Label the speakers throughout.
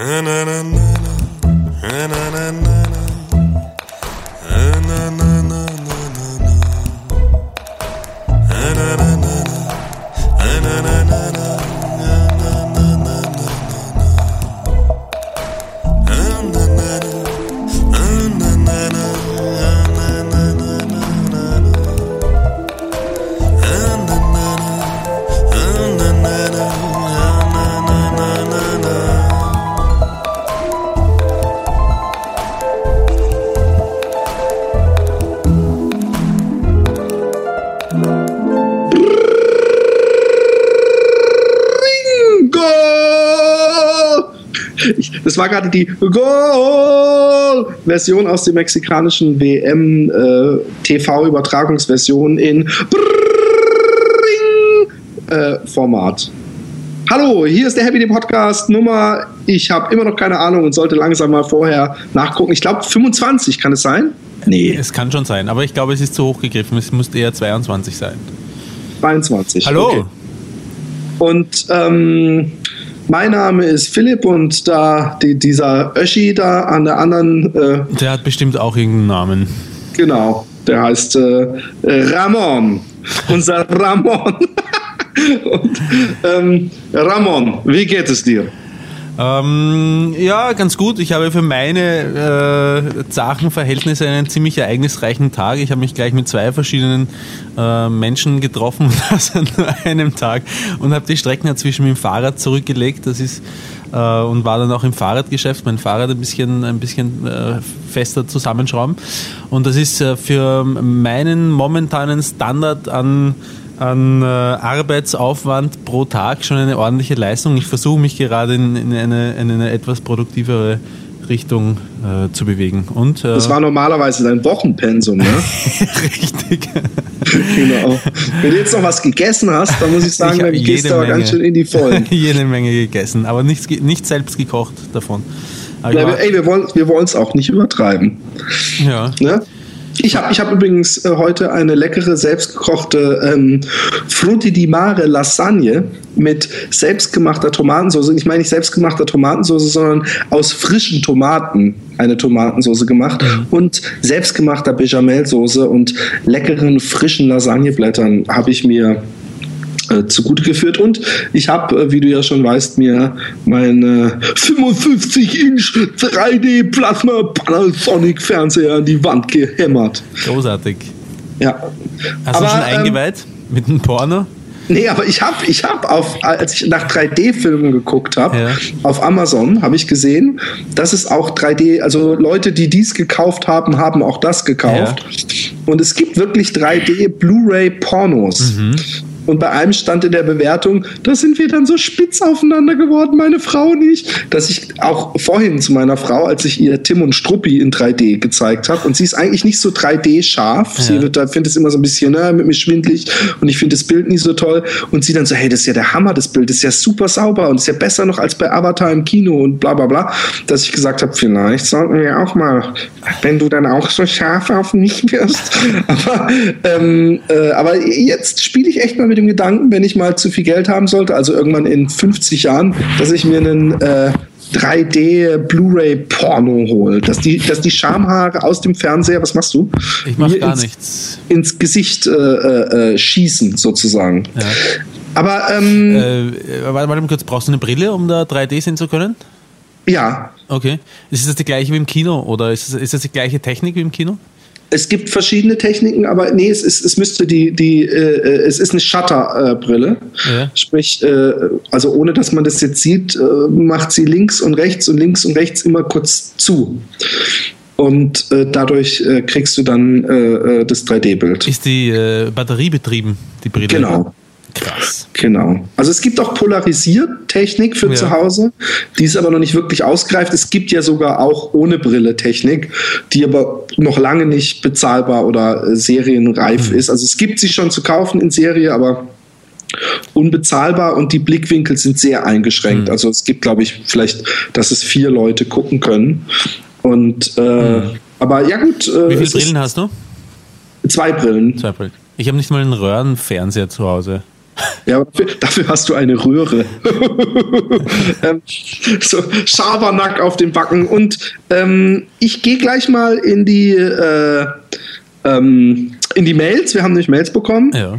Speaker 1: Das war gerade die Goal-Version aus dem mexikanischen WM-TV-Übertragungsversion äh, in äh, Format. Hallo, hier ist der Happy Day Podcast Nummer, ich habe immer noch keine Ahnung und sollte langsam mal vorher nachgucken. Ich glaube 25, kann es sein?
Speaker 2: Nee. Es kann schon sein, aber ich glaube, es ist zu hoch gegriffen. Es muss eher 22 sein.
Speaker 1: 22.
Speaker 2: Hallo. Okay.
Speaker 1: Und ähm, mein Name ist Philipp und da die, dieser Öschi da an der anderen.
Speaker 2: Äh, der hat bestimmt auch irgendeinen Namen.
Speaker 1: Genau, der heißt äh, Ramon. Unser Ramon. und, ähm, Ramon, wie geht es dir?
Speaker 2: Ähm, ja, ganz gut. Ich habe für meine äh, Zachenverhältnisse einen ziemlich ereignisreichen Tag. Ich habe mich gleich mit zwei verschiedenen äh, Menschen getroffen an einem Tag und habe die Strecken dazwischen mit dem Fahrrad zurückgelegt. Das ist äh, und war dann auch im Fahrradgeschäft, mein Fahrrad ein bisschen, ein bisschen äh, fester zusammenschrauben. Und das ist äh, für meinen momentanen Standard an an äh, Arbeitsaufwand pro Tag schon eine ordentliche Leistung. Ich versuche mich gerade in, in, eine, in eine etwas produktivere Richtung äh, zu bewegen. Und,
Speaker 1: äh, das war normalerweise dein Wochenpensum, ne?
Speaker 2: Richtig.
Speaker 1: genau. Wenn du jetzt noch was gegessen hast, dann muss ich sagen, ich dann gehst du aber ganz schön in die Vollen.
Speaker 2: jede Menge gegessen, aber nichts, nicht selbst gekocht davon.
Speaker 1: Ja, ey, wir wollen es auch nicht übertreiben.
Speaker 2: Ja.
Speaker 1: Ne? Ich habe ich hab übrigens äh, heute eine leckere, selbstgekochte ähm, Frutti di Mare Lasagne mit selbstgemachter Tomatensauce. Ich meine nicht selbstgemachter Tomatensauce, sondern aus frischen Tomaten eine Tomatensauce gemacht mhm. und selbstgemachter Bechamelsoße und leckeren, frischen Lasagneblättern habe ich mir äh, zugute geführt. Und ich habe, äh, wie du ja schon weißt, mir meine 55 Inch 3D Plasma Panasonic Fernseher an die Wand gehämmert.
Speaker 2: Großartig.
Speaker 1: Ja.
Speaker 2: Hast aber, du schon ähm, eingeweiht ähm, mit einem Porno?
Speaker 1: Nee, aber ich habe, ich habe auf, als ich nach 3D-Filmen geguckt habe, ja. auf Amazon, habe ich gesehen, dass es auch 3D, also Leute, die dies gekauft haben, haben auch das gekauft. Ja. Und es gibt wirklich 3D Blu-ray-Pornos. Mhm. Und bei einem stand in der Bewertung, da sind wir dann so spitz aufeinander geworden, meine Frau und ich, dass ich auch vorhin zu meiner Frau, als ich ihr Tim und Struppi in 3D gezeigt habe, und sie ist eigentlich nicht so 3D scharf, ja. sie wird da findet es immer so ein bisschen ne, mit mir schwindlig und ich finde das Bild nicht so toll und sie dann so, hey, das ist ja der Hammer, das Bild ist ja super sauber und ist ja besser noch als bei Avatar im Kino und bla bla bla, dass ich gesagt habe, vielleicht sollten wir auch mal, wenn du dann auch so scharf auf mich wirst, aber, ähm, äh, aber jetzt spiele ich echt mal mit dem Gedanken, wenn ich mal zu viel Geld haben sollte, also irgendwann in 50 Jahren, dass ich mir einen äh, 3D Blu-ray Porno hole, dass die, dass die Schamhaare aus dem Fernseher, was machst du?
Speaker 2: Ich mach gar
Speaker 1: ins,
Speaker 2: nichts.
Speaker 1: Ins Gesicht äh, äh, schießen sozusagen.
Speaker 2: Ja.
Speaker 1: Aber ähm,
Speaker 2: äh, warte mal kurz, brauchst du eine Brille, um da 3D sehen zu können?
Speaker 1: Ja.
Speaker 2: Okay. Ist das die gleiche wie im Kino oder ist das, ist das die gleiche Technik wie im Kino?
Speaker 1: Es gibt verschiedene Techniken, aber nee, es, ist, es müsste die, die äh, es ist eine Shutterbrille. Äh, ja. Sprich, äh, also ohne dass man das jetzt sieht, äh, macht sie links und rechts und links und rechts immer kurz zu. Und äh, dadurch äh, kriegst du dann das 3D-Bild.
Speaker 2: Ist die batteriebetrieben, die Brille?
Speaker 1: Genau.
Speaker 2: Krass.
Speaker 1: Genau. Also es gibt auch Polarisiertechnik für ja. zu Hause, die ist aber noch nicht wirklich ausgereift. Es gibt ja sogar auch ohne Brille Technik, die aber noch lange nicht bezahlbar oder äh, serienreif mhm. ist. Also es gibt sie schon zu kaufen in Serie, aber unbezahlbar und die Blickwinkel sind sehr eingeschränkt. Mhm. Also es gibt, glaube ich, vielleicht, dass es vier Leute gucken können. Und äh, mhm. aber ja gut.
Speaker 2: Äh, Wie viele Brillen hast du?
Speaker 1: Zwei Brillen.
Speaker 2: Zwei Brillen. Ich habe nicht mal einen Röhrenfernseher zu Hause.
Speaker 1: Ja, dafür, dafür hast du eine Röhre. ähm, so Schabernack auf dem Backen. Und ähm, ich gehe gleich mal in die, äh, ähm, in die Mails. Wir haben nämlich Mails bekommen.
Speaker 2: Ja.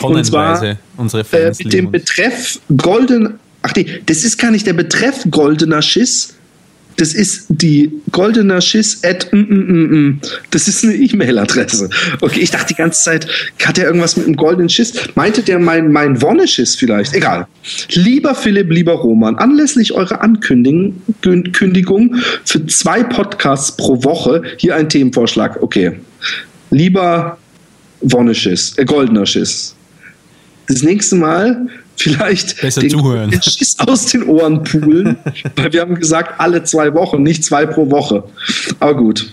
Speaker 2: Und zwar unsere
Speaker 1: Fans äh, mit dem Betreff Golden. Ach nee, das ist gar nicht der Betreff goldener Schiss, das ist die goldener Schiss at mm, mm, mm, mm. Das ist eine E-Mail-Adresse. Okay, ich dachte die ganze Zeit, hat er irgendwas mit einem goldenen Schiss? Meinte der mein, mein Wonneschiss vielleicht? Egal. Lieber Philipp, lieber Roman, anlässlich eurer Ankündigung für zwei Podcasts pro Woche hier ein Themenvorschlag. Okay. Lieber Wonneschiss, äh, goldener Schiss. Das nächste Mal vielleicht
Speaker 2: Besser den, zuhören.
Speaker 1: den Schiss aus den Ohren pulen, weil wir haben gesagt, alle zwei Wochen, nicht zwei pro Woche. Aber gut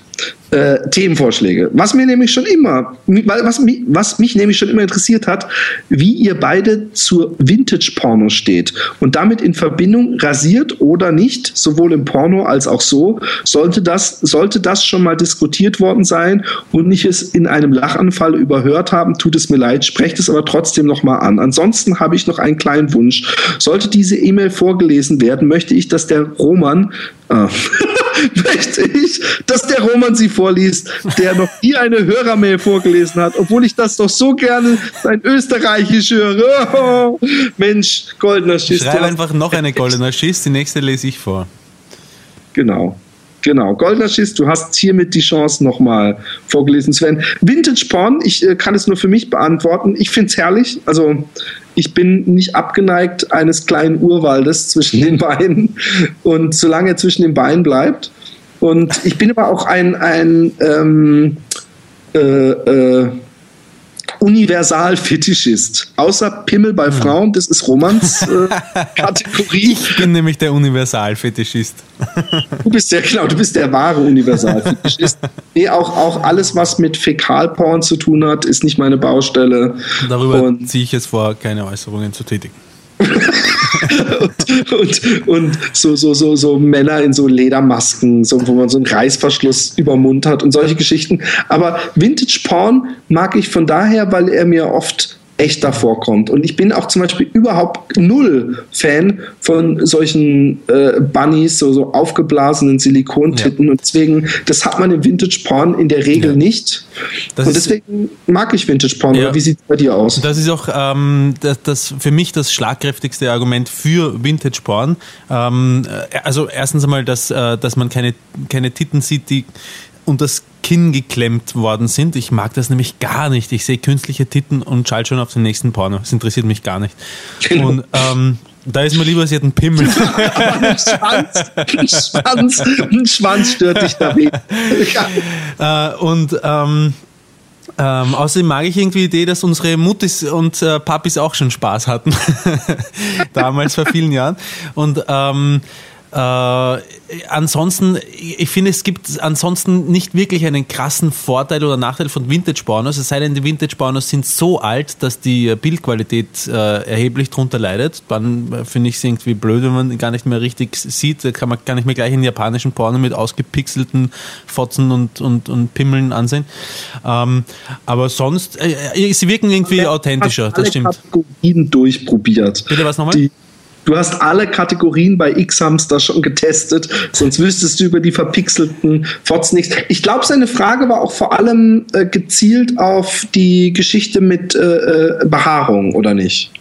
Speaker 1: äh, Themenvorschläge. Was mir nämlich schon immer, was, was mich nämlich schon immer interessiert hat, wie ihr beide zur Vintage-Porno steht und damit in Verbindung rasiert oder nicht, sowohl im Porno als auch so, sollte das, sollte das schon mal diskutiert worden sein und nicht es in einem Lachanfall überhört haben, tut es mir leid, sprecht es aber trotzdem nochmal an. Ansonsten habe ich noch einen kleinen Wunsch. Sollte diese E-Mail vorgelesen werden, möchte ich, dass der Roman äh, möchte ich, dass der Roman sie vorliest, der noch nie eine Hörermail vorgelesen hat, obwohl ich das doch so gerne sein Österreichisch höre. Oh, Mensch, goldener Schiss.
Speaker 2: Schreib einfach noch eine goldener Schiss, die nächste lese ich vor.
Speaker 1: Genau. Genau, Goldener Schiss, du hast hiermit die Chance, nochmal vorgelesen zu werden. Vintage Porn, ich äh, kann es nur für mich beantworten. Ich finde es herrlich. Also, ich bin nicht abgeneigt eines kleinen Urwaldes zwischen den Beinen. Und solange er zwischen den Beinen bleibt. Und ich bin aber auch ein, ein ähm, äh, äh, Universalfetischist. Außer Pimmel bei Frauen, das ist Romans äh, Kategorie.
Speaker 2: Ich bin nämlich der Universalfetischist.
Speaker 1: du bist der, genau, du bist der wahre Universalfetischist. nee, auch, auch alles, was mit Fäkalporn zu tun hat, ist nicht meine Baustelle.
Speaker 2: Darüber ziehe ich jetzt vor, keine Äußerungen zu tätigen
Speaker 1: und, und, und, so, so, so, so Männer in so Ledermasken, so, wo man so einen Reißverschluss über Mund hat und solche Geschichten. Aber Vintage Porn mag ich von daher, weil er mir oft echter vorkommt. Und ich bin auch zum Beispiel überhaupt null Fan von solchen äh, Bunnies, so, so aufgeblasenen Silikontitten. Ja. Und deswegen, das hat man im Vintage Porn in der Regel ja. nicht. Das und deswegen mag ich Vintage Porn. Ja. Wie sieht es bei dir aus?
Speaker 2: Das ist auch ähm, das, das, für mich das schlagkräftigste Argument für Vintage Porn. Ähm, äh, also erstens einmal, dass, äh, dass man keine, keine Titten sieht, die und das Kinn geklemmt worden sind. Ich mag das nämlich gar nicht. Ich sehe künstliche Titten und schalte schon auf den nächsten Porno. Das interessiert mich gar nicht. Genau. Und ähm, da ist mir lieber, sie hat einen Pimmel.
Speaker 1: Aber ein Schwanz, ein Schwanz, ein Schwanz stört dich da weh.
Speaker 2: äh, und ähm, ähm, außerdem mag ich irgendwie die Idee, dass unsere Muttis und äh, Papis auch schon Spaß hatten. Damals vor vielen Jahren. Und ähm, äh, ansonsten, ich finde, es gibt ansonsten nicht wirklich einen krassen Vorteil oder Nachteil von Vintage-Pornos, es sei denn, die Vintage-Pornos sind so alt, dass die Bildqualität äh, erheblich drunter leidet. Dann äh, finde ich es irgendwie blöd, wenn man gar nicht mehr richtig sieht. Da kann man gar nicht mehr gleich in japanischen Porno mit ausgepixelten Fotzen und, und, und Pimmeln ansehen. Ähm, aber sonst, äh, äh sie wirken irgendwie authentischer, das stimmt.
Speaker 1: Kategorien durchprobiert.
Speaker 2: Bitte was nochmal?
Speaker 1: Die Du hast alle Kategorien bei X-Hamster schon getestet, sonst wüsstest du über die verpixelten Fots nichts. Ich glaube, seine Frage war auch vor allem äh, gezielt auf die Geschichte mit äh, äh Behaarung, oder nicht?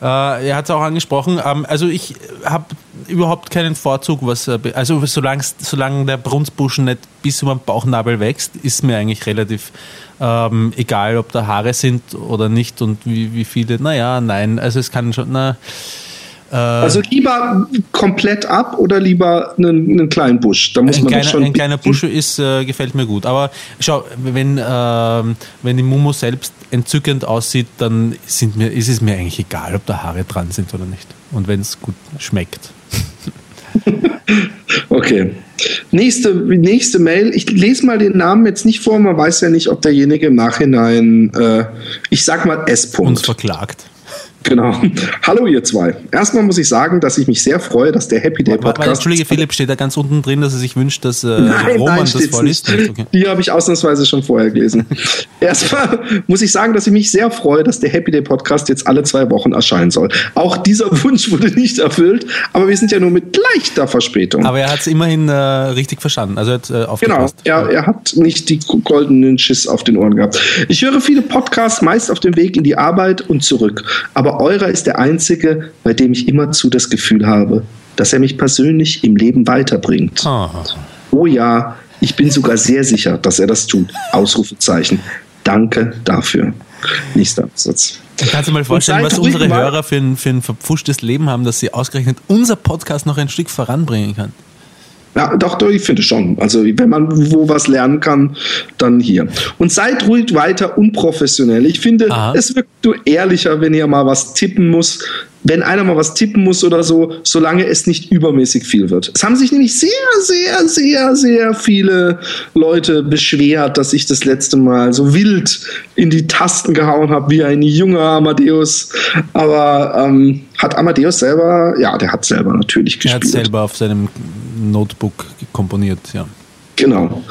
Speaker 2: Äh, er hat es auch angesprochen. Ähm, also ich habe überhaupt keinen Vorzug, was äh, also solange, solange der Brunstbuschen nicht bis über den Bauchnabel wächst, ist mir eigentlich relativ ähm, egal, ob da Haare sind oder nicht und wie, wie viele. Naja, nein, also es kann schon. Na,
Speaker 1: äh, also lieber komplett ab oder lieber einen, einen kleinen Busch?
Speaker 2: Da muss ein man kleiner, schon ein kleiner Busch ist, äh, gefällt mir gut. Aber schau, wenn, äh, wenn die Mumu selbst entzückend aussieht, dann sind mir, ist es mir eigentlich egal, ob da Haare dran sind oder nicht. Und wenn es gut schmeckt.
Speaker 1: okay. Nächste, nächste Mail. Ich lese mal den Namen jetzt nicht vor. Man weiß ja nicht, ob derjenige im Nachhinein, äh, ich sag mal S.
Speaker 2: Uns verklagt.
Speaker 1: Genau. Hallo ihr zwei. Erstmal muss ich sagen, dass ich mich sehr freue, dass der Happy Day Podcast.
Speaker 2: Entschuldige, Philipp, steht da ganz unten drin, dass er sich wünscht, dass äh, nein, Roman nein, das vorliest?
Speaker 1: Okay. Die habe ich ausnahmsweise schon vorher gelesen. Erstmal muss ich sagen, dass ich mich sehr freue, dass der Happy Day Podcast jetzt alle zwei Wochen erscheinen soll. Auch dieser Wunsch wurde nicht erfüllt, aber wir sind ja nur mit leichter Verspätung.
Speaker 2: Aber er hat es immerhin äh, richtig verstanden. Also er hat, äh,
Speaker 1: genau, er, er hat nicht die goldenen Schiss auf den Ohren gehabt. Ich höre viele Podcasts meist auf dem Weg in die Arbeit und zurück. Aber aber eurer ist der einzige, bei dem ich immerzu das Gefühl habe, dass er mich persönlich im Leben weiterbringt. Oh, oh ja, ich bin sogar sehr sicher, dass er das tut. Ausrufezeichen. Danke dafür. Nächster Absatz.
Speaker 2: Kannst du dir mal vorstellen, was unsere Hörer für ein, für ein verpfuschtes Leben haben, dass sie ausgerechnet unser Podcast noch ein Stück voranbringen kann?
Speaker 1: Ja, doch, doch, ich finde schon. Also, wenn man wo was lernen kann, dann hier. Und seid ruhig weiter unprofessionell. Ich finde, Aha. es wirkt du ehrlicher, wenn ihr mal was tippen muss, wenn einer mal was tippen muss oder so, solange es nicht übermäßig viel wird. Es haben sich nämlich sehr, sehr, sehr, sehr viele Leute beschwert, dass ich das letzte Mal so wild in die Tasten gehauen habe, wie ein junger Amadeus. Aber ähm, hat Amadeus selber, ja, der hat selber natürlich gespielt. Er
Speaker 2: hat selber auf seinem Notebook komponiert, ja.
Speaker 1: Genau.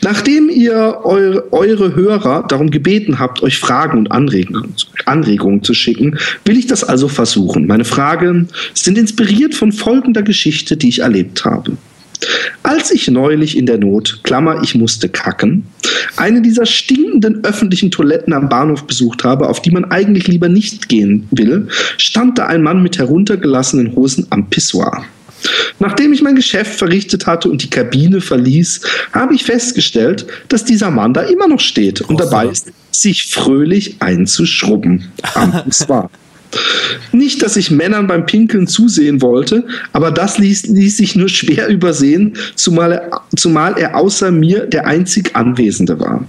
Speaker 1: Nachdem ihr eure, eure, Hörer darum gebeten habt, euch Fragen und Anregungen, Anregungen zu schicken, will ich das also versuchen. Meine Fragen sind inspiriert von folgender Geschichte, die ich erlebt habe. Als ich neulich in der Not, Klammer, ich musste kacken, eine dieser stinkenden öffentlichen Toiletten am Bahnhof besucht habe, auf die man eigentlich lieber nicht gehen will, stand da ein Mann mit heruntergelassenen Hosen am Pissoir. Nachdem ich mein Geschäft verrichtet hatte und die Kabine verließ, habe ich festgestellt, dass dieser Mann da immer noch steht und dabei ist, sich fröhlich einzuschrubben. war. Nicht, dass ich Männern beim Pinkeln zusehen wollte, aber das ließ, ließ sich nur schwer übersehen, zumal er, zumal er außer mir der einzig Anwesende war.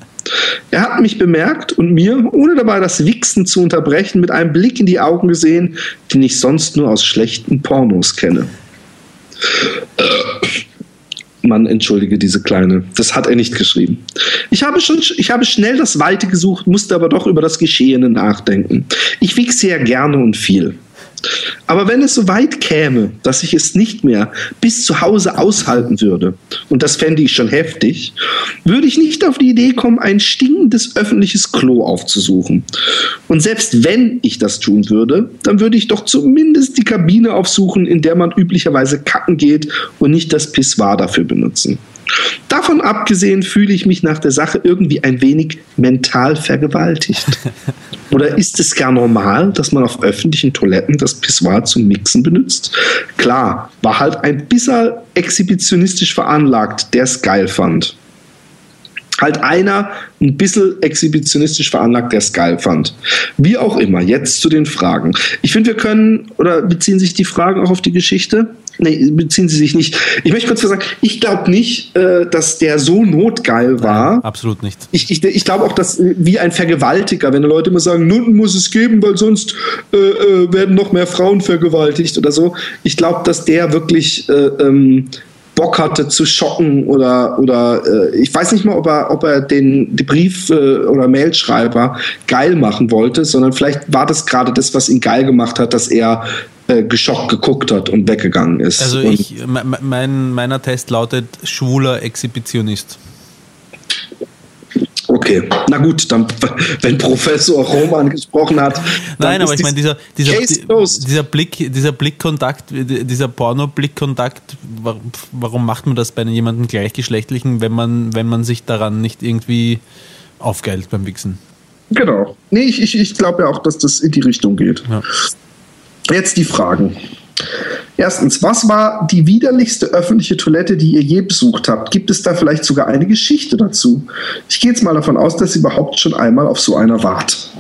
Speaker 1: Er hat mich bemerkt und mir, ohne dabei das Wichsen zu unterbrechen, mit einem Blick in die Augen gesehen, den ich sonst nur aus schlechten Pornos kenne. Man entschuldige diese kleine. Das hat er nicht geschrieben. Ich habe, schon, ich habe schnell das Weite gesucht, musste aber doch über das Geschehene nachdenken. Ich wieg sehr gerne und viel. Aber wenn es so weit käme, dass ich es nicht mehr bis zu Hause aushalten würde, und das fände ich schon heftig, würde ich nicht auf die Idee kommen, ein stinkendes öffentliches Klo aufzusuchen. Und selbst wenn ich das tun würde, dann würde ich doch zumindest die Kabine aufsuchen, in der man üblicherweise kacken geht und nicht das Pissoir dafür benutzen. Davon abgesehen fühle ich mich nach der Sache irgendwie ein wenig mental vergewaltigt. Oder ist es gar normal, dass man auf öffentlichen Toiletten das Pissoir zum Mixen benutzt? Klar, war halt ein bisschen exhibitionistisch veranlagt, der es geil fand. Halt einer ein bisschen exhibitionistisch veranlagt, der es geil fand. Wie auch immer, jetzt zu den Fragen. Ich finde, wir können, oder beziehen sich die Fragen auch auf die Geschichte? Nee, beziehen sie sich nicht. Ich möchte kurz sagen, ich glaube nicht, äh, dass der so notgeil war. Nein,
Speaker 2: absolut nicht.
Speaker 1: Ich, ich, ich glaube auch, dass äh, wie ein Vergewaltiger, wenn Leute immer sagen, Nutten muss es geben, weil sonst äh, äh, werden noch mehr Frauen vergewaltigt oder so. Ich glaube, dass der wirklich äh, ähm, Bock hatte zu schocken oder, oder äh, ich weiß nicht mal, ob er, ob er den, den Brief- äh, oder Mailschreiber geil machen wollte, sondern vielleicht war das gerade das, was ihn geil gemacht hat, dass er äh, geschockt geguckt hat und weggegangen ist.
Speaker 2: Also ich, mein, meiner Test lautet schwuler Exhibitionist.
Speaker 1: Okay, na gut, dann, wenn Professor Roman gesprochen hat.
Speaker 2: Nein, aber ich meine, dieser, dieser, dieser, Blick, dieser Blickkontakt, dieser Porno-Blickkontakt, warum macht man das bei jemandem gleichgeschlechtlichen, wenn man, wenn man sich daran nicht irgendwie aufgeilt beim Wichsen?
Speaker 1: Genau. Nee, ich, ich, ich glaube ja auch, dass das in die Richtung geht. Ja. Jetzt die Fragen. Erstens, was war die widerlichste öffentliche Toilette, die ihr je besucht habt? Gibt es da vielleicht sogar eine Geschichte dazu? Ich gehe jetzt mal davon aus, dass ihr überhaupt schon einmal auf so einer wart.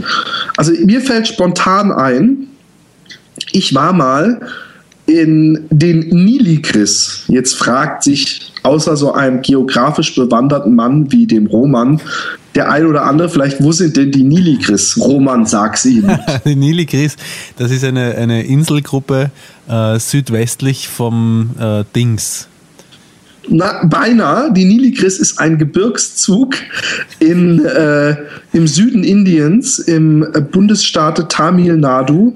Speaker 1: Also mir fällt spontan ein, ich war mal in den Niligris. Jetzt fragt sich außer so einem geografisch bewanderten Mann wie dem Roman, der ein oder andere vielleicht, wo sind denn die Niligris? Roman, sag sie.
Speaker 2: die Niligris, das ist eine, eine Inselgruppe äh, südwestlich vom äh, Dings.
Speaker 1: Na, beinahe. Die Niligris ist ein Gebirgszug in, äh, im Süden Indiens, im Bundesstaat Tamil Nadu.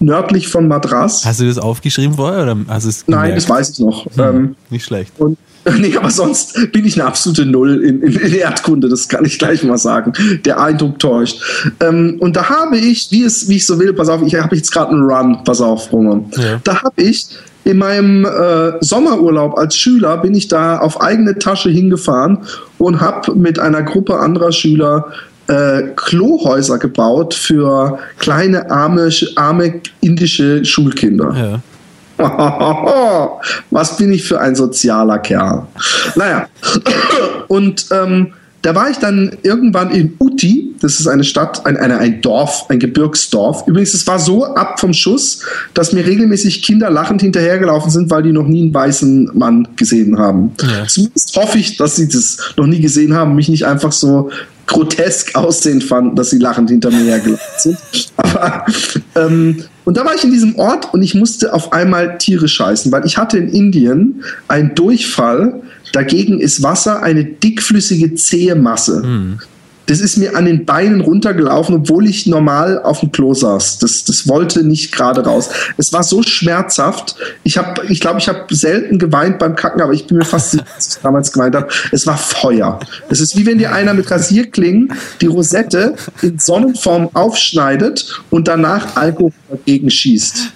Speaker 1: nördlich von Madras.
Speaker 2: Hast du das aufgeschrieben vorher? Oder hast es
Speaker 1: Nein, das weiß ich noch.
Speaker 2: Hm, ähm, nicht schlecht.
Speaker 1: Und Nee, aber sonst bin ich eine absolute Null in, in, in, Erdkunde, das kann ich gleich mal sagen. Der Eindruck täuscht. Ähm, und da habe ich, wie, es, wie ich so will, pass auf, ich habe jetzt gerade einen Run, pass auf, Roman. Ja. Da habe ich in meinem äh, Sommerurlaub als Schüler, bin ich da auf eigene Tasche hingefahren und habe mit einer Gruppe anderer Schüler äh, Klohäuser gebaut für kleine arme, arme indische Schulkinder. Ja. Was bin ich für ein sozialer Kerl. Naja, und ähm, da war ich dann irgendwann in Uti, das ist eine Stadt, ein, eine, ein Dorf, ein Gebirgsdorf. Übrigens, es war so ab vom Schuss, dass mir regelmäßig Kinder lachend hinterhergelaufen sind, weil die noch nie einen weißen Mann gesehen haben. Ja. Zumindest hoffe ich, dass sie das noch nie gesehen haben, mich nicht einfach so grotesk aussehen fanden, dass sie lachend hinter mir hergelaufen sind. Aber, ähm, und da war ich in diesem Ort und ich musste auf einmal Tiere scheißen, weil ich hatte in Indien einen Durchfall. Dagegen ist Wasser eine dickflüssige, zähe Masse. Mhm das ist mir an den Beinen runtergelaufen, obwohl ich normal auf dem Klo saß. Das, das wollte nicht gerade raus. Es war so schmerzhaft. Ich habe, ich glaube, ich habe selten geweint beim Kacken, aber ich bin mir fast sicher, dass ich damals geweint habe. Es war Feuer. Es ist wie wenn dir einer mit Rasierklingen die Rosette in Sonnenform aufschneidet und danach Alkohol dagegen schießt.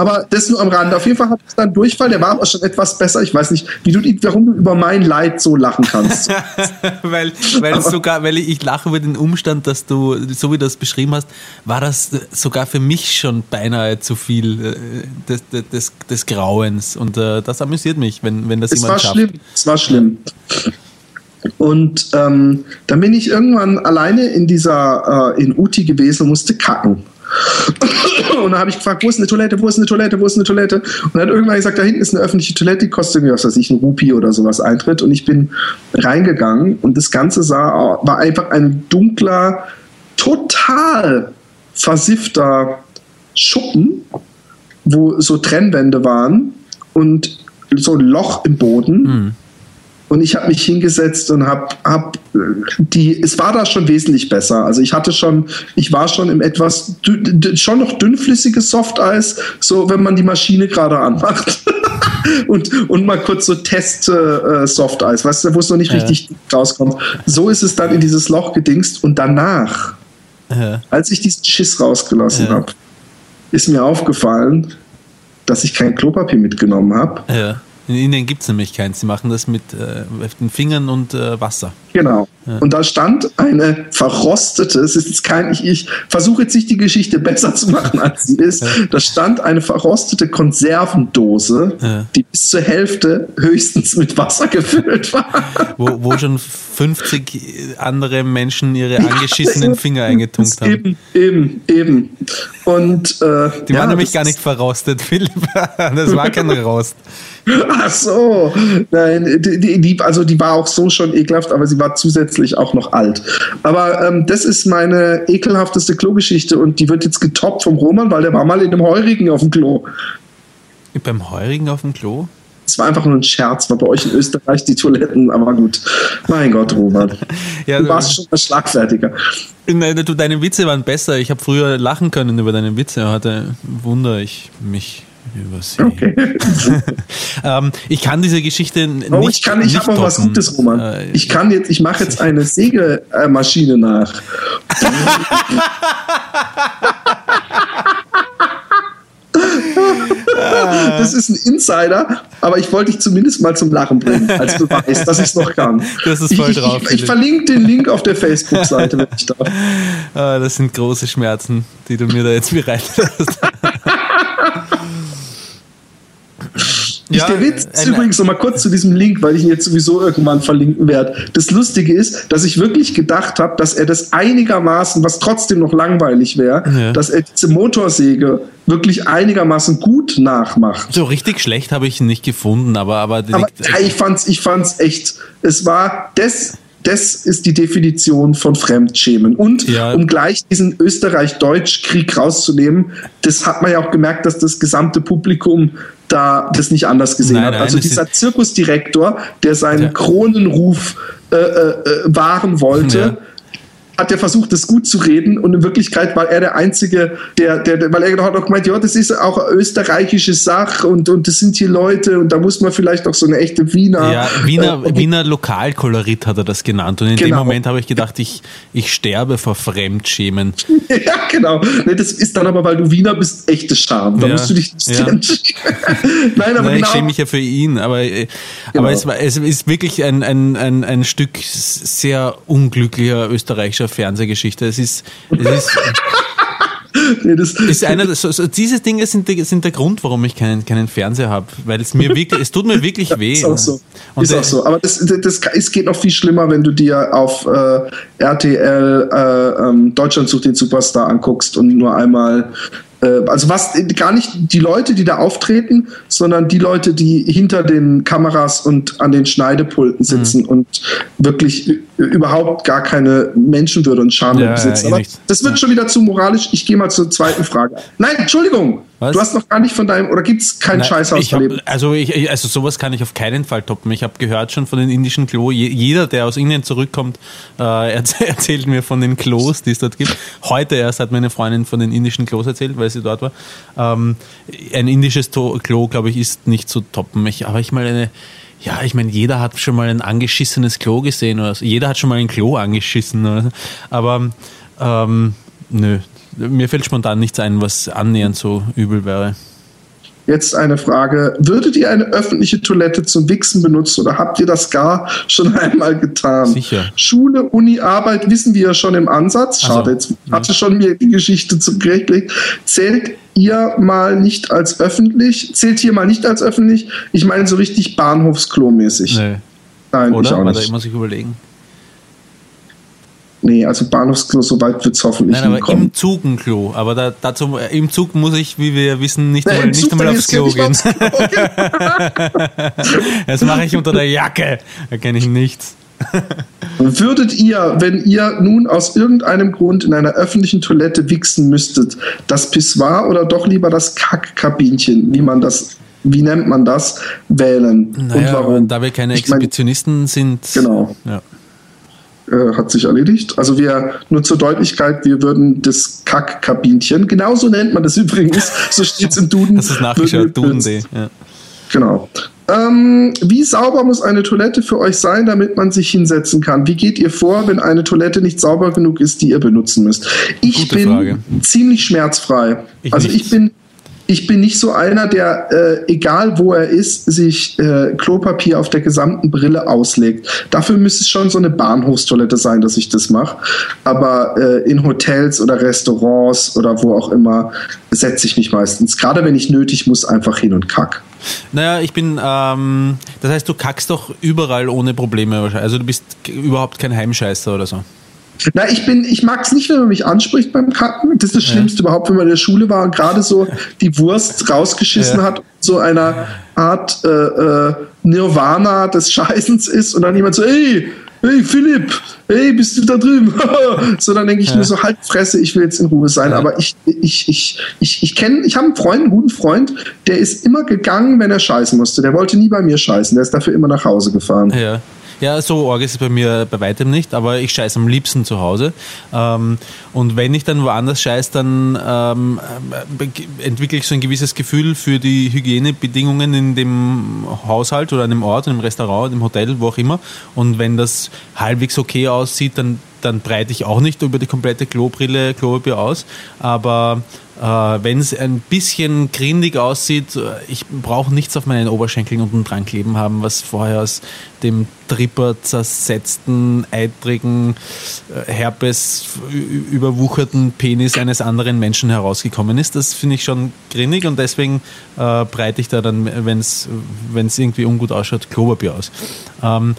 Speaker 1: Aber das nur am Rande. Auf jeden Fall hatte ich dann Durchfall, der war aber schon etwas besser. Ich weiß nicht, wie du, warum du über mein Leid so lachen kannst.
Speaker 2: weil, weil, sogar, weil ich lache über den Umstand, dass du, so wie du das beschrieben hast, war das sogar für mich schon beinahe zu viel äh, des, des, des Grauens. Und äh, das amüsiert mich, wenn, wenn das
Speaker 1: es
Speaker 2: jemand
Speaker 1: war
Speaker 2: schafft.
Speaker 1: Schlimm. Es war schlimm. Und ähm, dann bin ich irgendwann alleine in dieser, äh, in Uti gewesen und musste kacken. Und dann habe ich gefragt, wo ist eine Toilette, wo ist eine Toilette, wo ist eine Toilette? Und dann hat irgendwann gesagt, da hinten ist eine öffentliche Toilette, die kostet mir, was weiß ich, ein Rupi oder sowas Eintritt. Und ich bin reingegangen und das Ganze sah, war einfach ein dunkler, total versiffter Schuppen, wo so Trennwände waren und so ein Loch im Boden. Mhm. Und ich habe mich hingesetzt und habe hab die, es war da schon wesentlich besser. Also ich hatte schon, ich war schon im etwas, schon noch dünnflüssiges Softeis, so wenn man die Maschine gerade anmacht. und, und mal kurz so Test äh, Softeis, weißt du, wo es noch nicht ja. richtig rauskommt. So ist es dann in dieses Loch gedingst und danach, ja. als ich diesen Schiss rausgelassen ja. habe, ist mir aufgefallen, dass ich kein Klopapier mitgenommen habe.
Speaker 2: Ja in Indien gibt es nämlich keins. Sie machen das mit äh, den Fingern und äh, Wasser.
Speaker 1: Genau. Ja. Und da stand eine verrostete, es ist jetzt kein, ich, ich versuche jetzt nicht die Geschichte besser zu machen, als sie ist. Ja. Da stand eine verrostete Konservendose, ja. die bis zur Hälfte höchstens mit Wasser gefüllt war.
Speaker 2: Wo, wo schon 50 andere Menschen ihre angeschissenen Finger eingetunkt haben.
Speaker 1: Eben, eben, eben. Und, äh,
Speaker 2: die waren nämlich gar nicht verrostet, Philipp. Das war kein Rost.
Speaker 1: Ach so, nein, die, die, also die war auch so schon ekelhaft, aber sie war zusätzlich auch noch alt. Aber ähm, das ist meine ekelhafteste Klogeschichte und die wird jetzt getoppt vom Roman, weil der war mal in einem Heurigen auf dem Klo.
Speaker 2: Beim Heurigen auf dem Klo?
Speaker 1: Es war einfach nur ein Scherz, war bei euch in Österreich die Toiletten, aber gut. Mein Gott, Robert. ja, du warst schon ein Schlagfertiger.
Speaker 2: Nein, du, deine Witze waren besser. Ich habe früher lachen können über deine Witze. Heute wundere ich mich übersehen. Okay. ähm, ich kann diese Geschichte nicht.
Speaker 1: Oh, ich kann, ich habe noch was Gutes, Roman. Äh, ich kann jetzt, ich mache jetzt eine Sägemaschine nach. das ist ein Insider, aber ich wollte dich zumindest mal zum Lachen bringen, als Beweis, dass ich es noch kann.
Speaker 2: Das ist voll
Speaker 1: ich,
Speaker 2: drauf.
Speaker 1: Ich, ich, verlinke den Link auf der Facebook-Seite, wenn ich darf.
Speaker 2: Ah, das sind große Schmerzen, die du mir da jetzt bereitet hast.
Speaker 1: Ja, der Witz ist äh, übrigens noch mal kurz zu diesem Link, weil ich ihn jetzt sowieso irgendwann verlinken werde. Das Lustige ist, dass ich wirklich gedacht habe, dass er das einigermaßen, was trotzdem noch langweilig wäre, ja. dass er diese Motorsäge wirklich einigermaßen gut nachmacht.
Speaker 2: So richtig schlecht habe ich ihn nicht gefunden, aber aber,
Speaker 1: aber ja, ich fand's ich fand's echt. Es war das das ist die Definition von Fremdschämen. Und ja. um gleich diesen Österreich-Deutsch-Krieg rauszunehmen, das hat man ja auch gemerkt, dass das gesamte Publikum da das nicht anders gesehen nein, hat. Nein, also dieser Zirkusdirektor, der seinen ja. Kronenruf äh, äh, wahren wollte, ja hat er versucht, das gut zu reden und in Wirklichkeit war er der Einzige, der, der, weil er hat auch gemeint, ja, das ist auch eine österreichische Sache und, und das sind hier Leute und da muss man vielleicht auch so eine echte Wiener.
Speaker 2: Ja, Wiener, äh, Wiener Lokalkolorit hat er das genannt und in genau. dem Moment habe ich gedacht, ich, ich sterbe vor Fremdschämen.
Speaker 1: ja, genau. Nee, das ist dann aber, weil du Wiener bist, echte Scham. Da ja, musst du dich ja.
Speaker 2: Nein, aber Nein, genau. Ich schäme mich ja für ihn, aber, äh, genau. aber es, war, es ist wirklich ein, ein, ein, ein Stück sehr unglücklicher österreichischer Fernsehgeschichte. Es ist, es ist nee, das ist einer, so, so, diese Dinge sind, sind der Grund, warum ich keinen, keinen Fernseher habe, weil es mir wirklich, es tut mir wirklich weh.
Speaker 1: Ist auch so. Und ist auch so. Aber das, das, es geht noch viel schlimmer, wenn du dir auf äh, RTL äh, ähm, Deutschland sucht den Superstar anguckst und nur einmal äh, also was gar nicht die Leute, die da auftreten, sondern die Leute, die hinter den Kameras und an den Schneidepulten sitzen mhm. und wirklich überhaupt gar keine Menschenwürde und Scham ja, besitzen. Ja, eh das wird schon wieder zu moralisch. Ich gehe mal zur zweiten Frage. Nein, Entschuldigung. Was? Du hast noch gar nicht von deinem, oder gibt es kein Scheißhaus
Speaker 2: erlebt? Also, ich, also sowas kann ich auf keinen Fall toppen. Ich habe gehört schon von den indischen Klo, jeder, der aus Indien zurückkommt, äh, erzählt mir von den Klos, die es dort gibt. Heute erst hat meine Freundin von den indischen Klos erzählt, weil sie dort war. Ähm, ein indisches Klo, glaube ich, ist nicht zu toppen. Ich, aber ich mal eine, ja, ich meine, jeder hat schon mal ein angeschissenes Klo gesehen oder so. Jeder hat schon mal ein Klo angeschissen. Oder so. Aber ähm, nö, mir fällt spontan nichts ein, was annähernd so übel wäre.
Speaker 1: Jetzt eine Frage. Würdet ihr eine öffentliche Toilette zum Wichsen benutzen oder habt ihr das gar schon einmal getan?
Speaker 2: Sicher.
Speaker 1: Schule, Uni, Arbeit wissen wir ja schon im Ansatz. Schade, also, jetzt ja. hatte schon mir die Geschichte zum Gericht gelegt. Zählt ihr mal nicht als öffentlich? Zählt hier mal nicht als öffentlich? Ich meine so richtig Bahnhofsklo-mäßig. Nee.
Speaker 2: Nein, Oder? ich auch nicht. Warte, ich muss ich überlegen.
Speaker 1: Nee, also Bahnhofsklo, so weit wird es hoffentlich
Speaker 2: Nein, aber kommen. im Zug ein Klo. Aber da, dazu, im Zug muss ich, wie wir wissen, nicht, einmal, nicht einmal aufs Klo gehen. das mache ich unter der Jacke. Da kenne ich nichts.
Speaker 1: Würdet ihr, wenn ihr nun aus irgendeinem Grund in einer öffentlichen Toilette wichsen müsstet, das Pissoir oder doch lieber das Kackkabinchen, wie man das wie nennt man das, wählen?
Speaker 2: Naja, und warum? Da wir keine Exhibitionisten ich mein, sind.
Speaker 1: Genau. Ja. Äh, hat sich erledigt. Also wir, nur zur Deutlichkeit, wir würden das Kackkabinchen, genauso nennt man das übrigens, so steht es im Duden.
Speaker 2: Das ist nachgeschaut, Duden.de. Ja.
Speaker 1: Genau. Ähm, wie sauber muss eine Toilette für euch sein, damit man sich hinsetzen kann? Wie geht ihr vor, wenn eine Toilette nicht sauber genug ist, die ihr benutzen müsst? Ich Gute bin Frage. ziemlich schmerzfrei. Ich also nicht. ich bin ich bin nicht so einer, der, äh, egal wo er ist, sich äh, Klopapier auf der gesamten Brille auslegt. Dafür müsste es schon so eine Bahnhofstoilette sein, dass ich das mache. Aber äh, in Hotels oder Restaurants oder wo auch immer setze ich mich meistens. Gerade wenn ich nötig muss, einfach hin und kack.
Speaker 2: Naja, ich bin, ähm, das heißt, du kackst doch überall ohne Probleme wahrscheinlich. Also du bist überhaupt kein Heimscheißer oder so.
Speaker 1: Na, ich bin, ich mag es nicht, wenn man mich anspricht beim Kacken. Das ist das Schlimmste ja. überhaupt, wenn man in der Schule war und gerade so die Wurst rausgeschissen ja. hat, so einer Art äh, äh, Nirvana des Scheißens ist und dann jemand so, ey, hey Philipp, hey, bist du da drüben? so, dann denke ich ja. mir so, halt Fresse, ich will jetzt in Ruhe sein. Ja. Aber ich, ich, ich, ich, ich kenne, ich habe einen Freund, einen guten Freund, der ist immer gegangen, wenn er scheißen musste. Der wollte nie bei mir scheißen, der ist dafür immer nach Hause gefahren.
Speaker 2: Ja. Ja, so arg ist es bei mir bei weitem nicht, aber ich scheiße am liebsten zu Hause. Ähm, und wenn ich dann woanders scheiße, dann ähm, äh, entwickle ich so ein gewisses Gefühl für die Hygienebedingungen in dem Haushalt oder an dem Ort, in dem Restaurant, im Hotel, wo auch immer. Und wenn das halbwegs okay aussieht, dann, dann breite ich auch nicht über die komplette Klobrille Klopapier aus. Aber äh, Wenn es ein bisschen grindig aussieht, äh, ich brauche nichts auf meinen Oberschenkeln unten dran kleben haben, was vorher aus dem Tripper zersetzten, eitrigen, äh, Herpes überwucherten Penis eines anderen Menschen herausgekommen ist. Das finde ich schon grindig und deswegen äh, breite ich da dann, wenn es irgendwie ungut ausschaut, Klopapier aus. Ähm,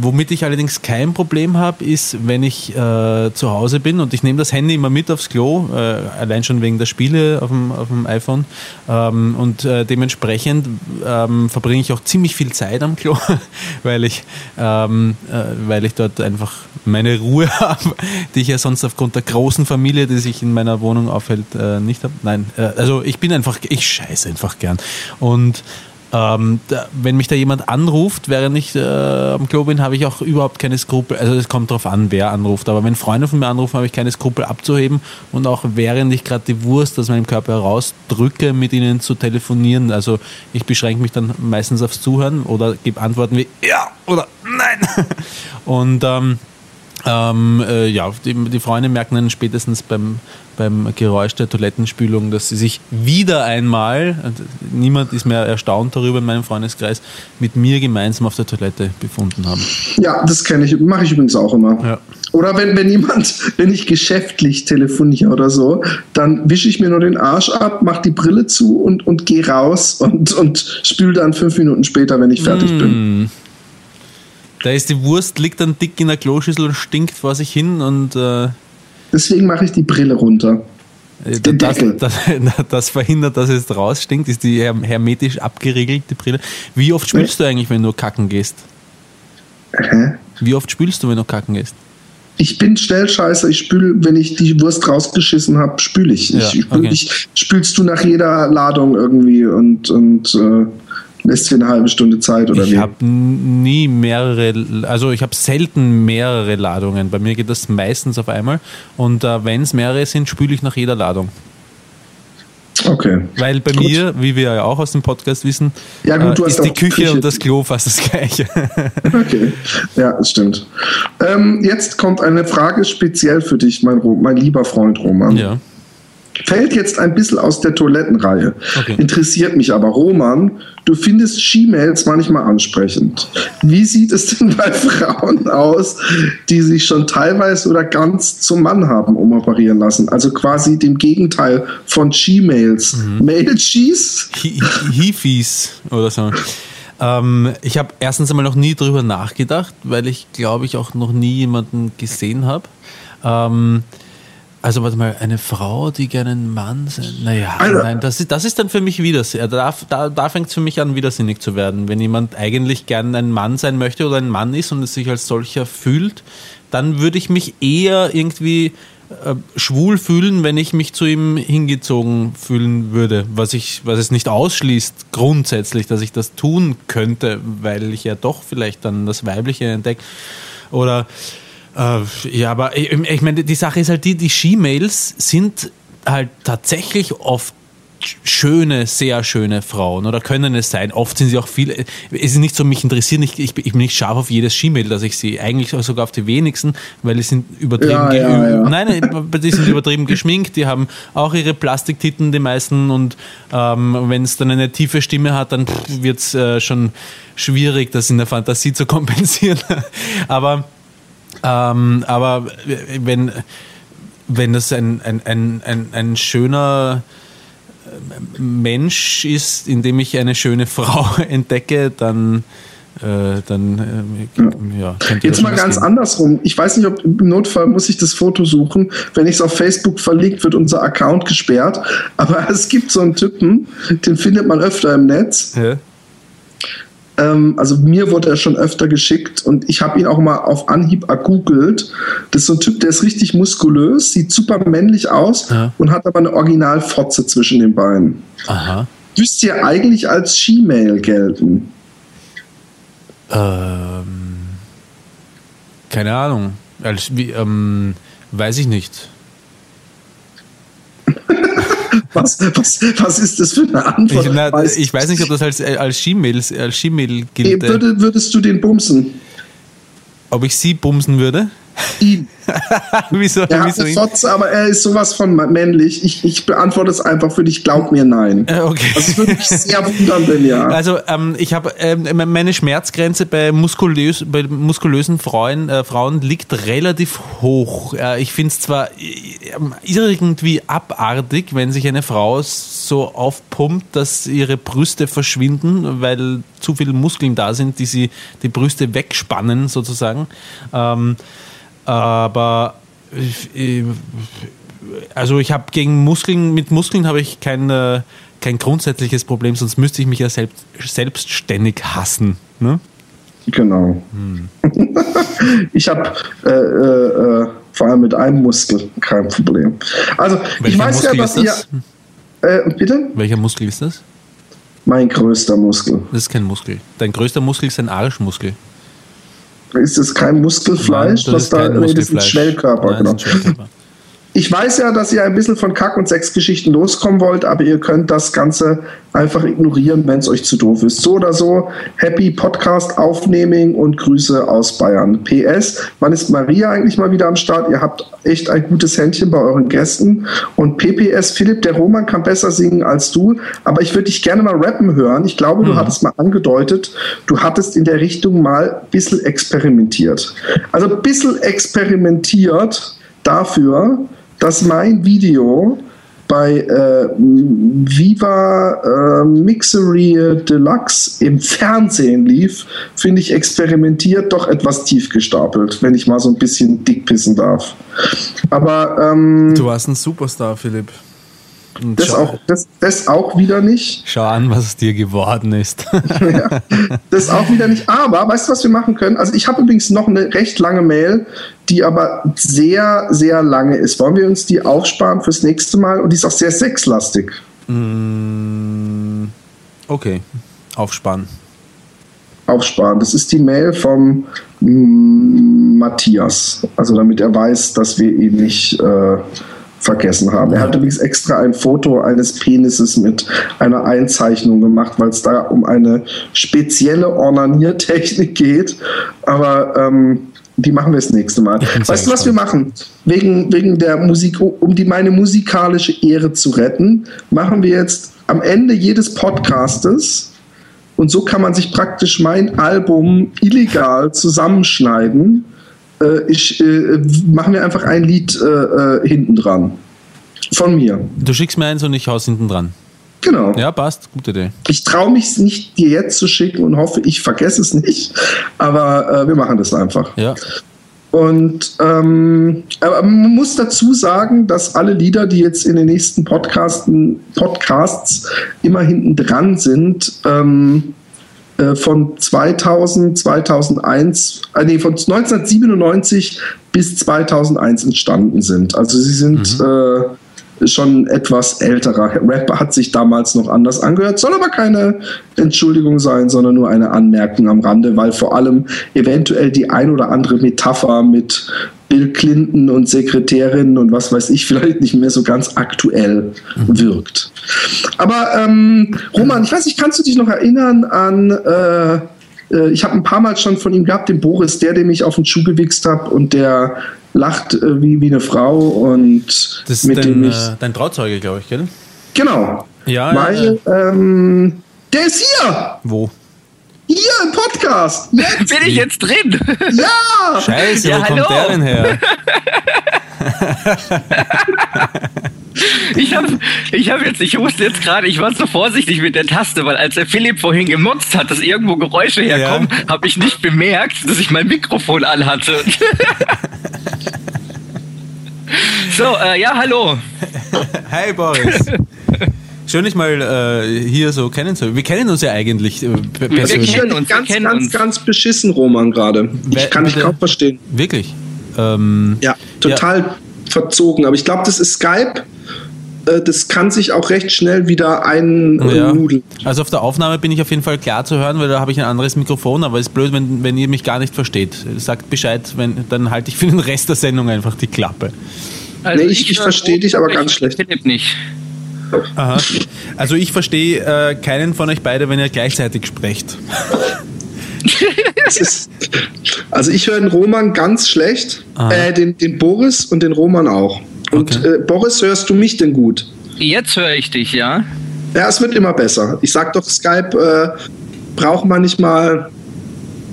Speaker 2: Womit ich allerdings kein Problem habe, ist, wenn ich äh, zu Hause bin und ich nehme das Handy immer mit aufs Klo, äh, allein schon wegen der Spiele auf dem, auf dem iPhone. Ähm, und äh, dementsprechend ähm, verbringe ich auch ziemlich viel Zeit am Klo, weil, ich, ähm, äh, weil ich dort einfach meine Ruhe habe, die ich ja sonst aufgrund der großen Familie, die sich in meiner Wohnung aufhält, äh, nicht habe. Nein, äh, also ich bin einfach, ich scheiße einfach gern. Und ähm, da, wenn mich da jemand anruft, während ich äh, am Klo bin, habe ich auch überhaupt keine Skrupel. Also es kommt darauf an, wer anruft. Aber wenn Freunde von mir anrufen, habe ich keine Skrupel abzuheben und auch während ich gerade die Wurst aus meinem Körper herausdrücke, mit ihnen zu telefonieren. Also ich beschränke mich dann meistens aufs Zuhören oder gebe Antworten wie ja oder nein. Und ähm, ähm, äh, ja, die, die Freunde merken dann spätestens beim, beim Geräusch der Toilettenspülung, dass sie sich wieder einmal, niemand ist mehr erstaunt darüber in meinem Freundeskreis, mit mir gemeinsam auf der Toilette befunden haben.
Speaker 1: Ja, das kenne ich, mache ich übrigens auch immer. Ja. Oder wenn, wenn jemand, wenn ich geschäftlich telefoniere oder so, dann wische ich mir nur den Arsch ab, mache die Brille zu und, und gehe raus und, und spüle dann fünf Minuten später, wenn ich fertig mm. bin.
Speaker 2: Da ist die Wurst, liegt dann dick in der Kloschüssel und stinkt vor sich hin und. Äh,
Speaker 1: Deswegen mache ich die Brille runter.
Speaker 2: Äh, das, das, das, verhindert, dass es rausstinkt, ist die hermetisch abgeriegelt, die Brille. Wie oft spülst ja. du eigentlich, wenn du kacken gehst? Hä? Wie oft spülst du, wenn du kacken gehst?
Speaker 1: Ich bin Stellscheißer, ich spül, wenn ich die Wurst rausgeschissen habe, spül ich. Ja, ich, spül, okay. ich spülst du nach jeder Ladung irgendwie und, und äh, lässt dir eine halbe Stunde Zeit oder
Speaker 2: ich wie? Ich habe nie mehrere, also ich habe selten mehrere Ladungen. Bei mir geht das meistens auf einmal. Und äh, wenn es mehrere sind, spüle ich nach jeder Ladung.
Speaker 1: Okay.
Speaker 2: Weil bei gut. mir, wie wir ja auch aus dem Podcast wissen, ja, gut, äh, ist die Küche, Küche, und das Klo fast das gleiche.
Speaker 1: okay, ja, das stimmt. Ähm, jetzt kommt eine Frage speziell für dich, mein, mein lieber Freund Roman. Ja. Fällt jetzt ein bisschen aus der Toilettenreihe. Okay. Interessiert mich aber, Roman, du findest She-Mails manchmal ansprechend. Wie sieht es denn bei Frauen aus, die sich schon teilweise oder ganz zum Mann haben umoperieren lassen? Also quasi dem Gegenteil von She-Mails. Mhm. Mail-Cheese?
Speaker 2: Hifis oder so. Ähm, ich habe erstens einmal noch nie drüber nachgedacht, weil ich glaube ich auch noch nie jemanden gesehen habe. Ähm, also warte mal, eine Frau, die gerne einen Mann sind. Naja, also, nein, das ist, das ist dann für mich widersinnig. Da, da, da fängt es für mich an, widersinnig zu werden. Wenn jemand eigentlich gerne ein Mann sein möchte oder ein Mann ist und es sich als solcher fühlt, dann würde ich mich eher irgendwie äh, schwul fühlen, wenn ich mich zu ihm hingezogen fühlen würde. Was, ich, was es nicht ausschließt, grundsätzlich, dass ich das tun könnte, weil ich ja doch vielleicht dann das Weibliche entdecke. Oder äh, ja, aber ich, ich meine, die Sache ist halt die, die Ski-Mails sind halt tatsächlich oft schöne, sehr schöne Frauen oder können es sein. Oft sind sie auch viele. Es ist nicht so, mich interessieren, ich, ich, ich bin nicht scharf auf jedes Skimail, das ich sehe. Eigentlich sogar auf die wenigsten, weil die sind übertrieben. Ja, ja, ja. Nein, die sind übertrieben geschminkt, die haben auch ihre Plastiktitten, die meisten. Und ähm, wenn es dann eine tiefe Stimme hat, dann wird es äh, schon schwierig, das in der Fantasie zu kompensieren. Aber ähm, aber wenn, wenn das ein, ein, ein, ein, ein schöner Mensch ist, in dem ich eine schöne Frau entdecke, dann äh, dann
Speaker 1: äh, ja. Jetzt mal ganz gehen. andersrum. Ich weiß nicht, ob im Notfall muss ich das Foto suchen. Wenn ich es auf Facebook verlinkt, wird unser Account gesperrt. Aber es gibt so einen Typen, den findet man öfter im Netz. Ja. Ähm, also mir wurde er schon öfter geschickt und ich habe ihn auch mal auf Anhieb ergoogelt. Das ist so ein Typ, der ist richtig muskulös, sieht super männlich aus ja. und hat aber eine Originalfotze zwischen den Beinen. Aha. Müsste ja eigentlich als She-Mail gelten.
Speaker 2: Ähm, keine Ahnung. Als, wie, ähm, weiß ich nicht.
Speaker 1: Was, was, was ist das für eine Antwort?
Speaker 2: Ich, na, ich weiß nicht, ob das als, als Ski-Mail als gilt.
Speaker 1: Würde, würdest du den bumsen?
Speaker 2: Ob ich sie bumsen würde?
Speaker 1: Ihn. wieso, er hat eine Fotze, aber er ist sowas von männlich. Ich, ich beantworte es einfach für dich. Glaub mir nein.
Speaker 2: Äh, okay.
Speaker 1: Das würde mich sehr wundern, wenn ja.
Speaker 2: Also ähm, ich habe ähm, meine Schmerzgrenze bei, muskulös, bei muskulösen Frauen, äh, Frauen liegt relativ hoch. Äh, ich finde es zwar irgendwie abartig, wenn sich eine Frau so aufpumpt, dass ihre Brüste verschwinden, weil zu viele Muskeln da sind, die sie die Brüste wegspannen sozusagen. Ähm, aber also ich habe gegen Muskeln, mit Muskeln habe ich kein, äh, kein grundsätzliches Problem, sonst müsste ich mich ja selbst, selbstständig hassen. Ne?
Speaker 1: Genau. Hm. ich habe äh, äh, äh, vor allem mit einem Muskel kein Problem. Also Welcher ich weiß Muskel ja, dass ihr. Äh, bitte?
Speaker 2: Welcher Muskel ist das?
Speaker 1: Mein größter Muskel.
Speaker 2: Das ist kein Muskel. Dein größter Muskel ist ein Arschmuskel.
Speaker 1: Ist das kein Muskelfleisch?
Speaker 2: Nein, das ist kein
Speaker 1: nee, das ist ein
Speaker 2: Muskelfleisch.
Speaker 1: Schnellkörper,
Speaker 2: Nein,
Speaker 1: genau.
Speaker 2: ist ein Schnellkörper.
Speaker 1: Ich weiß ja, dass ihr ein bisschen von Kack- und Sexgeschichten loskommen wollt, aber ihr könnt das Ganze einfach ignorieren, wenn es euch zu doof ist. So oder so, Happy Podcast Aufnehming und Grüße aus Bayern. PS, wann ist Maria eigentlich mal wieder am Start? Ihr habt echt ein gutes Händchen bei euren Gästen. Und PPS, Philipp, der Roman kann besser singen als du, aber ich würde dich gerne mal rappen hören. Ich glaube, du hattest mal angedeutet, du hattest in der Richtung mal ein bisschen experimentiert. Also ein bisschen experimentiert dafür, dass mein Video bei äh, Viva äh, Mixery Deluxe im Fernsehen lief, finde ich experimentiert doch etwas tief gestapelt, wenn ich mal so ein bisschen dick pissen darf. Aber ähm,
Speaker 2: Du warst ein Superstar, Philipp. Und
Speaker 1: das,
Speaker 2: schau,
Speaker 1: auch, das, das auch wieder nicht.
Speaker 2: schau an, was es dir geworden ist.
Speaker 1: ja, das auch wieder nicht. Aber weißt du, was wir machen können? Also ich habe übrigens noch eine recht lange Mail, die aber sehr, sehr lange ist. Wollen wir uns die aufsparen fürs nächste Mal? Und die ist auch sehr sexlastig.
Speaker 2: Mm, okay, aufspannen.
Speaker 1: Aufsparen. Das ist die Mail vom mm, Matthias. Also damit er weiß, dass wir ihn nicht äh, vergessen haben. Er hat übrigens extra ein Foto eines Penises mit einer Einzeichnung gemacht, weil es da um eine spezielle Ornaniertechnik geht. Aber ähm, die machen wir das nächste Mal. Weißt du, was wir machen? Wegen, wegen der Musik, um die meine musikalische Ehre zu retten, machen wir jetzt am Ende jedes Podcastes und so kann man sich praktisch mein Album illegal zusammenschneiden. Äh, ich äh, machen wir einfach ein Lied äh, äh, hinten dran. Von mir.
Speaker 2: Du schickst mir eins und ich haus hinten dran.
Speaker 1: Genau.
Speaker 2: Ja, passt. Gute Idee.
Speaker 1: Ich traue mich nicht, dir jetzt zu schicken und hoffe, ich vergesse es nicht. Aber äh, wir machen das einfach.
Speaker 2: Ja.
Speaker 1: Und ähm, aber man muss dazu sagen, dass alle Lieder, die jetzt in den nächsten Podcasten, Podcasts immer hinten dran sind, ähm, äh, von 2000, 2001, äh, nee, von 1997 bis 2001 entstanden sind. Also sie sind äh, schon etwas älterer. Rap hat sich damals noch anders angehört, soll aber keine Entschuldigung sein, sondern nur eine Anmerkung am Rande, weil vor allem eventuell die ein oder andere Metapher mit Bill Clinton und Sekretärin und was weiß ich vielleicht nicht mehr so ganz aktuell wirkt. Aber ähm, Roman, ich weiß nicht, kannst du dich noch erinnern an äh, äh, ich habe ein paar Mal schon von ihm gehabt, den Boris, der, dem ich auf den Schuh gewichst habe und der lacht äh, wie, wie eine Frau und
Speaker 2: Das ist
Speaker 1: mit dem
Speaker 2: dein,
Speaker 1: ich.
Speaker 2: äh, dein Trauzeuge, glaube ich, gell?
Speaker 1: Genau.
Speaker 2: Ja,
Speaker 1: Weil, ähm, der ist hier!
Speaker 2: Wo?
Speaker 1: Hier im Podcast! Jetzt!
Speaker 3: Bin ich jetzt drin?
Speaker 1: Ja!
Speaker 2: Scheiße,
Speaker 3: Ja,
Speaker 2: wo kommt
Speaker 3: hallo.
Speaker 2: der denn her?
Speaker 3: Ich habe ich hab jetzt, ich wusste jetzt gerade, ich war so vorsichtig mit der Taste, weil als der Philipp vorhin gemotzt hat, dass irgendwo Geräusche herkommen, habe ich nicht bemerkt, dass ich mein Mikrofon anhatte. so, äh, ja, hallo.
Speaker 2: Hi Boris. Schön, dich mal äh, hier so kennenzulernen. Wir kennen uns ja eigentlich äh, pe-
Speaker 3: Wir
Speaker 2: persönlich.
Speaker 3: kennen uns,
Speaker 1: ganz,
Speaker 3: kennen
Speaker 1: ganz,
Speaker 3: uns.
Speaker 1: ganz beschissen, Roman, gerade. Ich kann dich kaum verstehen.
Speaker 2: Wirklich. Ähm,
Speaker 1: Ja, total verzogen. Aber ich glaube, das ist Skype. Äh, Das kann sich auch recht schnell wieder
Speaker 2: ja.
Speaker 1: einnudeln.
Speaker 2: Also auf der Aufnahme bin ich auf jeden Fall klar zu hören, weil da habe ich ein anderes Mikrofon, aber es ist blöd, wenn, wenn ihr mich gar nicht versteht. Sagt Bescheid, wenn, dann halte ich für den Rest der Sendung einfach die Klappe.
Speaker 3: Also
Speaker 1: Nee, ich- ich
Speaker 3: höre
Speaker 1: versteh
Speaker 3: gut,
Speaker 1: dich aber
Speaker 3: ich
Speaker 1: ganz
Speaker 3: verstehe
Speaker 1: schlecht.
Speaker 3: Philipp nicht.
Speaker 2: Aha. Also ich verstehe äh, keinen von euch beide, wenn ihr gleichzeitig sprecht.
Speaker 1: Ist, also ich höre den Roman ganz schlecht,
Speaker 2: Aha.
Speaker 1: äh, den, den Boris und den Roman auch. Und
Speaker 2: Okay.
Speaker 1: äh, Boris, hörst du mich denn gut?
Speaker 3: Jetzt höre ich dich, ja?
Speaker 1: Ja, es wird immer besser. Ich sag doch, Skype äh, braucht man nicht mal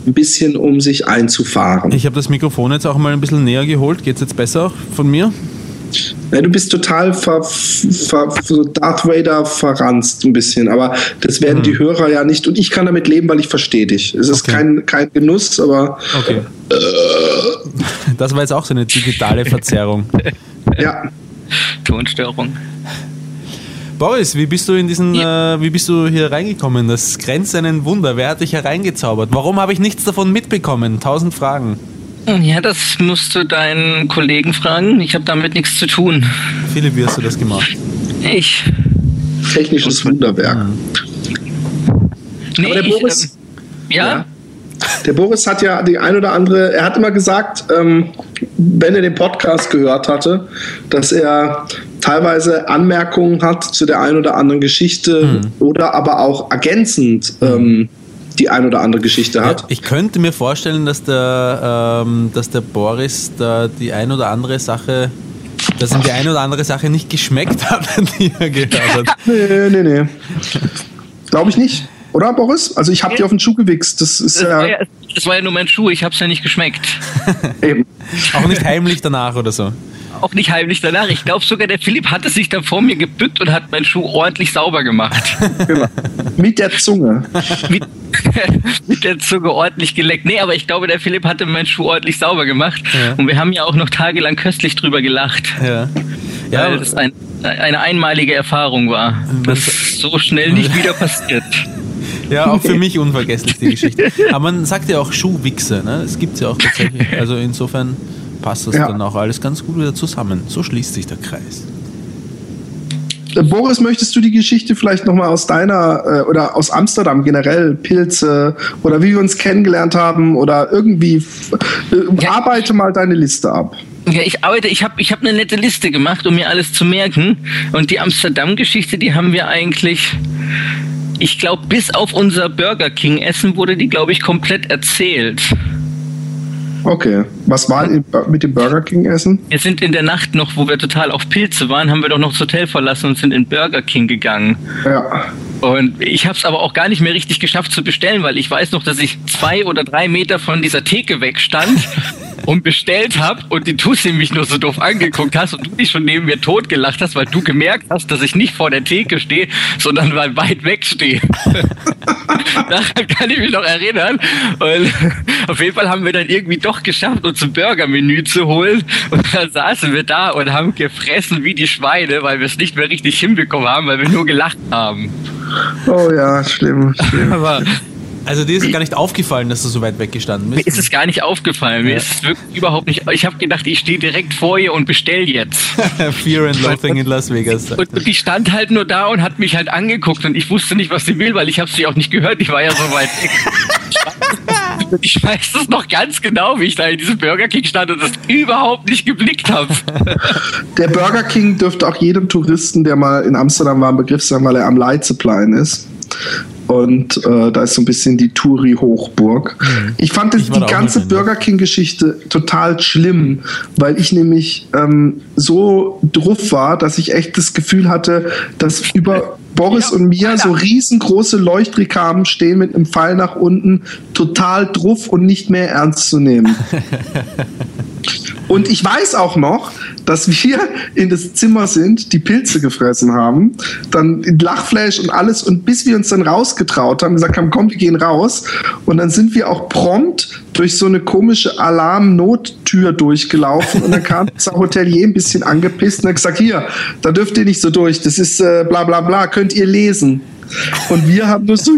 Speaker 1: ein bisschen, um sich einzufahren.
Speaker 2: Ich habe das Mikrofon jetzt auch mal ein bisschen näher geholt. Geht's jetzt besser von mir?
Speaker 1: Ja, du bist total ver, ver, so Darth Vader verranzt ein bisschen, aber das werden die Hörer ja nicht und ich kann damit leben, weil ich verstehe dich. Es ist
Speaker 2: Okay.
Speaker 1: kein, kein Genuss, aber
Speaker 2: Okay. Das war jetzt auch so eine digitale Verzerrung.
Speaker 1: ja.
Speaker 3: Tonstörung.
Speaker 2: Boris, wie bist du in diesen, äh, wie bist du hier reingekommen? Das grenzt an ein Wunder. Wer hat dich hereingezaubert? Warum habe ich nichts davon mitbekommen? Tausend Fragen.
Speaker 3: Ja, das musst du deinen Kollegen fragen. Ich habe damit nichts zu tun.
Speaker 2: Philipp, wie hast du das gemacht?
Speaker 3: Ich.
Speaker 1: Technisches Wunderwerk. Nee, Aber der Boris, ähm, ja? ja? Der Boris hat ja die ein oder andere, er hat immer gesagt, ähm, wenn er den Podcast gehört hatte, dass er teilweise Anmerkungen hat zu der ein oder anderen Geschichte mhm. oder aber auch ergänzend ähm, die ein oder andere Geschichte hat. Ja,
Speaker 2: ich könnte mir vorstellen, dass der, ähm, dass der Boris da die ein oder andere Sache dass ihm die eine oder andere Sache nicht geschmeckt hat, die er gehört hat.
Speaker 1: Nee, nee, nee. Glaube ich nicht. Oder, Boris? Also ich habe dir auf den Schuh gewichst. Das ist
Speaker 3: ja, das war ja nur mein Schuh, ich habe es ja nicht geschmeckt.
Speaker 2: Eben. Auch nicht heimlich danach oder so
Speaker 3: auch nicht heimlich danach. Ich glaube sogar, der Philipp hatte sich dann vor mir gebückt und hat meinen Schuh ordentlich sauber gemacht.
Speaker 1: Genau. Mit der Zunge.
Speaker 3: mit, mit, der Zunge ordentlich geleckt. Nee, aber ich glaube, der Philipp hatte meinen Schuh ordentlich sauber gemacht. Ja. Und wir haben ja auch noch tagelang köstlich drüber gelacht. Ja. ja weil das ein, eine einmalige Erfahrung war. Das so schnell nicht wieder passiert.
Speaker 2: Ja, auch für mich unvergesslich die Geschichte. Aber man sagt ja auch Schuhwichse, ne? Das gibt es ja auch tatsächlich. Also insofern passt das ja. dann auch alles ganz gut wieder zusammen. So schließt sich der Kreis.
Speaker 1: Äh, Boris, möchtest du die Geschichte vielleicht nochmal aus deiner äh, oder aus Amsterdam generell, Pilze oder wie wir uns kennengelernt haben oder irgendwie äh, ja. arbeite mal deine Liste ab.
Speaker 3: Ja, ich arbeite, ich habe ich hab eine nette Liste gemacht, um mir alles zu merken. Und die Amsterdam-Geschichte, die haben wir eigentlich, ich glaube, bis auf unser Burger King-Essen wurde die, glaube ich, komplett erzählt.
Speaker 1: Okay. Was war mit dem Burger King essen?
Speaker 3: Wir sind in der Nacht noch, wo wir total auf Pilze waren, haben wir doch noch das Hotel verlassen und sind in Burger King gegangen. Ja. Und ich habe es aber auch gar nicht mehr richtig geschafft zu bestellen, weil ich weiß noch, dass ich zwei oder drei Meter von dieser Theke wegstand und bestellt habe und die Tussi mich nur so doof angeguckt hast und du dich schon neben mir totgelacht hast, weil du gemerkt hast, dass ich nicht vor der Theke stehe, sondern weil weit weg stehe. Daran kann ich mich noch erinnern. Und auf jeden Fall haben wir dann irgendwie doch geschafft, uns ein Burgermenü zu holen. Und dann saßen wir da und haben gefressen wie die Schweine, weil wir es nicht mehr richtig hinbekommen haben, weil wir nur gelacht haben.
Speaker 1: Oh ja, schlimm, schlimm.
Speaker 2: Aber also dir ist gar nicht aufgefallen, dass du so weit weggestanden bist?
Speaker 3: Mir ist es gar nicht aufgefallen. Mir ist es wirklich überhaupt nicht. Ich habe gedacht, ich stehe direkt vor ihr und bestell jetzt.
Speaker 2: Fear and Loathing in Las Vegas.
Speaker 3: Und, und, die stand halt nur da und hat mich halt angeguckt und ich wusste nicht, was sie will, weil ich habe sie auch nicht gehört. Ich war ja so weit weg. ich weiß es noch ganz genau, wie ich da in diesem Burger King stand und das überhaupt nicht geblickt habe.
Speaker 1: Der Burger King dürfte auch jedem Touristen, der mal in Amsterdam war, ein Begriff sein, weil er am Leitzeplein ist. Und äh, da ist so ein bisschen die Touri-Hochburg. Mhm. Ich fand ich die ganze Burger King-Geschichte total schlimm, weil ich nämlich ähm, so druff war, dass ich echt das Gefühl hatte, dass über Boris ja, und mir so riesengroße Leuchtreklamen stehen mit einem Pfeil nach unten, total druff und nicht mehr ernst zu nehmen. und ich weiß auch noch, dass wir in das Zimmer sind, die Pilze gefressen haben, dann in Lachflash und alles. Und bis wir uns dann rausgetraut haben, gesagt haben, komm, wir gehen raus. Und dann sind wir auch prompt durch so eine komische Alarm-Nottür durchgelaufen. Und dann kam unser Hotelier ein bisschen angepisst und hat gesagt, hier, da dürft ihr nicht so durch, das ist äh, bla bla bla, könnt ihr lesen. Und wir haben nur so.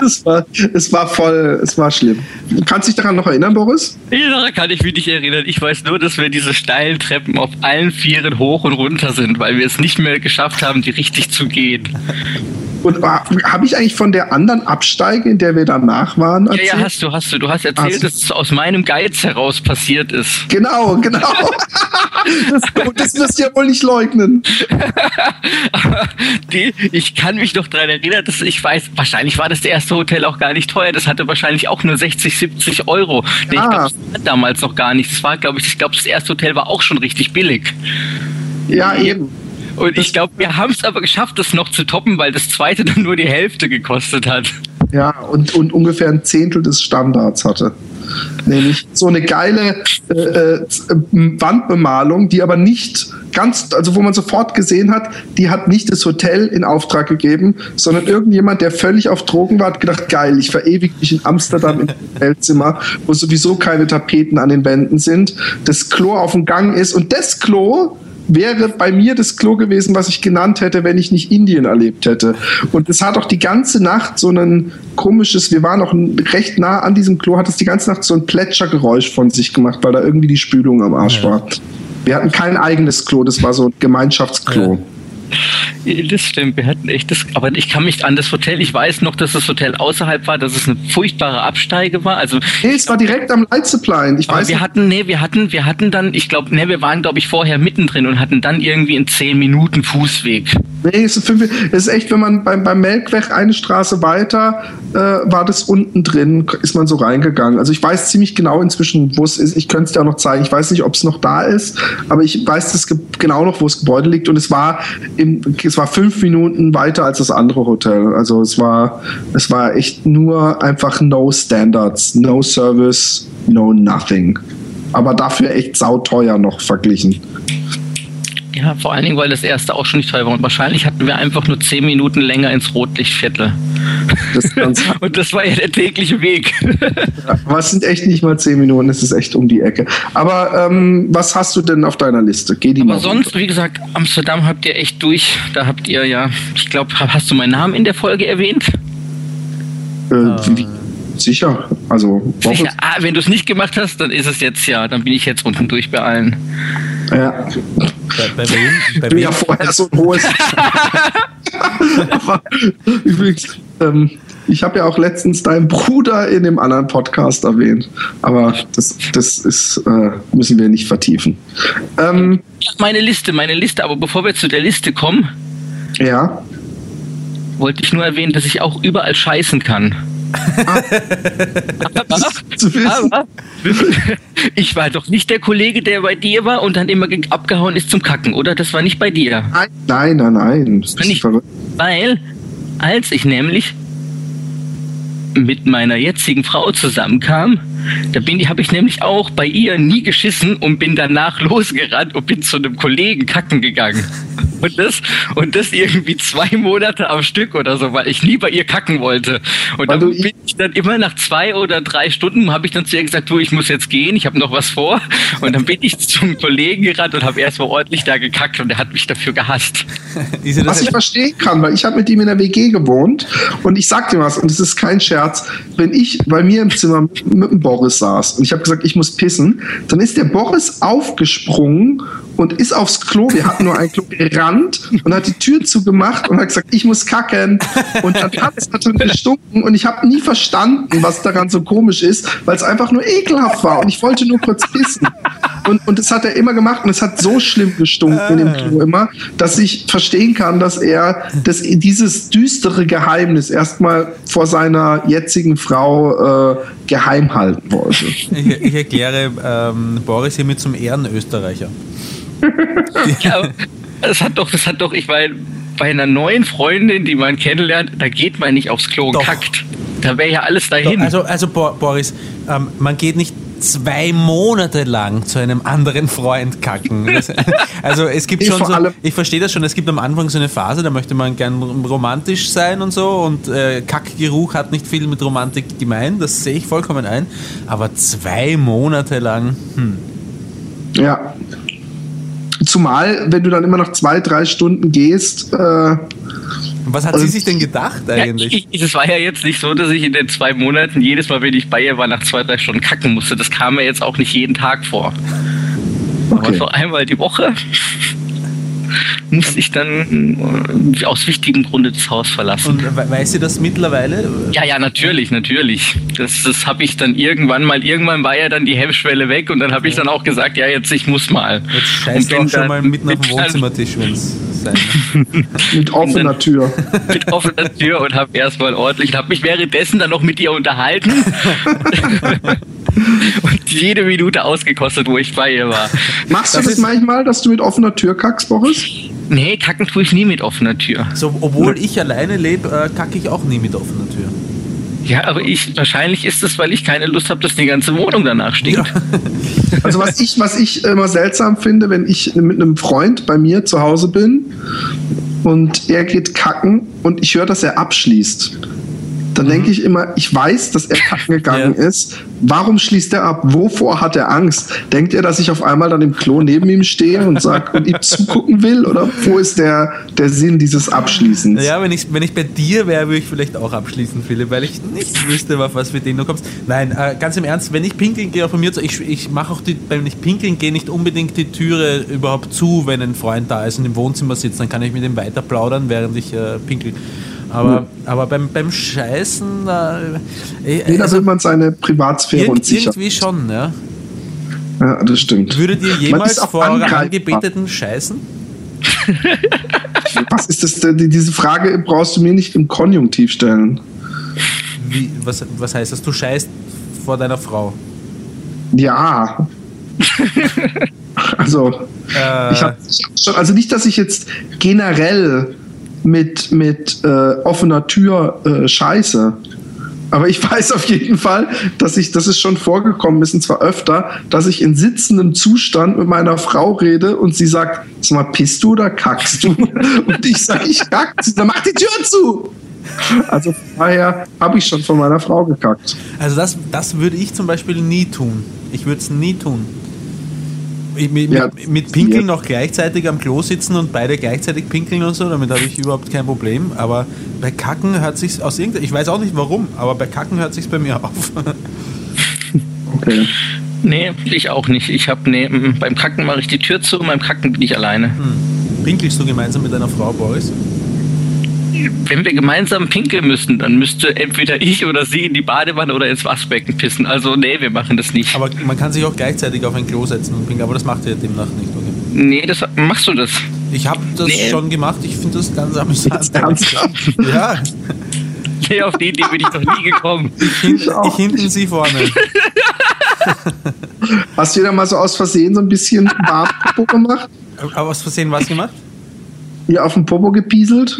Speaker 1: das war, es war voll, es war schlimm. Kannst du dich daran noch erinnern, Boris?
Speaker 3: Ja, daran kann ich mich nicht erinnern. Ich weiß nur, dass wir diese steilen Treppen auf allen Vieren hoch und runter sind, weil wir es nicht mehr geschafft haben, die richtig zu gehen.
Speaker 1: Und habe ich eigentlich von der anderen Absteige, in der wir danach waren,
Speaker 3: erzählt? Ja, ja, hast du, hast du. Du hast erzählt, also. dass es aus meinem Geiz heraus passiert ist.
Speaker 1: Genau, genau. das, das wirst du ja wohl nicht leugnen.
Speaker 3: Die, ich kann mich noch daran erinnern, dass ich weiß, wahrscheinlich war das erste Hotel auch gar nicht teuer. Das hatte wahrscheinlich auch nur 60, 70 Euro. Ja. Ich glaube, das war damals noch gar nicht. Das war, glaube ich, ich glaube, das erste Hotel war auch schon richtig billig.
Speaker 1: Ja, eben.
Speaker 3: Und ich glaube, wir haben es aber geschafft, das noch zu toppen, weil das zweite dann nur die Hälfte gekostet hat.
Speaker 1: Ja, und, und ungefähr ein Zehntel des Standards hatte. Nämlich so eine geile äh, äh, Wandbemalung, die aber nicht ganz, also wo man sofort gesehen hat, die hat nicht das Hotel in Auftrag gegeben, sondern irgendjemand, der völlig auf Drogen war, hat gedacht, geil, ich verewige mich in Amsterdam im Hotelzimmer, wo sowieso keine Tapeten an den Wänden sind, das Klo auf dem Gang ist und das Klo wäre bei mir das Klo gewesen, was ich genannt hätte, wenn ich nicht Indien erlebt hätte. Und es hat auch die ganze Nacht so ein komisches, wir waren auch recht nah an diesem Klo, hat es die ganze Nacht so ein Plätschergeräusch von sich gemacht, weil da irgendwie die Spülung am Arsch ja. war. Wir hatten kein eigenes Klo, das war so ein Gemeinschaftsklo.
Speaker 3: Ja. Das stimmt, wir hatten echt das, aber ich kann mich an das Hotel, ich weiß noch, dass das Hotel außerhalb war, dass es eine furchtbare Absteige war. Also,
Speaker 1: nee, es war direkt am Light Supply.
Speaker 3: Ich weiß wir hatten, nee, wir hatten, wir hatten dann, ich glaube, nee, wir waren, glaube ich, vorher mittendrin und hatten dann irgendwie einen 10 Minuten Fußweg.
Speaker 1: Nee, es ist, fünf, es ist echt, wenn man beim, beim Melkweg eine Straße weiter äh, war das unten drin, ist man so reingegangen. Also ich weiß ziemlich genau inzwischen, wo es ist. Ich könnte es dir auch noch zeigen. Ich weiß nicht, ob es noch da ist, aber ich weiß das genau noch, wo das Gebäude liegt. Und es war im, es war fünf Minuten weiter als das andere Hotel. Also es war, es war echt nur einfach no Standards, no Service, no nothing. Aber dafür echt sauteuer noch verglichen.
Speaker 3: Ja, vor allen Dingen, weil das erste auch schon nicht teuer war. Und wahrscheinlich hatten wir einfach nur zehn Minuten länger ins Rotlichtviertel. Das und das war ja der tägliche Weg.
Speaker 1: es sind echt nicht mal zehn Minuten, es ist echt um die Ecke. Aber ähm, was hast du denn auf deiner Liste?
Speaker 3: Geh die aber mal sonst, runter. wie gesagt, Amsterdam habt ihr echt durch. Da habt ihr ja, ich glaube, hast du meinen Namen in der Folge erwähnt?
Speaker 1: Äh, wie, sicher. Also,
Speaker 3: sicher. Ah, wenn du es nicht gemacht hast, dann ist es jetzt ja, dann bin ich jetzt unten durch bei allen.
Speaker 1: Ja. Bei, bei wem? Bei wem? Ja, vorher so ein hohes. übrigens, ähm, ich habe ja auch letztens deinen Bruder in dem anderen Podcast erwähnt, aber das, das ist, äh, müssen wir nicht vertiefen.
Speaker 3: Ähm, meine Liste, meine Liste, aber bevor wir zu der Liste kommen,
Speaker 1: ja.
Speaker 3: wollte ich nur erwähnen, dass ich auch überall scheißen kann. Aber, ich war doch nicht der Kollege, der bei dir war und dann immer abgehauen ist zum Kacken, oder? Das war nicht bei dir.
Speaker 1: Nein, nein, nein. Das
Speaker 3: ist nicht, weil, als ich nämlich mit meiner jetzigen Frau zusammenkam, da bin habe ich nämlich auch bei ihr nie geschissen und bin danach losgerannt und bin zu einem Kollegen kacken gegangen. Und das, und das irgendwie zwei Monate am Stück oder so, weil ich nie bei ihr kacken wollte. Und dann bin ich dann immer nach zwei oder drei Stunden habe ich dann zu ihr gesagt, du, ich muss jetzt gehen, ich habe noch was vor. Und dann bin ich zum Kollegen gerannt und habe erstmal ordentlich da gekackt und der hat mich dafür gehasst.
Speaker 1: was ich verstehen kann, weil ich habe mit ihm in der WG gewohnt und ich sag dir was, und es ist kein Scherz, wenn ich bei mir im Zimmer mit, mit dem Boris saß. Und ich habe gesagt, ich muss pissen, dann ist der Boris aufgesprungen und ist aufs Klo. Wir hatten nur ein Klo gerannt und hat die Tür zugemacht und hat gesagt, ich muss kacken. Und dann hat es natürlich gestunken und ich habe nie verstanden, was daran so komisch ist, weil es einfach nur ekelhaft war und ich wollte nur kurz pissen. Und, und das hat er immer gemacht und es hat so schlimm gestunken in dem Klo immer, dass ich verstehen kann, dass er das, dieses düstere Geheimnis erstmal vor seiner jetzigen Frau äh, geheim halten wollte.
Speaker 2: Ich, ich erkläre ähm, Boris hiermit zum Ehrenösterreicher.
Speaker 3: ja, das hat doch, das hat doch, ich meine, bei einer neuen Freundin, die man kennenlernt, da geht man nicht aufs Klo und kackt. Da wäre ja alles dahin.
Speaker 2: Doch, also, also Boris, ähm, man geht nicht zwei Monate lang zu einem anderen Freund kacken. Das, also es gibt schon so, ich verstehe das schon, es gibt am Anfang so eine Phase, da möchte man gern romantisch sein und so und äh, Kackgeruch hat nicht viel mit Romantik gemeint, das sehe ich vollkommen ein, aber zwei Monate lang, hm.
Speaker 1: Ja, Zumal, wenn du dann immer noch zwei, drei Stunden gehst. Äh,
Speaker 2: was hat sie sich denn gedacht eigentlich?
Speaker 3: Ja, es war ja jetzt nicht so, dass ich in den zwei Monaten jedes Mal, wenn ich bei ihr war, nach zwei, drei Stunden kacken musste. Das kam mir jetzt auch nicht jeden Tag vor. Okay. Aber so einmal die Woche muss ich dann äh, aus wichtigem Grunde das Haus verlassen.
Speaker 2: Und weiß sie das mittlerweile?
Speaker 3: Ja, ja, natürlich, natürlich. Das, das habe ich dann irgendwann mal, irgendwann war ja dann die Hemmschwelle weg und dann habe ich dann auch gesagt, ja, jetzt ich muss mal.
Speaker 2: Jetzt scheißt du auch schon mal mitten auf dem Wohnzimmertisch, wenn es sein
Speaker 1: Mit offener Tür.
Speaker 3: mit offener Tür und habe erstmal ordentlich, habe mich währenddessen dann noch mit ihr unterhalten. und jede Minute ausgekostet, wo ich bei ihr war.
Speaker 1: Machst du das, das manchmal, dass du mit offener Tür kackst, Boris?
Speaker 3: Nee, kacken tue ich nie mit offener Tür.
Speaker 2: So, obwohl ich alleine lebe, äh, kacke ich auch nie mit offener Tür.
Speaker 3: Ja, aber ich wahrscheinlich ist es, weil ich keine Lust habe, dass die ganze Wohnung danach stinkt. Ja.
Speaker 1: Also was ich, was ich immer seltsam finde, wenn ich mit einem Freund bei mir zu Hause bin und er geht kacken und ich höre, dass er abschließt dann mhm. denke ich immer, ich weiß, dass er kacken gegangen ja. ist. Warum schließt er ab? Wovor hat er Angst? Denkt er, dass ich auf einmal dann im Klo neben ihm stehe und sag und ihm zugucken will? Oder wo ist der, der Sinn dieses Abschließens?
Speaker 2: Ja, wenn ich, wenn ich bei dir wäre, würde ich vielleicht auch abschließen, Philipp, weil ich nicht wüsste, auf was für den du kommst. Nein, äh, ganz im Ernst, wenn ich pinkeln gehe, auch von mir zu, ich, ich mache auch, die, wenn ich pinkeln gehe, nicht unbedingt die Türe überhaupt zu, wenn ein Freund da ist und im Wohnzimmer sitzt, dann kann ich mit ihm weiter plaudern, während ich äh, pinkel. Aber, mhm. aber beim, beim Scheißen.
Speaker 1: Äh, Jeder also, will man seine Privatsphäre
Speaker 2: und sicher. Irgendwie schon, ja.
Speaker 1: Ja, das stimmt.
Speaker 2: Würdet ihr jemals vor eurer Angebeteten scheißen?
Speaker 1: was ist das? Diese Frage brauchst du mir nicht im Konjunktiv stellen.
Speaker 2: Wie, was, was heißt das? Du scheißt vor deiner Frau?
Speaker 1: Ja. also, äh, ich habe schon, also nicht, dass ich jetzt generell mit, mit äh, offener Tür äh, scheiße. Aber ich weiß auf jeden Fall, dass ich, dass es schon vorgekommen ist, und zwar öfter, dass ich in sitzendem Zustand mit meiner Frau rede und sie sagt, sag mal, pisst du oder kackst du? Und ich sage, ich kack. Dann mach die Tür zu. Also von daher habe ich schon von meiner Frau gekackt.
Speaker 2: Also das, das würde ich zum Beispiel nie tun. Ich würde es nie tun. Mit, ja, mit, Pinkeln noch gleichzeitig am Klo sitzen und beide gleichzeitig pinkeln und so, damit habe ich überhaupt kein Problem. Aber bei Kacken hört sich aus irgendeinem, ich weiß auch nicht warum, aber bei Kacken hört sich bei mir auf.
Speaker 3: okay. Nee, ich auch nicht. Ich habe nee, beim Kacken mache ich die Tür zu und beim Kacken bin ich alleine. Hm.
Speaker 2: Pinkelst du gemeinsam mit deiner Frau, Boris?
Speaker 3: Wenn wir gemeinsam pinkeln müssten, dann müsste entweder ich oder sie in die Badewanne oder ins Waschbecken pissen. Also nee, wir machen das nicht.
Speaker 2: Aber man kann sich auch gleichzeitig auf ein Klo setzen und pinkeln, aber das macht ihr demnach nicht, oder?
Speaker 3: Nee, das machst du das.
Speaker 2: Ich habe das nee. schon gemacht. Ich finde das ganz amüsant. ja.
Speaker 3: Nee, auf die Idee bin ich noch nie gekommen.
Speaker 2: Ich, hin, ich hinten, sie vorne.
Speaker 1: Hast du dir da mal so aus Versehen so ein bisschen Bartpopo gemacht?
Speaker 2: Aber aus Versehen was gemacht?
Speaker 1: Ihr auf dem Popo gepieselt?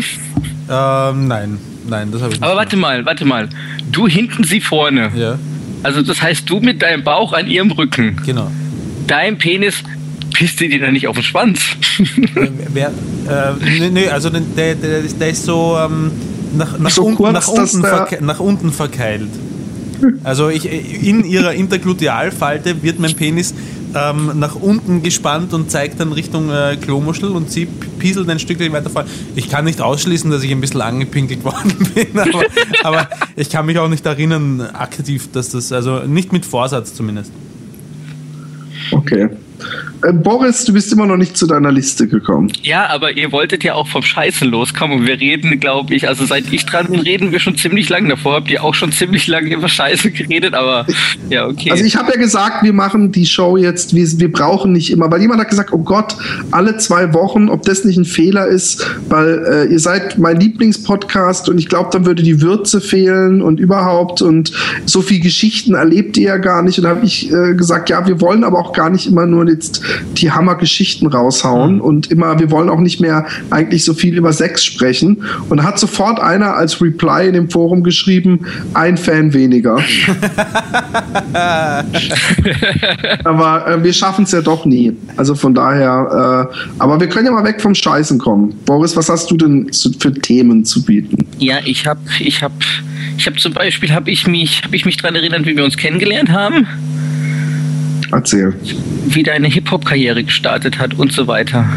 Speaker 2: Ähm, nein, nein, das habe ich nicht.
Speaker 3: Aber warte mal, warte mal. Du hinten, sie vorne.
Speaker 2: Ja.
Speaker 3: Also das heißt, du mit deinem Bauch an ihrem Rücken.
Speaker 2: Genau.
Speaker 3: Dein Penis pisst dir dann nicht auf den Schwanz.
Speaker 2: Wer, äh, nee, also der, der, der ist so ähm, nach, nach, so unten, kurz, nach, unten nach unten verkeilt. Also ich, in ihrer Interglutealfalte wird mein Penis ähm, nach unten gespannt und zeigt dann Richtung äh, Klomuschel und sie pieselt ein Stückchen weiter vor. Ich kann nicht ausschließen, dass ich ein bisschen angepinkelt worden bin, aber, aber ich kann mich auch nicht erinnern aktiv, dass das, also nicht mit Vorsatz zumindest.
Speaker 1: Okay. Äh, Boris, du bist immer noch nicht zu deiner Liste gekommen.
Speaker 3: Ja, aber ihr wolltet ja auch vom Scheißen loskommen und wir reden, glaube ich, also seit ich dran bin, reden wir schon ziemlich lang. Davor habt ihr auch schon ziemlich lange über Scheiße geredet, aber ja, okay.
Speaker 1: Also ich habe ja gesagt, wir machen die Show jetzt, wir, wir brauchen nicht immer, weil jemand hat gesagt, oh Gott, alle zwei Wochen, ob das nicht ein Fehler ist, weil äh, ihr seid mein Lieblingspodcast und ich glaube, dann würde die Würze fehlen und überhaupt und so viel Geschichten erlebt ihr ja gar nicht. Und da habe ich äh, gesagt, ja, wir wollen aber auch gar nicht immer nur jetzt die Hammergeschichten raushauen mhm. und immer, wir wollen auch nicht mehr eigentlich so viel über Sex sprechen. Und hat sofort einer als Reply in dem Forum geschrieben, ein Fan weniger. aber äh, wir schaffen es ja doch nie. Also von daher, äh, aber wir können ja mal weg vom Scheißen kommen. Boris, was hast du denn für Themen zu bieten?
Speaker 3: Ja, ich habe, ich habe, ich habe zum Beispiel, habe ich mich, habe ich mich daran erinnert, wie wir uns kennengelernt haben.
Speaker 1: Erzähl.
Speaker 3: Wie deine Hip-Hop-Karriere gestartet hat und so weiter.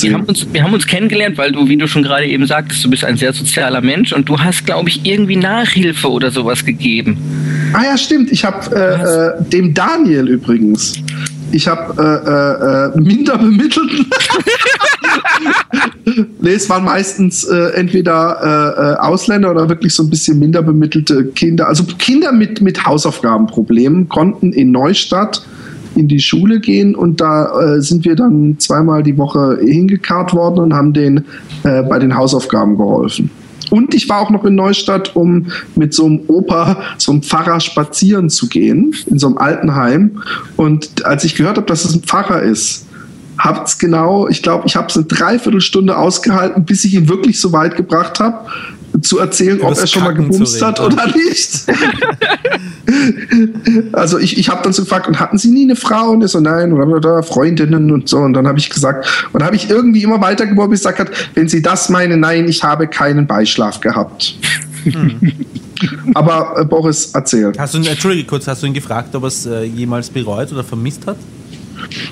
Speaker 3: Wir haben, uns, wir haben uns kennengelernt, weil du, wie du schon gerade eben sagtest, du bist ein sehr sozialer Mensch und du hast, glaube ich, irgendwie Nachhilfe oder sowas gegeben.
Speaker 1: Ah ja, stimmt. Ich habe äh, äh, dem Daniel übrigens. Ich habe äh, äh, äh minder bemittelten. nee, es waren meistens äh, entweder äh, Ausländer oder wirklich so ein bisschen minder bemittelte Kinder. Also Kinder mit, mit Hausaufgabenproblemen konnten in Neustadt in die Schule gehen und da äh, sind wir dann zweimal die Woche hingekarrt worden und haben denen äh, bei den Hausaufgaben geholfen. Und ich war auch noch in Neustadt, um mit so einem Opa, so einem Pfarrer spazieren zu gehen, in so einem Altenheim. Und als ich gehört habe, dass es ein Pfarrer ist, hab's genau, ich glaube, ich habe es eine Dreiviertelstunde ausgehalten, bis ich ihn wirklich so weit gebracht habe, zu erzählen, ob er schon mal gebumst hat oder nicht. also ich, ich habe dann so gefragt, und hatten Sie nie eine Frau? Und er so, nein, oder Freundinnen und so. Und dann habe ich gesagt, und habe ich irgendwie immer weitergebohrt, bis ich gesagt hat, wenn Sie das meinen, nein, ich habe keinen Beischlaf gehabt. Hm. Aber äh, Boris, erzähl.
Speaker 2: Hast du, Entschuldige kurz, hast du ihn gefragt, ob er es äh, jemals bereut oder vermisst hat?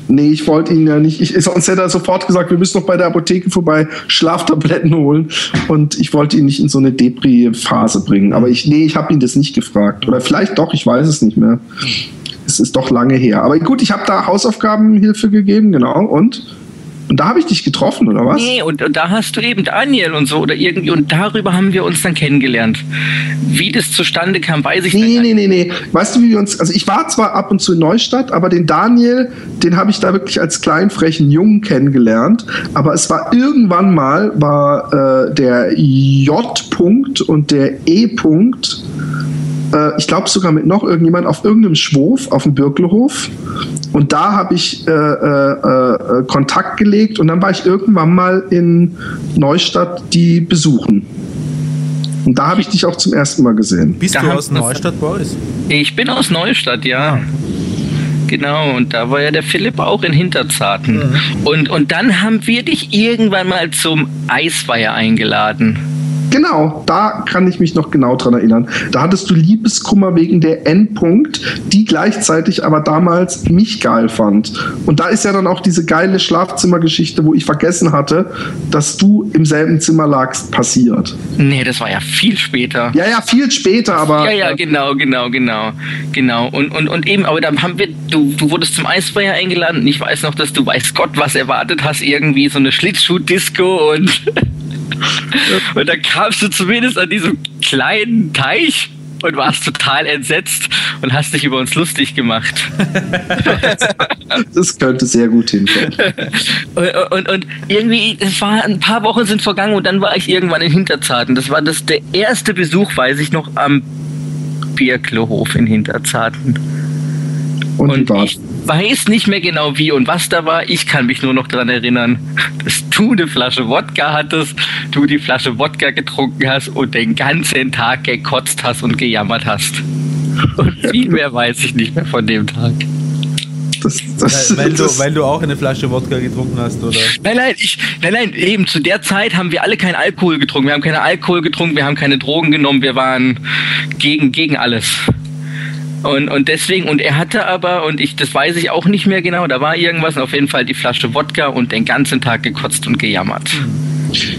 Speaker 1: Nee, ich wollte ihn ja nicht. Ich, sonst hätte er sofort gesagt, wir müssen noch bei der Apotheke vorbei Schlaftabletten holen. Und ich wollte ihn nicht in so eine Depri-Phase bringen. Aber ich, nee, ich habe ihn das nicht gefragt. Oder vielleicht doch, ich weiß es nicht mehr. Es ist doch lange her. Aber gut, ich habe da Hausaufgabenhilfe gegeben, genau. Und? Und da habe ich dich getroffen, oder was?
Speaker 3: Nee, und, und, da hast du eben Daniel und so oder irgendwie, und darüber haben wir uns dann kennengelernt. Wie das zustande kam, weiß ich
Speaker 1: nicht. Nee, nee, nee, nee. Weißt du, wie wir uns, also ich war zwar ab und zu in Neustadt, aber den Daniel, den habe ich da wirklich als kleinen, frechen Jungen kennengelernt. Aber es war irgendwann mal, war äh, der J-Punkt und der E-Punkt äh, ich glaube sogar mit noch irgendjemand auf irgendeinem Schwof auf dem Birkelhof. Und da habe ich äh, äh, äh, Kontakt gelegt und dann war ich irgendwann mal in Neustadt die besuchen. Und da habe ich dich auch zum ersten Mal gesehen.
Speaker 2: Bist
Speaker 1: da
Speaker 2: du aus Neustadt, Boris?
Speaker 3: Ich bin aus Neustadt, ja. Genau, und da war ja der Philipp auch in Hinterzarten. Mhm. Und, und dann haben wir dich irgendwann mal zum Eisweiher eingeladen.
Speaker 1: Genau, da kann ich mich noch genau dran erinnern. Da hattest du Liebeskummer wegen der Endpunkt, die gleichzeitig aber damals mich geil fand. Und da ist ja dann auch diese geile Schlafzimmergeschichte, wo ich vergessen hatte, dass du im selben Zimmer lagst, passiert.
Speaker 3: Nee, das war ja viel später.
Speaker 1: Ja, ja, viel später, aber.
Speaker 3: Ja, ja, genau, genau, genau. Genau. Und, und, und eben, aber dann haben wir, du, du wurdest zum Eisfeuer eingeladen und ich weiß noch, dass du weiß Gott was erwartet hast, irgendwie so eine Schlittschuh-Disco und. Und dann kamst du zumindest an diesem kleinen Teich und warst total entsetzt und hast dich über uns lustig gemacht.
Speaker 1: das könnte sehr gut hinkommen.
Speaker 3: Und, und, und, irgendwie, es war ein paar Wochen sind vergangen und dann war ich irgendwann in Hinterzarten. Das war das der erste Besuch, weiß ich noch, am Bierklohof in Hinterzarten. Und, und ich weiß nicht mehr genau wie und was da war. Ich kann mich nur noch daran erinnern, dass du eine Flasche Wodka hattest, du die Flasche Wodka getrunken hast und den ganzen Tag gekotzt hast und gejammert hast. Und viel mehr weiß ich nicht mehr von dem Tag.
Speaker 2: Das, das, weil, das, du, weil du auch eine Flasche Wodka getrunken hast, oder?
Speaker 3: Nein, nein, ich, nein, nein, eben zu der Zeit haben wir alle keinen Alkohol getrunken. Wir haben keine Alkohol getrunken, wir haben keine Drogen genommen, wir waren gegen, gegen alles. Und, und deswegen, und er hatte aber, und ich, das weiß ich auch nicht mehr genau, da war irgendwas, auf jeden Fall die Flasche Wodka und den ganzen Tag gekotzt und gejammert. Mhm.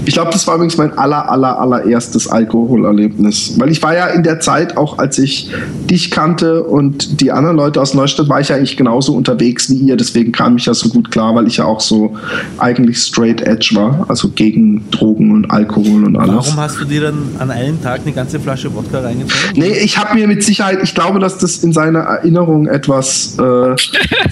Speaker 1: Ich glaube, das war übrigens mein aller, aller, allererstes Alkoholerlebnis. Weil ich war ja in der Zeit, auch als ich dich kannte und die anderen Leute aus Neustadt, war ich ja eigentlich genauso unterwegs wie ihr. Deswegen kam ich ja so gut klar, weil ich ja auch so eigentlich straight edge war. Also gegen Drogen und Alkohol und alles.
Speaker 2: Warum hast du dir dann an einem Tag eine ganze Flasche Wodka reingezogen?
Speaker 1: Nee, ich habe mir mit Sicherheit, ich glaube, dass das in seiner Erinnerung etwas äh,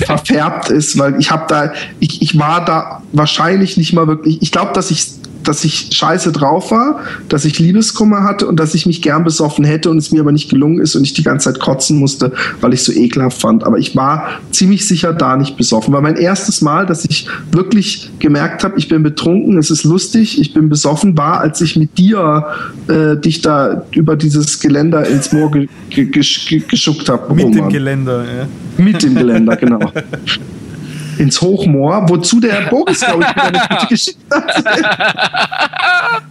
Speaker 1: verfärbt ist, weil ich habe da, ich, ich war da wahrscheinlich nicht mal wirklich, ich glaube, dass ich dass ich scheiße drauf war, dass ich Liebeskummer hatte und dass ich mich gern besoffen hätte und es mir aber nicht gelungen ist und ich die ganze Zeit kotzen musste, weil ich so ekelhaft fand. Aber ich war ziemlich sicher da nicht besoffen. War mein erstes Mal, dass ich wirklich gemerkt habe, ich bin betrunken, es ist lustig, ich bin besoffen, war, als ich mit dir äh, dich da über dieses Geländer ins Moor ge ge ge geschuckt habe.
Speaker 2: Mit dem Geländer, ja.
Speaker 1: Mit dem Geländer, genau. ins Hochmoor, wozu der Boris, glaube ich, eine gute Geschichte
Speaker 3: hat.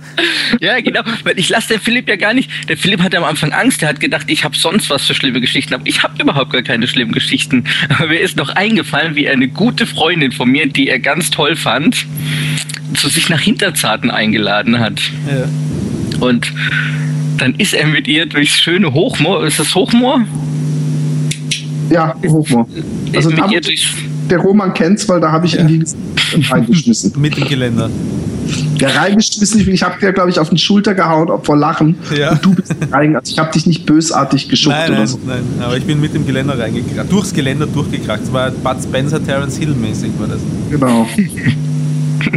Speaker 3: ja, genau. Weil ich lasse den Philipp ja gar nicht. Der Philipp hatte am Anfang Angst. Der hat gedacht, ich habe sonst was für schlimme Geschichten. Aber ich habe überhaupt gar keine schlimmen Geschichten. Aber mir ist noch eingefallen, wie eine gute Freundin von mir, die er ganz toll fand, zu sich nach Hinterzarten eingeladen hat. Ja. Und dann ist er mit ihr durchs schöne Hochmoor. Ist das Hochmoor?
Speaker 1: Ja, Hochmoor.
Speaker 3: Also ist mit ihr durchs
Speaker 1: der Roman kennt's, weil da habe ich ja. ihn reingeschmissen.
Speaker 2: Mit dem Geländer.
Speaker 1: Ja, reingeschmissen. Ich habe dir, glaube ich, auf den Schulter gehauen, ob vor Lachen. Ja. Und du bist rein. Also ich habe dich nicht bösartig geschuckt
Speaker 2: nein,
Speaker 1: oder
Speaker 2: nein,
Speaker 1: so.
Speaker 2: Nein, aber ich bin mit dem Geländer reingekracht. Durchs Geländer durchgekracht. Das war Bud Spencer, Terence Hill mäßig war das.
Speaker 1: Genau.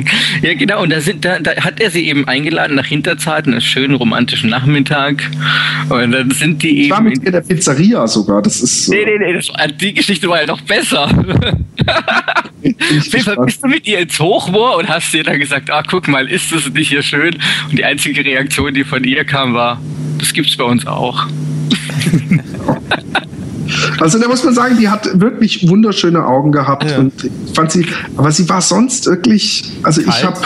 Speaker 3: ja, genau. Und da, sind, da, da hat er sie eben eingeladen nach Hinterzarten, einen schönen romantischen Nachmittag. Und dann sind die
Speaker 1: eben. Ich war mit in der Pizzeria sogar. Das ist.
Speaker 3: Nee, nee, nee. Das die Geschichte war ja noch besser. Auf Fall bist du mit ihr ins Hochmoor und hast ihr dann gesagt: Ah, guck mal, ist das nicht hier schön? Und die einzige Reaktion, die von ihr kam, war: Das gibt's bei uns auch.
Speaker 1: Also da muss man sagen, die hat wirklich wunderschöne Augen gehabt ja. und fand sie, aber sie war sonst wirklich, also ich habe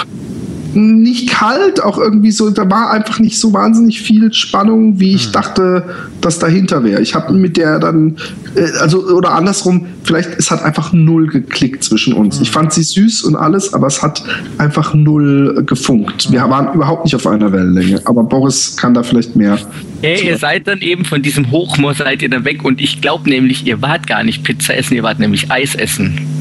Speaker 1: nicht kalt, auch irgendwie so, da war einfach nicht so wahnsinnig viel Spannung, wie ich hm. dachte, dass dahinter wäre. Ich habe mit der dann, äh, also, oder andersrum, vielleicht, es hat einfach null geklickt zwischen uns. Hm. Ich fand sie süß und alles, aber es hat einfach null gefunkt. Wir hm. waren überhaupt nicht auf einer Wellenlänge, aber Boris kann da vielleicht mehr.
Speaker 3: Hey, ihr seid dann eben von diesem Hochmoor seid ihr dann weg und ich glaube nämlich, ihr wart gar nicht Pizza essen, ihr wart nämlich Eis essen.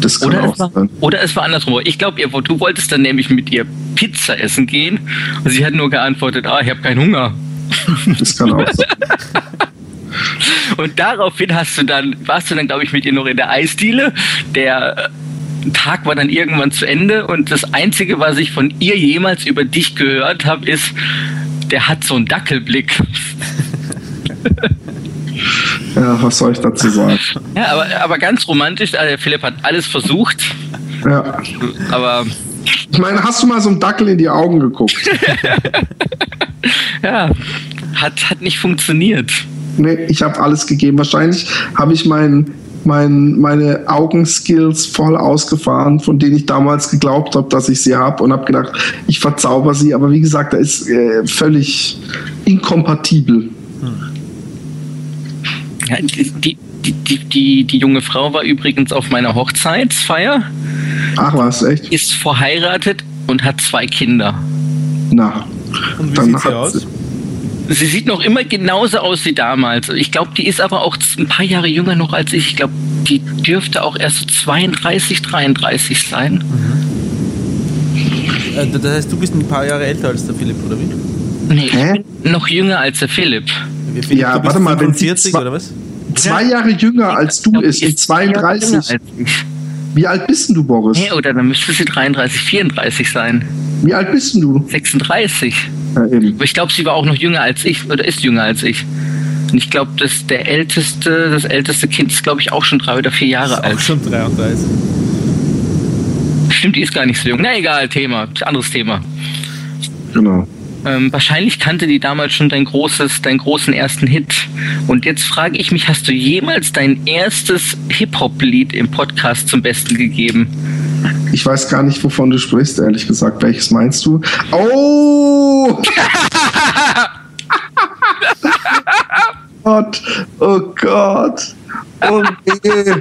Speaker 3: Das kann oder, auch es war, sein. oder es war andersrum. Ich glaube, du wolltest dann nämlich mit ihr Pizza essen gehen und sie hat nur geantwortet, ah, ich habe keinen Hunger. Das kann auch sein. und daraufhin hast du dann, warst du dann, glaube ich, mit ihr noch in der Eisdiele. Der äh, Tag war dann irgendwann zu Ende und das Einzige, was ich von ihr jemals über dich gehört habe, ist, der hat so einen Dackelblick.
Speaker 1: Ja, was soll ich dazu sagen?
Speaker 3: Ja, aber, aber ganz romantisch. Also Philipp hat alles versucht.
Speaker 1: Ja. Aber. Ich meine, hast du mal so einem Dackel in die Augen geguckt?
Speaker 3: ja, hat, hat nicht funktioniert.
Speaker 1: Nee, ich habe alles gegeben. Wahrscheinlich habe ich mein, mein, meine Augenskills voll ausgefahren, von denen ich damals geglaubt habe, dass ich sie habe und habe gedacht, ich verzauber sie. Aber wie gesagt, da ist äh, völlig inkompatibel. Hm.
Speaker 3: Ja, die, die, die, die, die junge Frau war übrigens auf meiner Hochzeitsfeier.
Speaker 1: Ach was, echt?
Speaker 3: Ist verheiratet und hat zwei Kinder.
Speaker 1: Na,
Speaker 2: und wie dann sieht sie aus?
Speaker 3: Sie sieht noch immer genauso aus wie damals. Ich glaube, die ist aber auch ein paar Jahre jünger noch als ich. Ich glaube, die dürfte auch erst so 32, 33 sein.
Speaker 2: Mhm. Äh, das heißt, du bist ein paar Jahre älter als der Philipp, oder wie?
Speaker 3: Nee, ich Hä? bin noch jünger als der Philipp.
Speaker 1: Philipp ja, warte mal, 45 wenn oder was? Zwei Jahre jünger als du ist, ist 32. Wie alt bist denn du, Boris?
Speaker 3: Nee, oder dann müsste sie 33, 34 sein.
Speaker 1: Wie alt bist denn du?
Speaker 3: 36. Ja, Aber ich glaube, sie war auch noch jünger als ich oder ist jünger als ich. Und ich glaube, dass der älteste, das älteste Kind ist, glaube ich, auch schon drei oder vier Jahre ist alt.
Speaker 2: Auch schon 33.
Speaker 3: Stimmt, die ist gar nicht so jung. Na egal, Thema, anderes Thema.
Speaker 1: Genau.
Speaker 3: Ähm, wahrscheinlich kannte die damals schon dein großes, deinen großen ersten Hit. Und jetzt frage ich mich, hast du jemals dein erstes Hip-Hop-Lied im Podcast zum Besten gegeben?
Speaker 1: Ich weiß gar nicht, wovon du sprichst, ehrlich gesagt. Welches meinst du? Oh! Gott, oh Gott. Oh nee.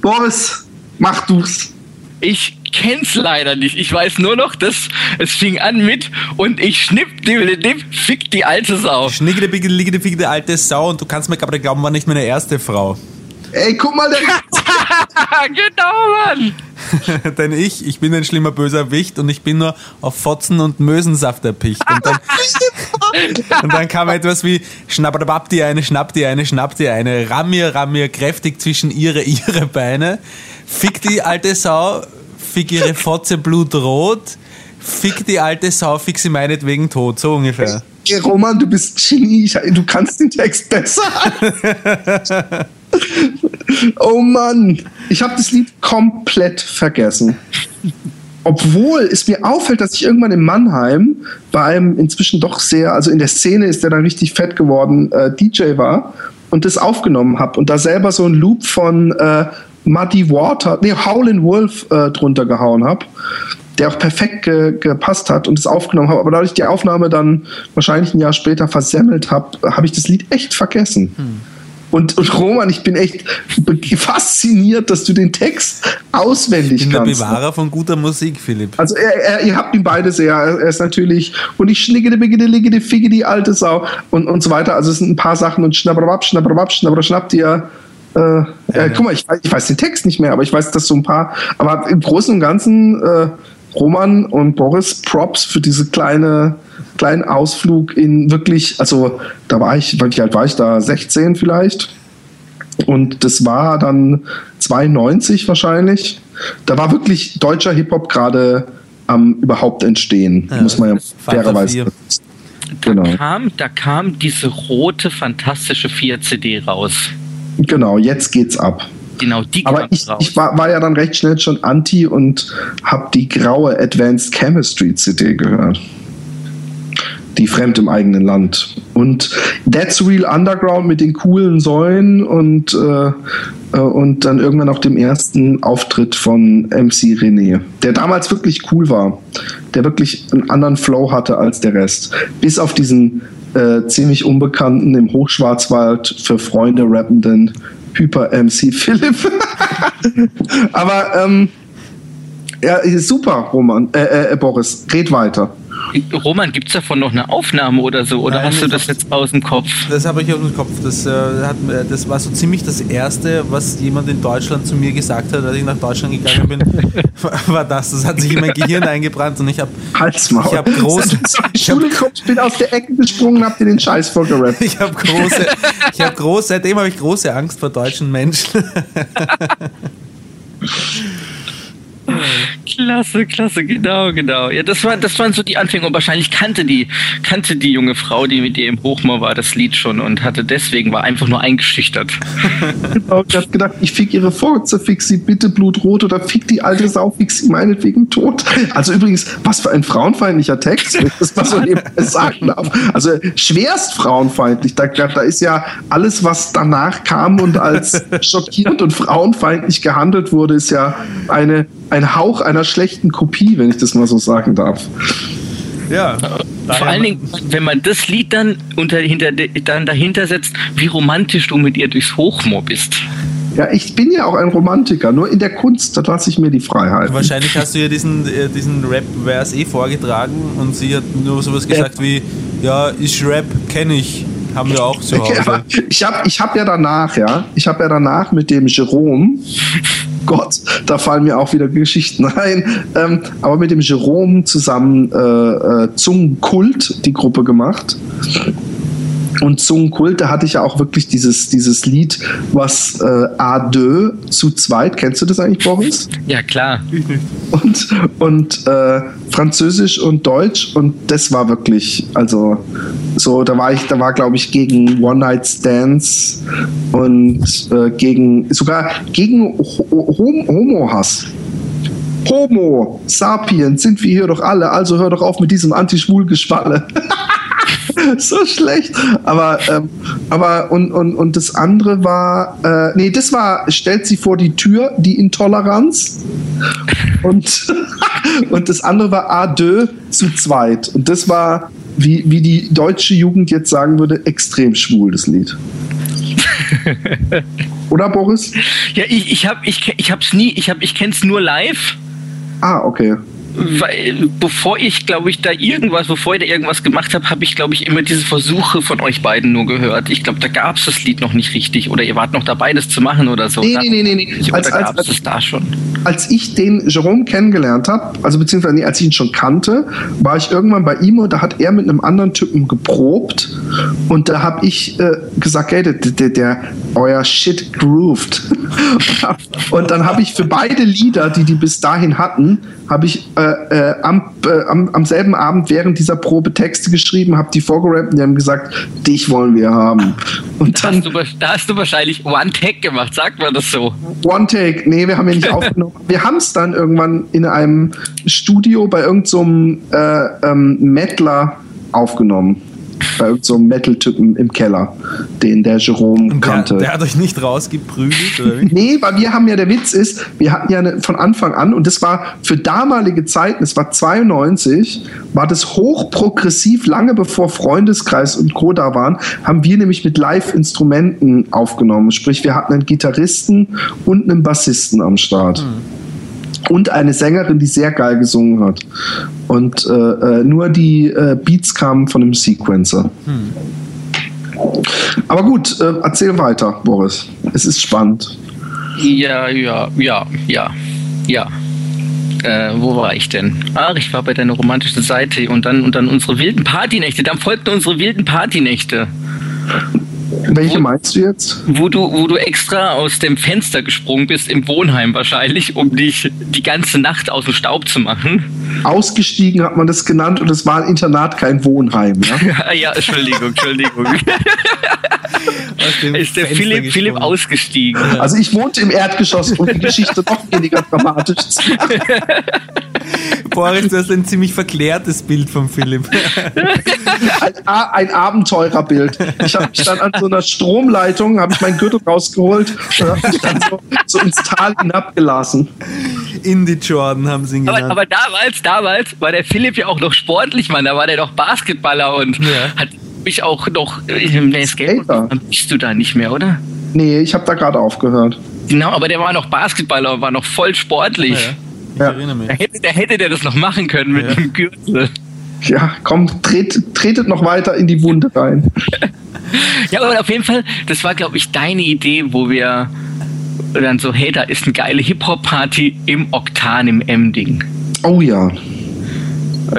Speaker 1: Boris, mach du's.
Speaker 3: Ich kenn's leider nicht. Ich weiß nur noch, dass es fing an mit und ich schnipp die fick die alte Sau.
Speaker 2: Schnicke die liege fick die alte Sau und du kannst mir gerade glauben, war nicht meine erste Frau.
Speaker 1: Ey, guck mal, der
Speaker 3: genau, Mann.
Speaker 2: Denn ich, ich bin ein schlimmer böser Wicht und ich bin nur auf Fotzen und Mösensaft erpicht. Und dann, und dann kam etwas wie schnapp die eine, schnapp die eine, schnapp die eine, ramm mir, ramm mir kräftig zwischen ihre, ihre Beine, fick die alte Sau, fick ihre Fotze blutrot, fick die alte Sau, fick sie meinetwegen tot, so ungefähr.
Speaker 1: Roman, du bist Genie, du kannst den Text besser. oh Mann, ich habe das Lied komplett vergessen. Obwohl es mir auffällt, dass ich irgendwann in Mannheim bei einem inzwischen doch sehr, also in der Szene ist der dann richtig fett geworden, äh, DJ war und das aufgenommen habe und da selber so ein Loop von äh, Muddy Water, nee, Howlin' Wolf äh, drunter gehauen habe, der auch perfekt ge gepasst hat und es aufgenommen habe. Aber dadurch die Aufnahme dann wahrscheinlich ein Jahr später versemmelt habe, habe ich das Lied echt vergessen. Hm. Und, und Roman, ich bin echt fasziniert, dass du den Text auswendig
Speaker 2: ich bin
Speaker 1: kannst.
Speaker 2: der Bewahrer von guter Musik, Philipp.
Speaker 1: Also er, er, ihr habt ihn beide sehr. Er ist natürlich und ich schnicke die Bigge, ligge die Figge, die alte Sau und, und so weiter. Also es sind ein paar Sachen und schnabberwab, schnabberwab, schnabber schnappt ihr äh, ja, ja. Guck mal, ich, ich, weiß den Text nicht mehr, aber ich weiß, dass so ein paar. Aber im Großen und Ganzen, äh, Roman und Boris, Props für diese kleine, kleinen Ausflug in wirklich, also da war ich, wie alt war ich da? 16 vielleicht. Und das war dann 92 wahrscheinlich. Da war wirklich deutscher Hip-Hop gerade am überhaupt entstehen, ja, muss man ja fairerweise.
Speaker 3: Genau. Da, kam, da kam diese rote, fantastische 4-CD raus.
Speaker 1: Genau, jetzt geht's ab.
Speaker 3: Genau, die
Speaker 1: Aber ich, ich war, war, ja dann recht schnell schon anti und habe die graue Advanced Chemistry CD gehört. die fremd im eigenen Land. Und That's Real Underground mit den coolen Säulen und, äh, äh, und dann irgendwann auch dem ersten Auftritt von MC René, der damals wirklich cool war, der wirklich einen anderen Flow hatte als der Rest. Bis auf diesen äh, ziemlich unbekannten im Hochschwarzwald für Freunde rappenden Hyper MC Philipp. Aber ähm, ja, super, Roman, äh, äh, Boris, red weiter.
Speaker 3: Roman, gibt es davon noch eine Aufnahme oder so? Oder Nein, hast du das jetzt aus dem Kopf?
Speaker 2: Das habe ich aus dem Kopf. Das, äh, hat, das war so ziemlich das Erste, was jemand in Deutschland zu mir gesagt hat, als ich nach Deutschland gegangen bin, war das. Das hat sich in mein Gehirn eingebrannt und ich habe
Speaker 1: ich habe große ich, hab, ich bin aus der Ecke gesprungen und habe dir den Scheiß vorgerappt.
Speaker 2: ich habe große ich habe große seitdem habe ich große Angst vor deutschen Menschen.
Speaker 3: Klasse, klasse, genau, genau. Ja, das war, das waren so die Anfänge und wahrscheinlich kannte die, kannte die junge Frau, die mit ihr im Hochmoor war, das Lied schon und hatte deswegen war einfach nur eingeschüchtert.
Speaker 1: genau, ich hab gedacht, ich fick ihre Furze, fick sie bitte blutrot oder fick die alte Sau, fick sie meinetwegen tot. Also übrigens, was für ein frauenfeindlicher Text, wenn ich das mal so sagen darf. Also schwerst frauenfeindlich. Da, da ist ja alles, was danach kam und als schockierend und frauenfeindlich gehandelt wurde, ist ja eine ein Hauch einer schlechten Kopie, wenn ich das mal so sagen darf.
Speaker 3: Ja. Vor allen Dingen, wenn man das Lied dann, unter, hinter, dann dahinter setzt, wie romantisch du mit ihr durchs Hochmoor bist.
Speaker 1: Ja, ich bin ja auch ein Romantiker, nur in der Kunst, da lasse ich mir die Freiheit.
Speaker 2: Wahrscheinlich hast du ihr diesen, äh, diesen Rap-Vers eh vorgetragen und sie hat nur sowas gesagt ja. wie, ja, ich Rap, kenne ich, haben wir auch zu Hause. Ja,
Speaker 1: ich habe ich hab ja danach, ja, ich habe ja danach mit dem Jerome Gott, da fallen mir auch wieder Geschichten ein. Ähm, aber mit dem Jerome zusammen äh, äh, Zungenkult die Gruppe gemacht. Und Zungenkult, da hatte ich ja auch wirklich dieses, dieses Lied, was äh, A2 zu zweit, kennst du das eigentlich, Boris?
Speaker 3: Ja, klar.
Speaker 1: Und, und äh, Französisch und Deutsch und das war wirklich, also so, da war ich, da war glaube ich gegen One Night Stands und äh, gegen, sogar gegen Homo-Hass. Homo, Sapiens, sind wir hier doch alle, also hör doch auf mit diesem Anti-Schwul-Geschwalle. so schlecht. Aber, ähm, aber und, und, und das andere war, äh, nee, das war, stellt sie vor die Tür, die Intoleranz. Und, und das andere war A deux zu zweit. Und das war, wie, wie die deutsche Jugend jetzt sagen würde, extrem schwul, das Lied. Oder Boris?
Speaker 3: Ja, ich, ich habe ich, ich hab's nie, ich hab, ich kenn's nur live.
Speaker 1: Ah, okay
Speaker 3: weil bevor ich, glaube ich, da irgendwas, bevor ich da irgendwas gemacht habe, habe ich, glaube ich, immer diese Versuche von euch beiden nur gehört. Ich glaube, da gab es das Lied noch nicht richtig oder ihr wart noch dabei, das zu machen oder so.
Speaker 1: Nee, nee, nee, nee. nee. Als, als, als, es da schon? Als ich den Jerome kennengelernt habe, also beziehungsweise nee, als ich ihn schon kannte, war ich irgendwann bei ihm und da hat er mit einem anderen Typen geprobt und da habe ich äh, gesagt, hey, der, der, der, euer Shit grooved. und dann habe ich für beide Lieder, die die bis dahin hatten, habe ich äh, äh, am, äh, am, am, selben Abend während dieser Probe Texte geschrieben, habe die vorgerappt und die haben gesagt, dich wollen wir haben.
Speaker 3: Und dann, da, hast du, da hast du wahrscheinlich One Take gemacht, sagt man das so?
Speaker 1: One Take, nee, wir haben ja nicht aufgenommen. Wir haben es dann irgendwann in einem Studio bei irgendeinem so äh, ähm, Mettler aufgenommen bei irgendeinem so Metal-Typen im Keller, den der Jerome der, kannte.
Speaker 2: Der hat euch nicht rausgeprügelt, oder
Speaker 1: wie? nee, weil wir haben ja, der Witz ist, wir hatten ja eine, von Anfang an, und das war für damalige Zeiten, es war 92, war das hochprogressiv, lange bevor Freundeskreis und Co. da waren, haben wir nämlich mit Live-Instrumenten aufgenommen. Sprich, wir hatten einen Gitarristen und einen Bassisten am Start. Hm und eine Sängerin, die sehr geil gesungen hat. Und äh, äh, nur die äh, Beats kamen von einem Sequencer. Hm. Aber gut, äh, erzähl weiter, Boris. Es ist spannend.
Speaker 3: Ja, ja, ja, ja, ja. Äh, wo war ich denn? Ach, ich war bei deiner romantischen Seite und dann, und dann unsere wilden Partynächte. Dann folgten unsere wilden Partynächte.
Speaker 1: Welche wo, meinst du jetzt?
Speaker 3: Wo du, wo du extra aus dem Fenster gesprungen bist, im Wohnheim wahrscheinlich, um dich die ganze Nacht aus dem Staub zu machen.
Speaker 1: Ausgestiegen hat man das genannt und es war ein Internat, kein Wohnheim.
Speaker 3: Ja, ja Entschuldigung, Entschuldigung. ist der Philipp, Philipp ausgestiegen.
Speaker 1: Also ich wohnte im Erdgeschoss, um die Geschichte noch weniger dramatisch zu machen.
Speaker 2: Boris, du hast ein ziemlich verklärtes Bild von Philipp.
Speaker 1: Ein, ein Abenteurerbild. Ich habe mich dann an so einer Stromleitung, habe ich meinen Gürtel rausgeholt und habe mich dann so, so, ins Tal hinabgelassen.
Speaker 2: Indie Jordan haben sie ihn
Speaker 3: genannt. Aber, aber damals, damals war der Philipp ja auch noch sportlich, Mann. Da war der doch Basketballer und ja. hat mich auch noch. Nee, Skater. bist du da nicht mehr, oder?
Speaker 1: Nee, ich habe da gerade aufgehört.
Speaker 3: Genau, aber der war noch Basketballer und war noch voll sportlich. Ja, ich ja. erinnere mich. Da hätte, da hätte der das noch machen können mit ja. dem Gürtel.
Speaker 1: Ja, komm, tret, tretet noch weiter in die Wunde rein.
Speaker 3: ja, aber auf jeden Fall, das war, glaube ich, deine Idee, wo wir dann so, hey, da ist eine geile Hip-Hop-Party im Oktan im Emding.
Speaker 1: Oh ja.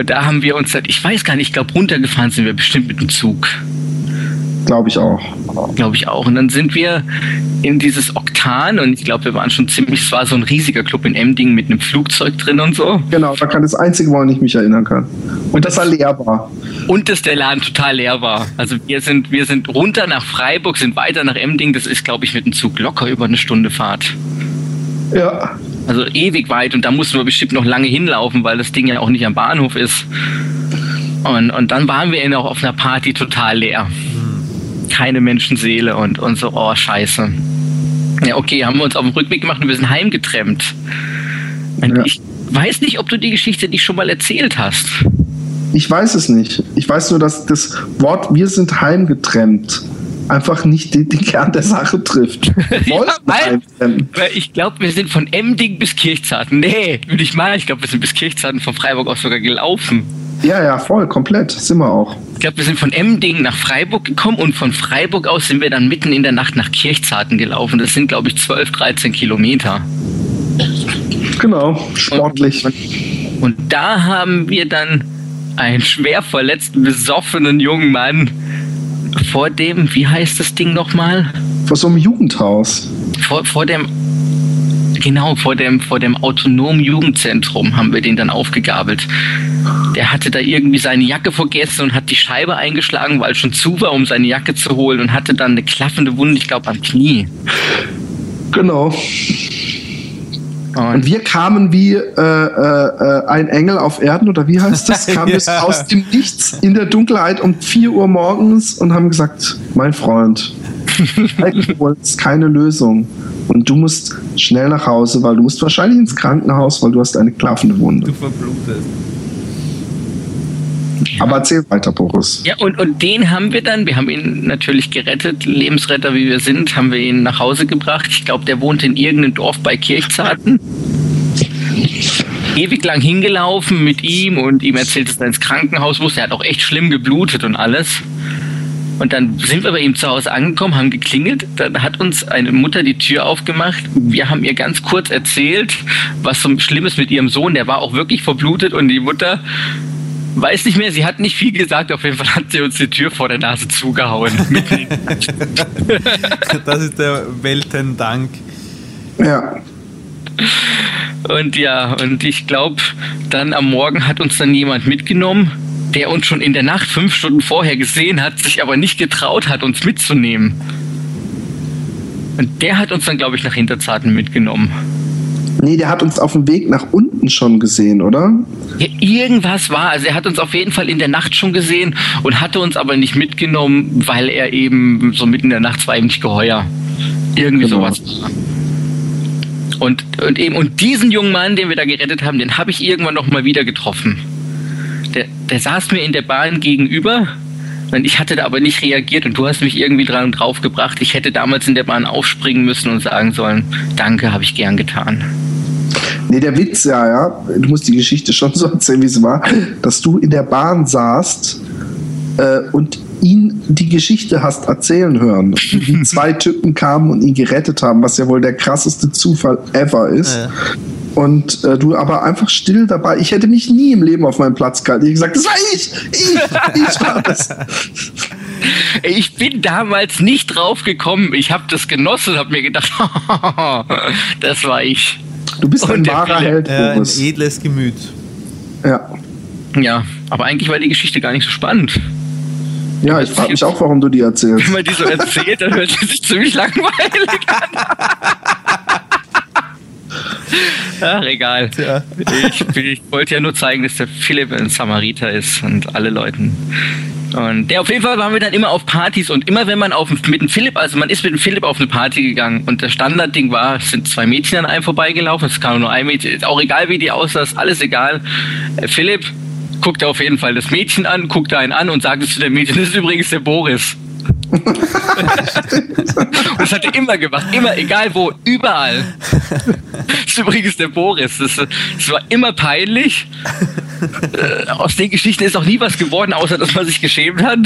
Speaker 3: Da haben wir uns, ich weiß gar nicht, ich glaube, runtergefahren sind wir bestimmt mit dem Zug.
Speaker 1: Glaube ich auch.
Speaker 3: Glaube ich auch. Und dann sind wir in dieses Oktan und ich glaube, wir waren schon ziemlich, es war so ein riesiger Club in Emding mit einem Flugzeug drin und so.
Speaker 1: Genau, da kann das einzige, woran ich mich erinnern kann. Und dass er leer war.
Speaker 3: Und dass der Laden total leer war. Also wir sind, wir sind runter nach Freiburg, sind weiter nach Emding. Das ist, glaube ich, mit dem Zug locker über eine Stunde Fahrt.
Speaker 1: Ja.
Speaker 3: Also ewig weit und da mussten wir bestimmt noch lange hinlaufen, weil das Ding ja auch nicht am Bahnhof ist. Und, und dann waren wir auch auf einer Party total leer. Keine Menschenseele und, und so, oh scheiße. Ja, okay, haben wir uns auf den Rückweg gemacht und wir sind heimgetrennt. Ja. Ich weiß nicht, ob du die Geschichte nicht schon mal erzählt hast.
Speaker 1: Ich weiß es nicht. Ich weiß nur, dass das Wort wir sind heimgetrennt einfach nicht den, Kern der Sache trifft. ja,
Speaker 3: ich glaube, wir sind von Emding bis Kirchzarten. Nee, würde ich mal. Ich glaube, wir sind bis Kirchzarten von Freiburg aus sogar gelaufen.
Speaker 1: Ja, ja, voll, komplett. Sind wir auch.
Speaker 3: Ich glaube, wir sind von Emding nach Freiburg gekommen und von Freiburg aus sind wir dann mitten in der Nacht nach Kirchzarten gelaufen. Das sind, glaube ich, 12, 13 Kilometer.
Speaker 1: Genau, sportlich.
Speaker 3: Und, und, und da haben wir dann einen schwer verletzten, besoffenen jungen Mann vor dem, wie heißt das Ding nochmal?
Speaker 1: Vor so einem Jugendhaus.
Speaker 3: Vor, vor dem, genau, vor dem, vor dem autonomen Jugendzentrum haben wir den dann aufgegabelt. Der hatte da irgendwie seine Jacke vergessen und hat die Scheibe eingeschlagen, weil es schon zu war, um seine Jacke zu holen und hatte dann eine klaffende Wunde, ich glaube, am Knie.
Speaker 1: Genau. Und wir kamen wie äh, äh, ein Engel auf Erden, oder wie heißt das? Kamen ja. aus dem Nichts in der Dunkelheit um 4 Uhr morgens und haben gesagt, mein Freund, du ist keine Lösung. Und du musst schnell nach Hause, weil du musst wahrscheinlich ins Krankenhaus, weil du hast eine klaffende Wunde. Du verblutest. Aber erzähl weiter, Boris.
Speaker 3: Ja, und, und den haben wir dann, wir haben ihn natürlich gerettet, Lebensretter wie wir sind, haben wir ihn nach Hause gebracht. Ich glaube, der wohnt in irgendeinem Dorf bei Kirchzarten. Ewig lang hingelaufen mit ihm und ihm erzählt, dass er ins Krankenhaus muss. Er hat auch echt schlimm geblutet und alles. Und dann sind wir bei ihm zu Hause angekommen, haben geklingelt. Dann hat uns eine Mutter die Tür aufgemacht. Wir haben ihr ganz kurz erzählt, was so schlimm ist mit ihrem Sohn. Der war auch wirklich verblutet und die Mutter Weiß nicht mehr, sie hat nicht viel gesagt, auf jeden Fall hat sie uns die Tür vor der Nase zugehauen.
Speaker 2: das ist der Weltendank.
Speaker 1: Ja.
Speaker 3: Und ja, und ich glaube, dann am Morgen hat uns dann jemand mitgenommen, der uns schon in der Nacht fünf Stunden vorher gesehen hat, sich aber nicht getraut hat, uns mitzunehmen. Und der hat uns dann, glaube ich, nach Hinterzarten mitgenommen.
Speaker 1: Nee, der hat uns auf dem Weg nach unten schon gesehen, oder?
Speaker 3: Ja, irgendwas war. Also er hat uns auf jeden Fall in der Nacht schon gesehen und hatte uns aber nicht mitgenommen, weil er eben so mitten in der Nacht war ihm nicht geheuer. Irgendwie genau. sowas. Und, und eben, und diesen jungen Mann, den wir da gerettet haben, den habe ich irgendwann noch mal wieder getroffen. Der, der saß mir in der Bahn gegenüber und ich hatte da aber nicht reagiert und du hast mich irgendwie dran drauf gebracht. Ich hätte damals in der Bahn aufspringen müssen und sagen sollen, danke, habe ich gern getan.
Speaker 1: Nee, der Witz, ja, ja, du musst die Geschichte schon so erzählen, wie sie war, dass du in der Bahn saßt äh, und ihn die Geschichte hast erzählen hören. Wie zwei Typen kamen und ihn gerettet haben, was ja wohl der krasseste Zufall ever ist. Ja. Und äh, du aber einfach still dabei. Ich hätte mich nie im Leben auf meinen Platz gehalten. Ich gesagt, das war ich! Ich, ich war das.
Speaker 3: Ich bin damals nicht drauf gekommen. Ich habe das genossen und habe mir gedacht, das war ich.
Speaker 1: Du bist und ein wahrer Held,
Speaker 2: ja, ein edles Gemüt.
Speaker 1: Ja.
Speaker 3: Ja, aber eigentlich war die Geschichte gar nicht so spannend.
Speaker 1: Ja, ich frage mich auch, warum du die erzählst.
Speaker 3: Wenn man die so erzählt, dann hört sie sich ziemlich langweilig an. Ach, egal. Ja. Ich, ich, wollte ja nur zeigen, dass der Philipp ein Samariter ist und alle Leuten. Und der auf jeden Fall waren wir dann immer auf Partys und immer wenn man auf mit dem Philipp, also man ist mit dem Philipp auf eine Party gegangen und das Standardding war, es sind zwei Mädchen an einem vorbeigelaufen, es kam nur ein Mädchen, ist auch egal wie die aussah, ist alles egal. Äh, Philipp guckt auf jeden Fall das Mädchen an, guckt einen an und sagt es zu dem Mädchen, das ist übrigens der Boris. das hat er immer gemacht, immer, egal wo, überall. Das ist übrigens der Boris. Das, das war immer peinlich. Äh, aus den Geschichten ist auch nie was geworden, außer dass man sich geschämt hat.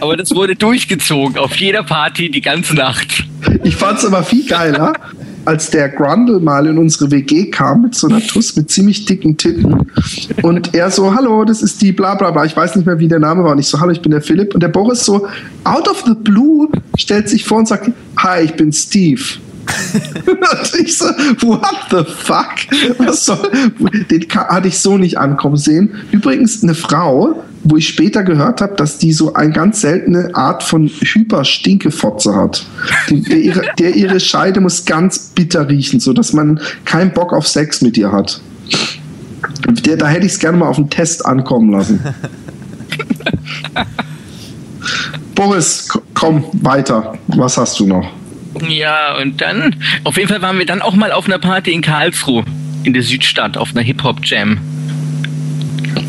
Speaker 3: Aber das wurde durchgezogen auf jeder Party die ganze Nacht.
Speaker 1: Ich fand es aber viel geiler, als der Grundle mal in unsere WG kam mit so einer Tuss mit ziemlich dicken Titten und er so, hallo, das ist die bla bla bla, ich weiß nicht mehr, wie der Name war und ich so, hallo, ich bin der Philipp und der Boris so, out of the blue, stellt sich vor und sagt, hi, ich bin Steve. Und ich so, what the fuck? Was soll, den hatte ich so nicht ankommen sehen. Übrigens eine Frau, wo ich später gehört habe, dass die so eine ganz seltene Art von Hyperstinkefotze hat. Die, der, ihre, der ihre Scheide muss ganz bitter riechen, sodass man keinen Bock auf Sex mit ihr hat. Der, da hätte ich es gerne mal auf den Test ankommen lassen. Boris, komm weiter. Was hast du noch?
Speaker 3: Ja, und dann, auf jeden Fall waren wir dann auch mal auf einer Party in Karlsruhe, in der Südstadt, auf einer Hip-Hop-Jam.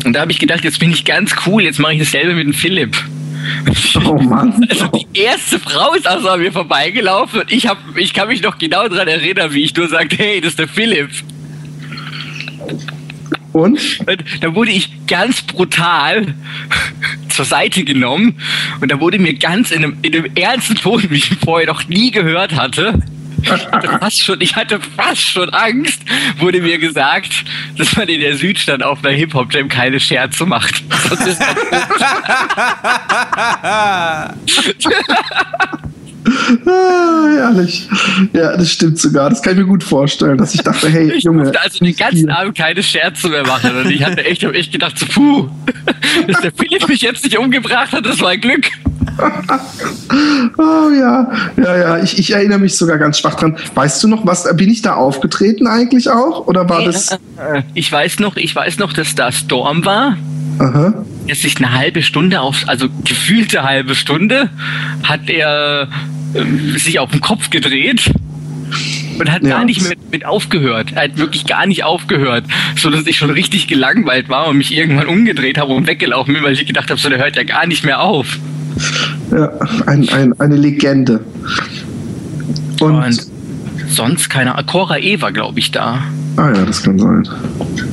Speaker 3: Und da habe ich gedacht, jetzt bin ich ganz cool, jetzt mache ich dasselbe mit dem Philipp. Oh Mann. Also die erste Frau ist also an mir vorbeigelaufen und ich, hab, ich kann mich noch genau daran erinnern, wie ich nur sagte, hey, das ist der Philipp. Und? und da wurde ich ganz brutal zur Seite genommen und da wurde mir ganz in einem, in einem ernsten Ton, wie ich ihn vorher noch nie gehört hatte, ich hatte, fast schon, ich hatte fast schon Angst, wurde mir gesagt, dass man in der Südstadt auf einer Hip-Hop-Jam keine Scherze macht. Sonst ist
Speaker 1: ah, herrlich. Ja, das stimmt sogar. Das kann ich mir gut vorstellen, dass ich dachte, hey,
Speaker 3: ich
Speaker 1: Junge.
Speaker 3: Ich durfte also den ganzen Abend keine Scherze mehr machen. Und ich hatte echt, hab echt gedacht, so, puh, dass der Philipp mich jetzt nicht umgebracht hat, das war ein Glück.
Speaker 1: oh ja, ja, ja. Ich, ich, erinnere mich sogar ganz schwach dran. Weißt du noch, was bin ich da aufgetreten eigentlich auch? Oder war das?
Speaker 3: Ich weiß noch, ich weiß noch, dass da Storm war. Aha. Er sich eine halbe Stunde auf, also gefühlte halbe Stunde, hat er äh, sich auf den Kopf gedreht und hat ja. gar nicht mehr mit, mit, aufgehört. Er hat wirklich gar nicht aufgehört, so dass ich schon richtig gelangweilt war und mich irgendwann umgedreht habe und weggelaufen bin, weil ich gedacht habe, so der hört ja gar nicht mehr auf.
Speaker 1: Ja, ein, ein, eine Legende.
Speaker 3: Und, und sonst keine Cora E war, glaube ich, da.
Speaker 1: Ah ja, das kann sein.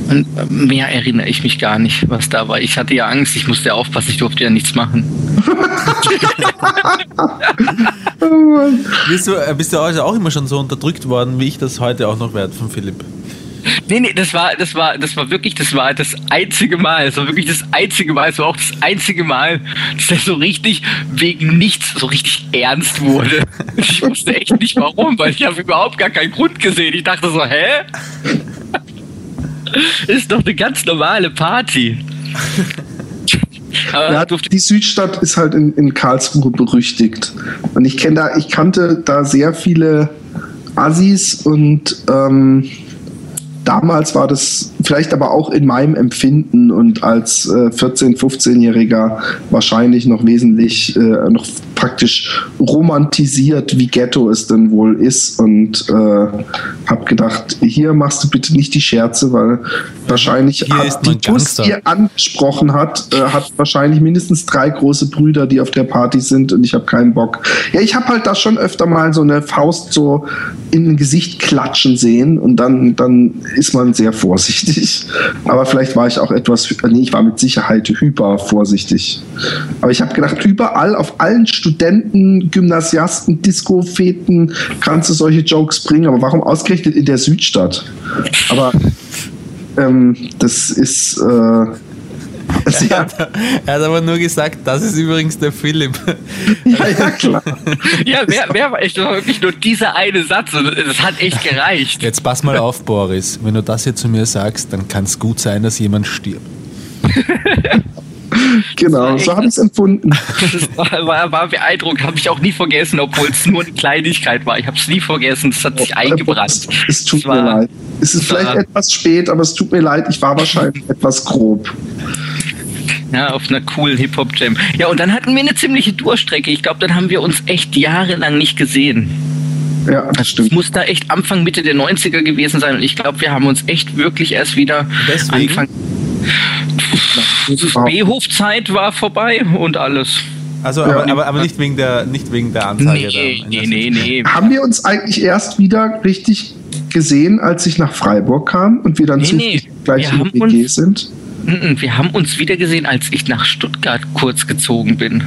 Speaker 3: Und äh, mehr erinnere ich mich gar nicht, was da war. Ich hatte ja Angst, ich musste aufpassen, ich durfte ja nichts machen.
Speaker 2: oh bist, du, äh, bist du also auch immer schon so unterdrückt worden, wie ich das heute auch noch werde von Philipp?
Speaker 3: Nee, nee, das war, das war, das war wirklich, das war das einzige Mal. Es war wirklich das einzige Mal. Es war auch das einzige Mal, dass er so richtig wegen nichts so richtig ernst wurde. Ich wusste echt nicht warum, weil ich habe überhaupt gar keinen Grund gesehen. Ich dachte so, hä? Ist doch eine ganz normale Party.
Speaker 1: Ja, die Südstadt ist halt in, in Karlsruhe berüchtigt. Und ich kenne da, ich kannte da sehr viele Assis und ähm, damals war das vielleicht aber auch in meinem Empfinden und als äh, 14-, 15-Jähriger wahrscheinlich noch wesentlich, äh, noch praktisch romantisiert, wie Ghetto es denn wohl ist und äh, habe gedacht, hier machst du bitte nicht die Scherze, weil wahrscheinlich hat die Bus, die ihr angesprochen hat, äh, hat wahrscheinlich mindestens drei große Brüder, die auf der Party sind und ich habe keinen Bock. Ja, ich habe halt da schon öfter mal so eine Faust so in ein Gesicht klatschen sehen und dann, dann ist man sehr vorsichtig. Aber vielleicht war ich auch etwas, nee, ich war mit Sicherheit hyper vorsichtig. Aber ich habe gedacht, überall auf allen Studenten, Gymnasiasten, Disco-Feten kannst du solche Jokes bringen. Aber warum ausgerechnet in der Südstadt? Aber ähm, das ist, äh,
Speaker 2: er, hat, er, hat, aber nur gesagt, das ist übrigens der Philipp.
Speaker 3: Ja, ja klar. ja, wer, wer war echt wirklich nur dieser eine Satz? Das hat echt gereicht.
Speaker 2: Jetzt pass mal auf, Boris. Wenn du das hier zu mir sagst, dann kann es gut sein, dass jemand stirbt.
Speaker 1: genau, so habe ich es empfunden.
Speaker 3: Das war, war, war beeindruckend, habe ich auch nie vergessen, obwohl es nur eine Kleinigkeit war. Ich habe es nie vergessen, es hat sich eingebrannt.
Speaker 1: Es tut war, mir leid. Es ist vielleicht etwas spät, aber es tut mir leid, ich war wahrscheinlich etwas grob.
Speaker 3: Ja, auf einer coolen Hip-Hop-Jam. Ja, und dann hatten wir eine ziemliche Durchstrecke. Ich glaube, dann haben wir uns echt jahrelang nicht gesehen.
Speaker 1: Ja, das stimmt.
Speaker 3: Das muss da echt Anfang, Mitte der 90er gewesen sein. Und ich glaube, wir haben uns echt wirklich erst wieder
Speaker 2: Deswegen?
Speaker 3: Anfang B-Hofzeit war vorbei und alles.
Speaker 2: Also, aber, aber, aber, nicht, wegen der, nicht wegen der Anzeige.
Speaker 3: Nee, nee, nee, nee.
Speaker 1: Haben wir uns eigentlich erst wieder richtig gesehen, als ich nach Freiburg kam und wir dann nee, nee. gleich in WG sind?
Speaker 3: Wir haben uns wieder gesehen, als ich nach Stuttgart kurz gezogen bin.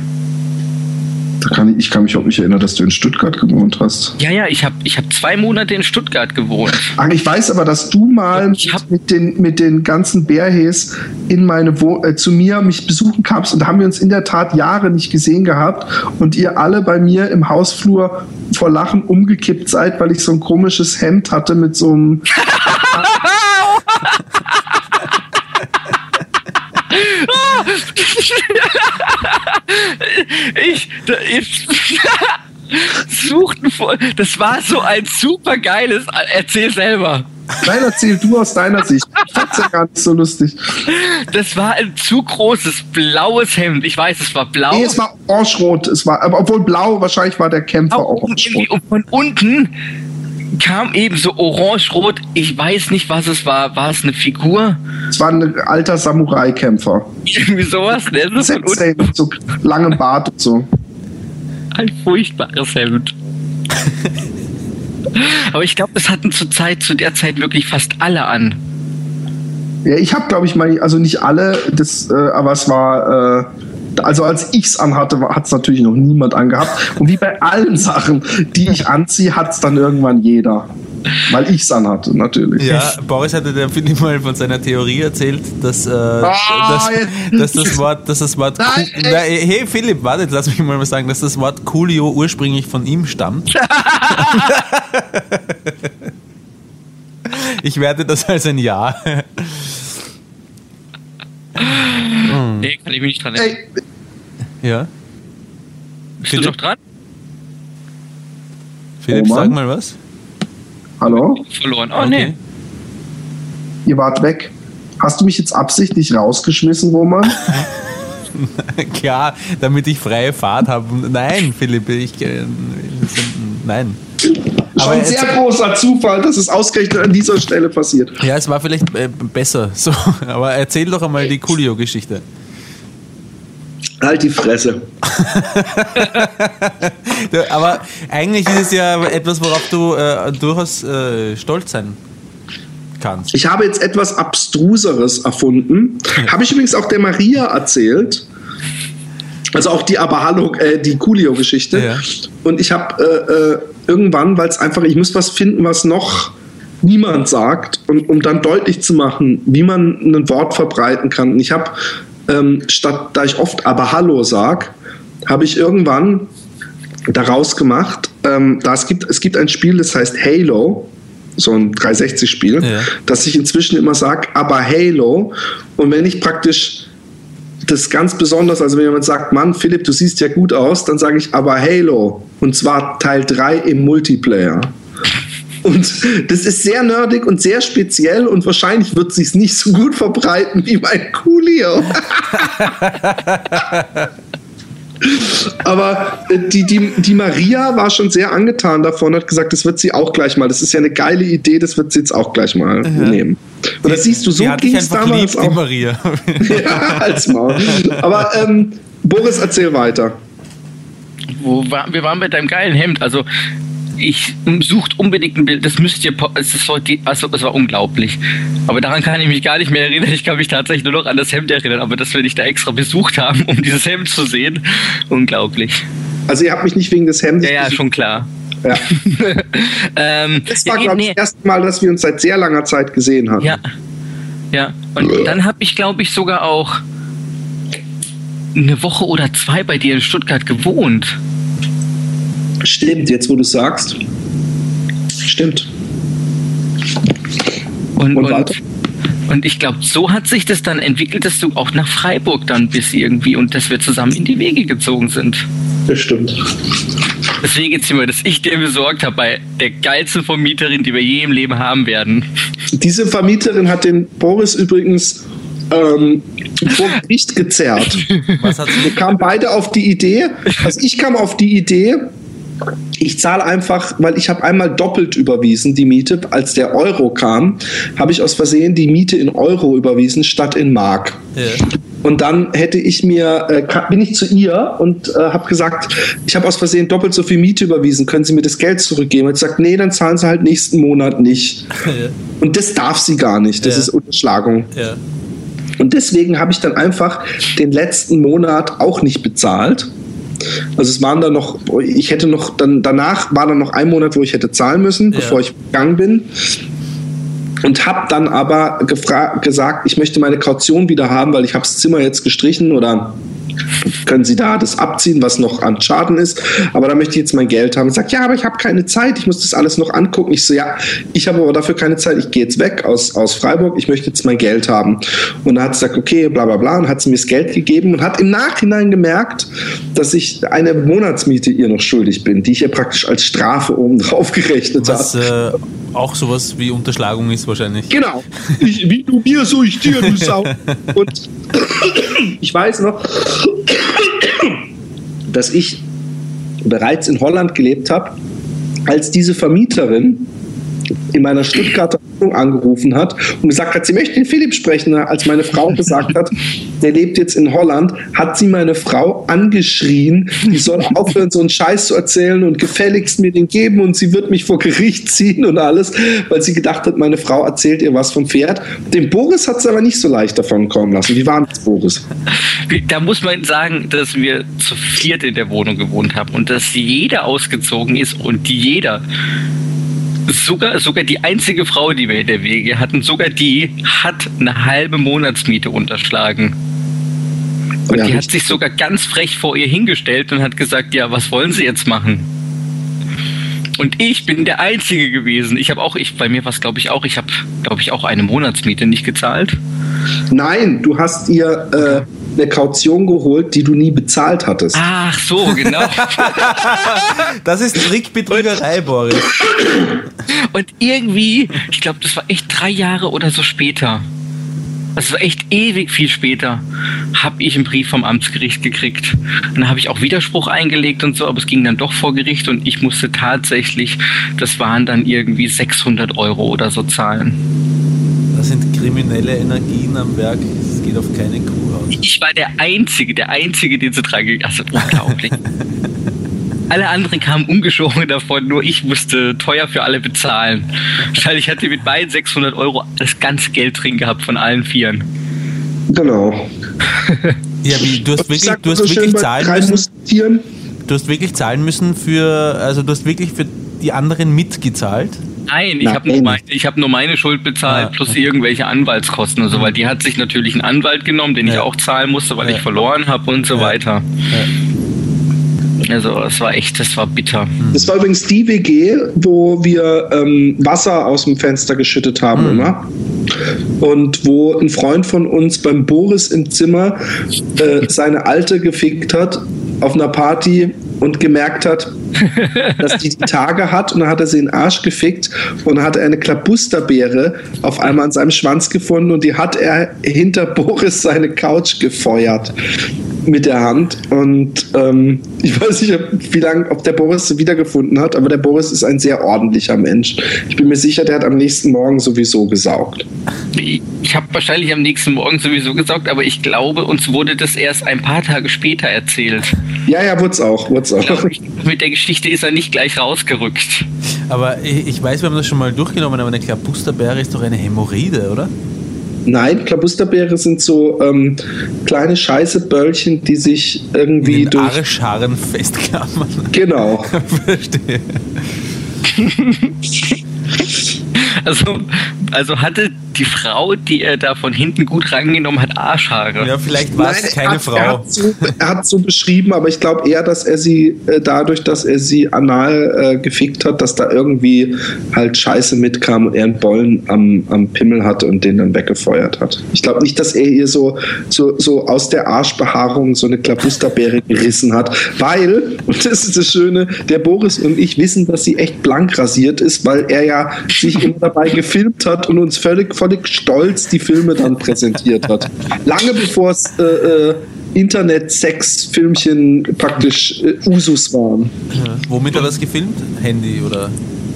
Speaker 1: Da kann ich, ich kann mich auch nicht erinnern, dass du in Stuttgart gewohnt hast.
Speaker 3: Ja, ja, ich habe ich hab zwei Monate in Stuttgart gewohnt.
Speaker 1: Ach, ich weiß aber, dass du mal mit, den, mit den ganzen Bärhees in meine Wo äh, zu mir mich besuchen kamst und da haben wir uns in der Tat Jahre nicht gesehen gehabt und ihr alle bei mir im Hausflur vor Lachen umgekippt seid, weil ich so ein komisches Hemd hatte mit so einem
Speaker 3: ich, ich suchten vor. Das war so ein super geiles. Erzähl selber.
Speaker 1: Nein, erzähl du aus deiner Sicht. Ich fand's ja gar nicht so lustig.
Speaker 3: Das war ein zu großes blaues Hemd. Ich weiß, es war blau. Nee,
Speaker 1: es war orange-rot. Es war, aber obwohl blau, wahrscheinlich war der Kämpfer auch
Speaker 3: orange-rot. Und von unten kam eben so orange-rot. Ich weiß nicht, was es war. War es eine Figur?
Speaker 1: Es war ein alter Samurai-Kämpfer.
Speaker 3: Irgendwie sowas, ne?
Speaker 1: So Sensei mit so langem Bart und so.
Speaker 3: Ein furchtbares Hemd. Aber ich glaube, das hatten zur Zeit, zu der Zeit wirklich fast alle an.
Speaker 1: Ja, ich habe, glaube ich, mal, also nicht alle, das, äh, aber es war. Äh, also als ich es anhatte, hat es natürlich noch niemand angehabt. Und wie bei allen Sachen, die ich anziehe, hat es dann irgendwann jeder. Weil ich es anhatte, natürlich.
Speaker 2: Ja, Boris hatte der Philipp mal von seiner Theorie erzählt, dass, äh, oh, dass, dass, das Wort, dass das Wort Nein, Na, hey Philipp, warte, lass mich mal sagen, dass das Wort Coolio ursprünglich von ihm stammt. ich werte das als ein Ja.
Speaker 3: Nee, kann ich mich nicht dran erinnern.
Speaker 2: Ja.
Speaker 3: Bist Philipp? du noch dran?
Speaker 2: Philipp, oh sag mal was.
Speaker 1: Hallo?
Speaker 3: Verloren. Oh, okay. nee.
Speaker 1: Ihr wart weg. Hast du mich jetzt absichtlich rausgeschmissen, Roman?
Speaker 2: Klar, damit ich freie Fahrt habe. Nein, Philipp, ich. Äh, nein.
Speaker 1: Schon ein sehr großer Zufall, dass es ausgerechnet an dieser Stelle passiert.
Speaker 2: Ja, es war vielleicht äh, besser. So, aber erzähl doch einmal die Coolio-Geschichte.
Speaker 1: Halt die Fresse.
Speaker 2: Aber eigentlich ist es ja etwas, worauf du äh, durchaus äh, stolz sein kannst.
Speaker 1: Ich habe jetzt etwas Abstruseres erfunden. habe ich übrigens auch der Maria erzählt. Also auch die Aber Hallo, äh, die Coolio-Geschichte. Ja. Und ich habe äh, äh, irgendwann, weil es einfach, ich muss was finden, was noch niemand sagt, und, um dann deutlich zu machen, wie man ein Wort verbreiten kann. Und ich habe ähm, statt da ich oft aber Hallo sag, habe ich irgendwann daraus gemacht, ähm, da es gibt, es gibt ein Spiel, das heißt Halo, so ein 360-Spiel, ja. dass ich inzwischen immer sage, aber Halo. Und wenn ich praktisch das ganz besonders, also wenn jemand sagt, Mann, Philipp, du siehst ja gut aus, dann sage ich aber Halo. Und zwar Teil 3 im Multiplayer. Und das ist sehr nerdig und sehr speziell und wahrscheinlich wird sich nicht so gut verbreiten wie mein Coolio. Aber äh, die, die, die Maria war schon sehr angetan davon, hat gesagt, das wird sie auch gleich mal. Das ist ja eine geile Idee, das wird sie jetzt auch gleich mal ja. nehmen. Und das siehst du, so ging es damals
Speaker 2: lieb, auch. Die Maria.
Speaker 1: ja, als Maul. Aber ähm, Boris, erzähl weiter.
Speaker 3: Wo war, wir waren bei deinem geilen Hemd. Also ich sucht unbedingt ein Bild, das müsst ihr, es ist so, also es war unglaublich. Aber daran kann ich mich gar nicht mehr erinnern. Ich kann mich tatsächlich nur noch an das Hemd erinnern, aber das will ich da extra besucht haben, um dieses Hemd zu sehen. Unglaublich.
Speaker 1: Also ihr habt mich nicht wegen des Hemdes.
Speaker 3: Ja, ja, schon klar.
Speaker 1: Ja. ähm, das war, glaube ich, nee. das erste Mal, dass wir uns seit sehr langer Zeit gesehen haben.
Speaker 3: Ja. Ja. Und dann habe ich, glaube ich, sogar auch eine Woche oder zwei bei dir in Stuttgart gewohnt.
Speaker 1: Stimmt, jetzt wo du sagst. Stimmt.
Speaker 3: Und, und, und, und ich glaube, so hat sich das dann entwickelt, dass du auch nach Freiburg dann bist irgendwie und dass wir zusammen in die Wege gezogen sind.
Speaker 1: Das stimmt.
Speaker 3: Deswegen jetzt immer, dass ich dir besorgt habe bei der geilsten Vermieterin, die wir je im Leben haben werden.
Speaker 1: Diese Vermieterin hat den Boris übrigens ähm, vor Gericht gezerrt. Was hat Wir kamen beide auf die Idee, also ich kam auf die Idee, ich zahle einfach, weil ich habe einmal doppelt überwiesen die Miete, als der Euro kam, habe ich aus Versehen die Miete in Euro überwiesen statt in Mark. Ja. Und dann hätte ich mir, äh, bin ich zu ihr und äh, habe gesagt, ich habe aus Versehen doppelt so viel Miete überwiesen, können Sie mir das Geld zurückgeben? Und sie sagt, nee, dann zahlen Sie halt nächsten Monat nicht. Ja. Und das darf sie gar nicht, das ja. ist Unterschlagung. Und deswegen habe ich dann einfach den letzten Monat auch nicht bezahlt also es waren dann noch, ich hätte noch, dann danach war dann noch ein Monat, wo ich hätte zahlen müssen, ja. bevor ich gegangen bin. Und habe dann aber gesagt, ich möchte meine Kaution wieder haben, weil ich habe das Zimmer jetzt gestrichen oder können Sie da das abziehen, was noch an Schaden ist. Aber da möchte ich jetzt mein Geld haben. Und sagt, ja, aber ich habe keine Zeit, ich muss das alles noch angucken. Ich so, ja, ich habe aber dafür keine Zeit, ich gehe jetzt weg aus, aus Freiburg, ich möchte jetzt mein Geld haben. Und dann hat sie gesagt, okay, bla bla bla, und hat sie mir das Geld gegeben und hat im Nachhinein gemerkt, dass ich eine Monatsmiete ihr noch schuldig bin, die ich ihr praktisch als Strafe oben drauf gerechnet habe.
Speaker 2: Äh, auch sowas wie Unterschlagung ist wahrscheinlich.
Speaker 1: Genau. Ich, wie du mir, so ich dir, du Sau. Und ich weiß noch, dass ich bereits in Holland gelebt habe, als diese Vermieterin in meiner Stuttgarter Wohnung angerufen hat und gesagt hat, sie möchte den Philipp sprechen. Als meine Frau gesagt hat, der lebt jetzt in Holland, hat sie meine Frau angeschrien, die soll aufhören, so einen Scheiß zu erzählen und gefälligst mir den geben und sie wird mich vor Gericht ziehen und alles, weil sie gedacht hat, meine Frau erzählt ihr was vom Pferd. Den Boris hat es aber nicht so leicht davon kommen lassen. Wie war das, Boris?
Speaker 3: Da muss man sagen, dass wir zu viert in der Wohnung gewohnt haben und dass jeder ausgezogen ist und jeder sogar, sogar die einzige Frau, die wir in der Wege hatten, sogar die hat eine halbe Monatsmiete unterschlagen. Und ja, die hat sich sogar ganz frech vor ihr hingestellt und hat gesagt, ja, was wollen Sie jetzt machen? Und ich bin der Einzige gewesen. Ich habe auch, ich, bei mir war es glaube ich auch, ich habe, glaube ich, auch eine Monatsmiete nicht gezahlt.
Speaker 1: Nein, du hast ihr äh, eine Kaution geholt, die du nie bezahlt hattest.
Speaker 3: Ach so, genau.
Speaker 2: das ist Trickbetrügerei, Boris.
Speaker 3: Und irgendwie, ich glaube, das war echt drei Jahre oder so später. Das war echt ewig viel später, habe ich einen Brief vom Amtsgericht gekriegt. Und dann habe ich auch Widerspruch eingelegt und so, aber es ging dann doch vor Gericht und ich musste tatsächlich, das waren dann irgendwie 600 Euro oder so zahlen.
Speaker 2: Sind kriminelle Energien am Werk. Es geht auf keine Kuh aus.
Speaker 3: Ich war der Einzige, der Einzige, den sie dran Also unglaublich. Alle anderen kamen ungeschoren davon, nur ich musste teuer für alle bezahlen. Wahrscheinlich hatte mit beiden 600 Euro das ganze Geld drin gehabt von allen Vieren.
Speaker 1: Genau.
Speaker 2: ja, wie, du hast wirklich, du hast so wirklich zahlen müssen. Du hast wirklich zahlen müssen für, also du hast wirklich für die anderen mitgezahlt?
Speaker 3: Nein, ich habe nur, mein, hab nur meine Schuld bezahlt, ah, plus okay. irgendwelche Anwaltskosten und so, weil die hat sich natürlich einen Anwalt genommen, den ja. ich auch zahlen musste, weil ja. ich verloren habe und so ja. weiter. Also es war echt, das war bitter.
Speaker 1: Das war übrigens die WG, wo wir ähm, Wasser aus dem Fenster geschüttet haben mhm. immer. Und wo ein Freund von uns beim Boris im Zimmer äh, seine Alte gefickt hat auf einer Party und gemerkt hat, dass die, die Tage hat und dann hat er sie in den Arsch gefickt und hat eine Klabusterbeere auf einmal an seinem Schwanz gefunden und die hat er hinter Boris seine Couch gefeuert mit der Hand und ähm, ich weiß nicht, wie lange, ob der Boris sie wiedergefunden hat, aber der Boris ist ein sehr ordentlicher Mensch. Ich bin mir sicher, der hat am nächsten Morgen sowieso gesaugt.
Speaker 3: Ich habe wahrscheinlich am nächsten Morgen sowieso gesaugt, aber ich glaube, uns wurde das erst ein paar Tage später erzählt.
Speaker 1: Ja, ja, wurde es auch. Wurd's auch.
Speaker 3: Glaub, mit der Geschichte ist er nicht gleich rausgerückt.
Speaker 2: Aber ich weiß, wir haben das schon mal durchgenommen, aber eine Klabusterbeere ist doch eine Hämorrhoide, oder?
Speaker 1: Nein, Klabusterbeere sind so ähm, kleine Scheißeböllchen, die sich irgendwie
Speaker 2: In
Speaker 1: den
Speaker 2: durch. Arschhaaren festklammern.
Speaker 1: Genau. Verstehe.
Speaker 3: also, also hatte die Frau, die er da von hinten gut rangenommen hat, Arschhaare.
Speaker 2: Ja, vielleicht war es keine
Speaker 1: hat,
Speaker 2: Frau.
Speaker 1: Er hat, so, er hat so beschrieben, aber ich glaube eher, dass er sie äh, dadurch, dass er sie anal äh, gefickt hat, dass da irgendwie halt Scheiße mitkam und er einen Bollen am, am Pimmel hatte und den dann weggefeuert hat. Ich glaube nicht, dass er ihr so, so, so aus der Arschbehaarung so eine Klabusterbeere gerissen hat, weil, und das ist das Schöne, der Boris und ich wissen, dass sie echt blank rasiert ist, weil er ja sich immer dabei gefilmt hat und uns völlig, völlig stolz die Filme dann präsentiert hat. Lange bevor es äh, äh, Internet-Sex-Filmchen praktisch äh, Usus waren.
Speaker 2: Ja. Womit hat er das gefilmt? Handy oder?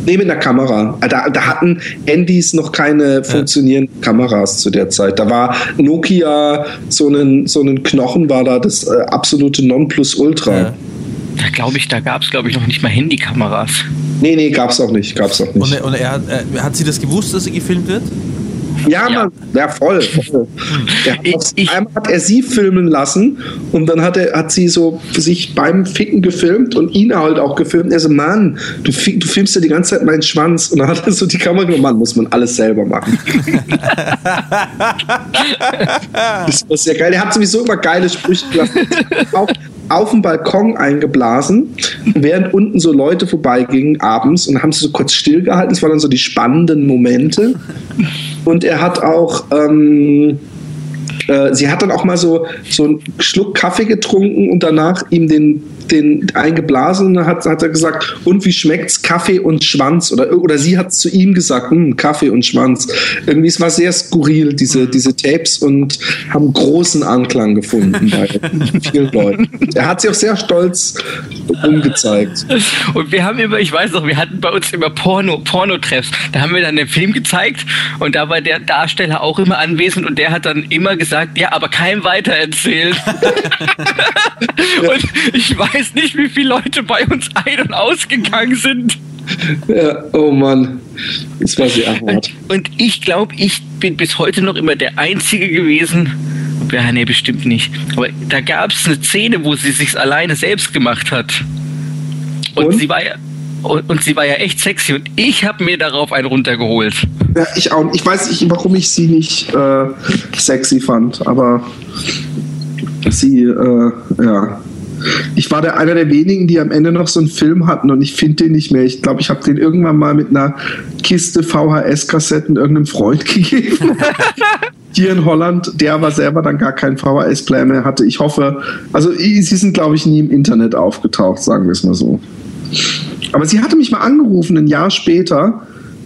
Speaker 1: Nee, mit einer Kamera. Da, da hatten Handys noch keine funktionierenden ja. Kameras zu der Zeit. Da war Nokia, so einen, so einen Knochen war da das äh, absolute Nonplusultra. Ja.
Speaker 3: Da glaube ich, da gab es, glaube ich, noch nicht mal Handykameras.
Speaker 1: Nee, nee, gab es auch nicht. Gab's auch nicht.
Speaker 2: Und, er, und er hat, er, hat sie das gewusst, dass sie gefilmt wird?
Speaker 1: Ja, ja. Man, ja voll. voll. Hat ich, ich, einmal hat er sie filmen lassen und dann hat, er, hat sie so für sich beim Ficken gefilmt und ihn halt auch gefilmt. Er so, Mann, du, du filmst ja die ganze Zeit meinen Schwanz. Und dann hat er so die Kamera genommen, Mann, muss man alles selber machen. das war sehr geil. Er hat sowieso immer geile Sprüche gelassen. Auch, auf dem Balkon eingeblasen, während unten so Leute vorbeigingen abends und haben sie so kurz stillgehalten. Das waren dann so die spannenden Momente. Und er hat auch, ähm, äh, sie hat dann auch mal so, so einen Schluck Kaffee getrunken und danach ihm den den eingeblasen hat, hat er gesagt, und wie schmeckt's Kaffee und Schwanz? Oder, oder sie hat zu ihm gesagt, hm, Kaffee und Schwanz. Irgendwie, es war sehr skurril, diese, mhm. diese Tapes und haben großen Anklang gefunden bei vielen Leuten. Er hat sie auch sehr stolz umgezeigt.
Speaker 3: Und wir haben immer, ich weiß noch, wir hatten bei uns immer Porno, Porno-Treffs. Da haben wir dann den Film gezeigt und da war der Darsteller auch immer anwesend und der hat dann immer gesagt, ja, aber kein weitererzählen. und ich weiß weiß nicht, wie viele Leute bei uns ein- und ausgegangen sind.
Speaker 1: Ja, oh Mann, das war sehr hart.
Speaker 3: Und ich glaube, ich bin bis heute noch immer der Einzige gewesen. Ja, nee, bestimmt nicht. Aber da gab es eine Szene, wo sie sich alleine selbst gemacht hat. Und, und? sie war ja. Und, und, sie war ja echt sexy und ich habe mir darauf einen runtergeholt.
Speaker 1: Ja, ich auch. Ich weiß nicht, warum ich sie nicht äh, sexy fand, aber sie, äh, ja, ich war der, einer der wenigen, die am Ende noch so einen Film hatten und ich finde den nicht mehr. Ich glaube, ich habe den irgendwann mal mit einer Kiste VHS-Kassetten irgendeinem Freund gegeben. Hier in Holland, der aber selber dann gar keinen VHS-Player mehr hatte. Ich hoffe, also sie sind, glaube ich, nie im Internet aufgetaucht, sagen wir es mal so. Aber sie hatte mich mal angerufen, ein Jahr später,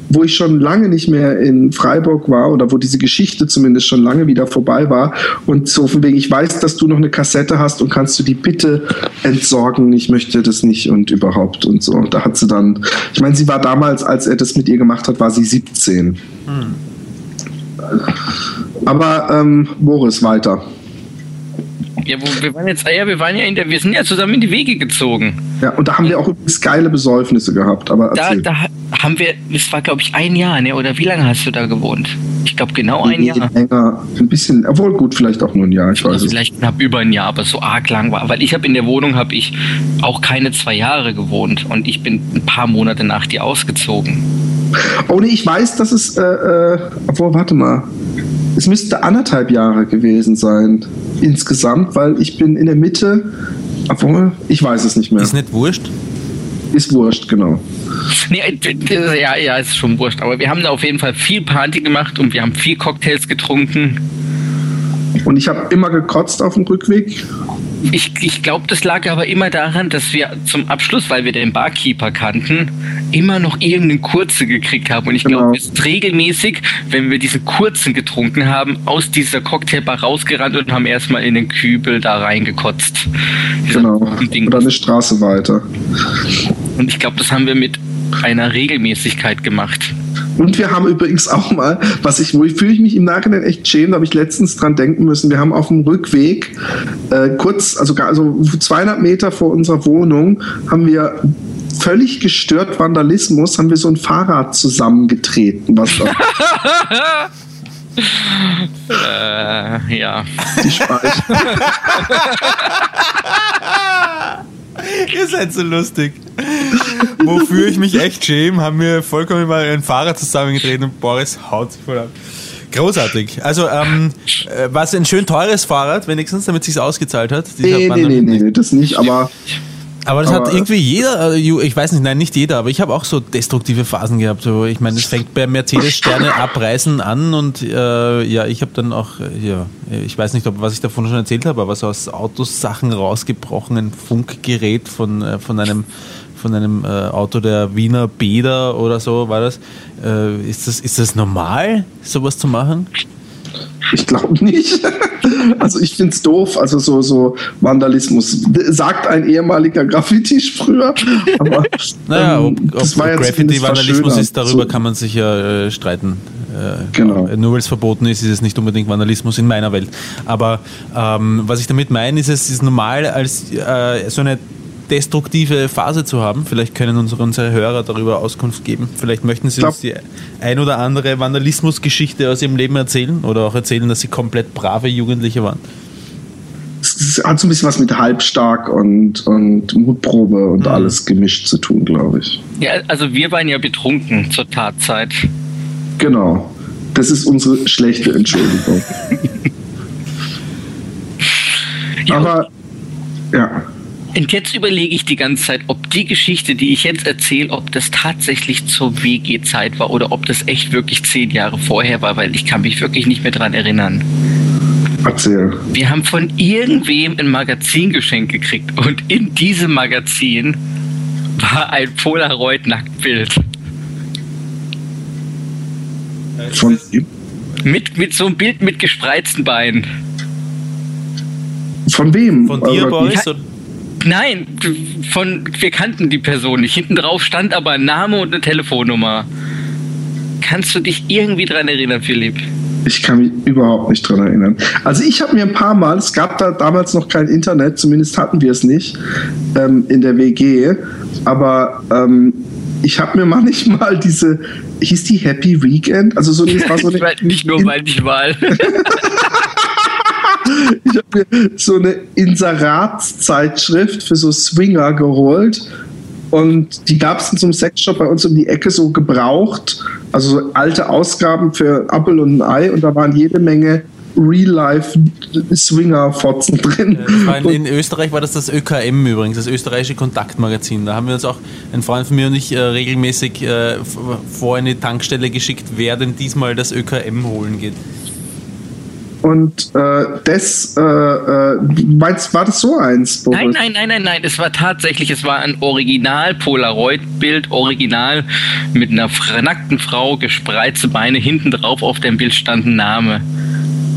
Speaker 1: wo ich schon lange nicht mehr in Freiburg war oder wo diese Geschichte zumindest schon lange wieder vorbei war. Und so von wegen, ich weiß, dass du noch eine Kassette hast und kannst du die bitte entsorgen? Ich möchte das nicht und überhaupt und so. Da hat sie dann, ich meine, sie war damals, als er das mit ihr gemacht hat, war sie 17. Hm. Aber ähm, Boris, weiter.
Speaker 3: Ja, wo, wir waren jetzt, ja, wir waren ja in der, wir sind ja zusammen in die Wege gezogen.
Speaker 1: Ja, und da haben wir auch übrigens geile Besäufnisse gehabt. Aber
Speaker 3: da, da haben wir, es war glaube ich ein Jahr, ne? Oder wie lange hast du da gewohnt? Ich glaube genau ein Jahr.
Speaker 1: Länger, ein bisschen, obwohl gut, vielleicht auch nur ein Jahr, ich weiß also
Speaker 3: Vielleicht knapp über ein Jahr, aber so arg lang war. Weil ich habe in der Wohnung habe ich auch keine zwei Jahre gewohnt und ich bin ein paar Monate nach dir ausgezogen.
Speaker 1: Oh nee, ich weiß, dass es, äh, äh, obwohl, warte mal. Es müsste anderthalb Jahre gewesen sein insgesamt, weil ich bin in der Mitte, obwohl, ich weiß es nicht mehr.
Speaker 2: Ist nicht wurscht?
Speaker 1: Ist wurscht, genau.
Speaker 3: Nee, äh, ja, ja, ist schon wurscht. Aber wir haben da auf jeden Fall viel Party gemacht und wir haben viel Cocktails getrunken.
Speaker 1: Und ich habe immer gekotzt auf dem Rückweg.
Speaker 3: Ich, ich glaube, das lag aber immer daran, dass wir zum Abschluss, weil wir den Barkeeper kannten, immer noch irgendeinen kurze gekriegt haben. Und ich glaube, genau. wir sind regelmäßig, wenn wir diesen kurzen getrunken haben, aus dieser Cocktailbar rausgerannt und haben erstmal in den Kübel da reingekotzt.
Speaker 1: Genau. Oder eine Straße weiter.
Speaker 3: Und ich glaube, das haben wir mit einer Regelmäßigkeit gemacht.
Speaker 1: Und wir haben übrigens auch mal, was ich, wo ich fühle ich mich im Nachhinein echt schämen, da habe ich letztens dran denken müssen. Wir haben auf dem Rückweg äh, kurz, also, also 200 Meter vor unserer Wohnung, haben wir völlig gestört Vandalismus, haben wir so ein Fahrrad zusammengetreten, was da
Speaker 3: äh, ja.
Speaker 1: Die Speicher.
Speaker 2: Ihr seid so lustig. Wofür ich mich echt schäme, haben wir vollkommen mal ein Fahrrad zusammengetreten und Boris haut sich voll ab. Großartig. Also ähm, äh, war es ein schön teures Fahrrad, wenigstens, damit es sich ausgezahlt hat?
Speaker 1: Nee, nee, nee, nee, das nicht, aber
Speaker 2: aber das aber hat irgendwie jeder, äh, ich weiß nicht, nein, nicht jeder, aber ich habe auch so destruktive Phasen gehabt. Ich meine, es fängt bei Mercedes Sterne abreißen an und äh, ja, ich habe dann auch, äh, ja, ich weiß nicht, ob was ich davon schon erzählt habe, aber so aus Autos Sachen rausgebrochen, ein Funkgerät von, äh, von einem von einem äh, Auto der Wiener Bäder oder so war das. Äh, ist das. Ist das normal, sowas zu machen?
Speaker 1: Ich glaube nicht. Also ich finde es doof. Also so, so Vandalismus sagt ein ehemaliger Graffiti früher. Aber
Speaker 2: naja, ähm, ob, das war Graffiti Vandalismus ist, darüber so. kann man sich ja äh, streiten. Äh, genau. Nur weil es verboten ist, ist es nicht unbedingt Vandalismus in meiner Welt. Aber ähm, was ich damit meine, ist, es ist normal als äh, so eine destruktive Phase zu haben. Vielleicht können unsere, unsere Hörer darüber Auskunft geben. Vielleicht möchten Sie uns die ein oder andere Vandalismusgeschichte aus Ihrem Leben erzählen oder auch erzählen, dass Sie komplett brave Jugendliche waren.
Speaker 1: Es hat so ein bisschen was mit halbstark und, und Mutprobe und mhm. alles gemischt zu tun, glaube ich.
Speaker 3: Ja, also wir waren ja betrunken zur Tatzeit.
Speaker 1: Genau. Das ist unsere schlechte Entschuldigung. ja. Aber ja.
Speaker 3: Und jetzt überlege ich die ganze Zeit, ob die Geschichte, die ich jetzt erzähle, ob das tatsächlich zur WG-Zeit war oder ob das echt wirklich zehn Jahre vorher war, weil ich kann mich wirklich nicht mehr dran erinnern.
Speaker 1: Erzähl.
Speaker 3: Wir haben von irgendwem ein Magazin geschenkt gekriegt und in diesem Magazin war ein Polaroid-Nacktbild. Von ihm? Mit, mit so einem Bild mit gespreizten Beinen.
Speaker 1: Von wem?
Speaker 2: Von dir, Boris?
Speaker 3: Nein, von, wir kannten die Person nicht. Hinten drauf stand aber ein Name und eine Telefonnummer. Kannst du dich irgendwie dran erinnern, Philipp?
Speaker 1: Ich kann mich überhaupt nicht dran erinnern. Also ich habe mir ein paar Mal, es gab da damals noch kein Internet, zumindest hatten wir es nicht ähm, in der WG, aber ähm, ich habe mir manchmal diese, hieß die Happy Weekend? Also so,
Speaker 3: das war so eine, nicht nur, ich Wahl.
Speaker 1: ich habe mir so eine Inseratszeitschrift für so Swinger geholt. Und die gab es in so einem Sexshop bei uns um die Ecke so gebraucht. Also so alte Ausgaben für Apple und ein Ei. Und da waren jede Menge Real-Life-Swinger-Fotzen drin.
Speaker 2: In, in, Österreich war das das ÖKM übrigens, das österreichische Kontaktmagazin. Da haben wir uns auch, ein Freund von mir und ich, äh, regelmäßig äh, vor eine Tankstelle geschickt, wer denn diesmal das ÖKM holen geht.
Speaker 1: Und äh, das, äh, äh, war das so eins?
Speaker 3: Boris? Nein, nein, nein, nein, nein. Es war tatsächlich, es war ein Original-Polaroid-Bild, original mit einer nackten Frau, gespreizte Beine, hinten drauf auf dem Bild stand ein Name.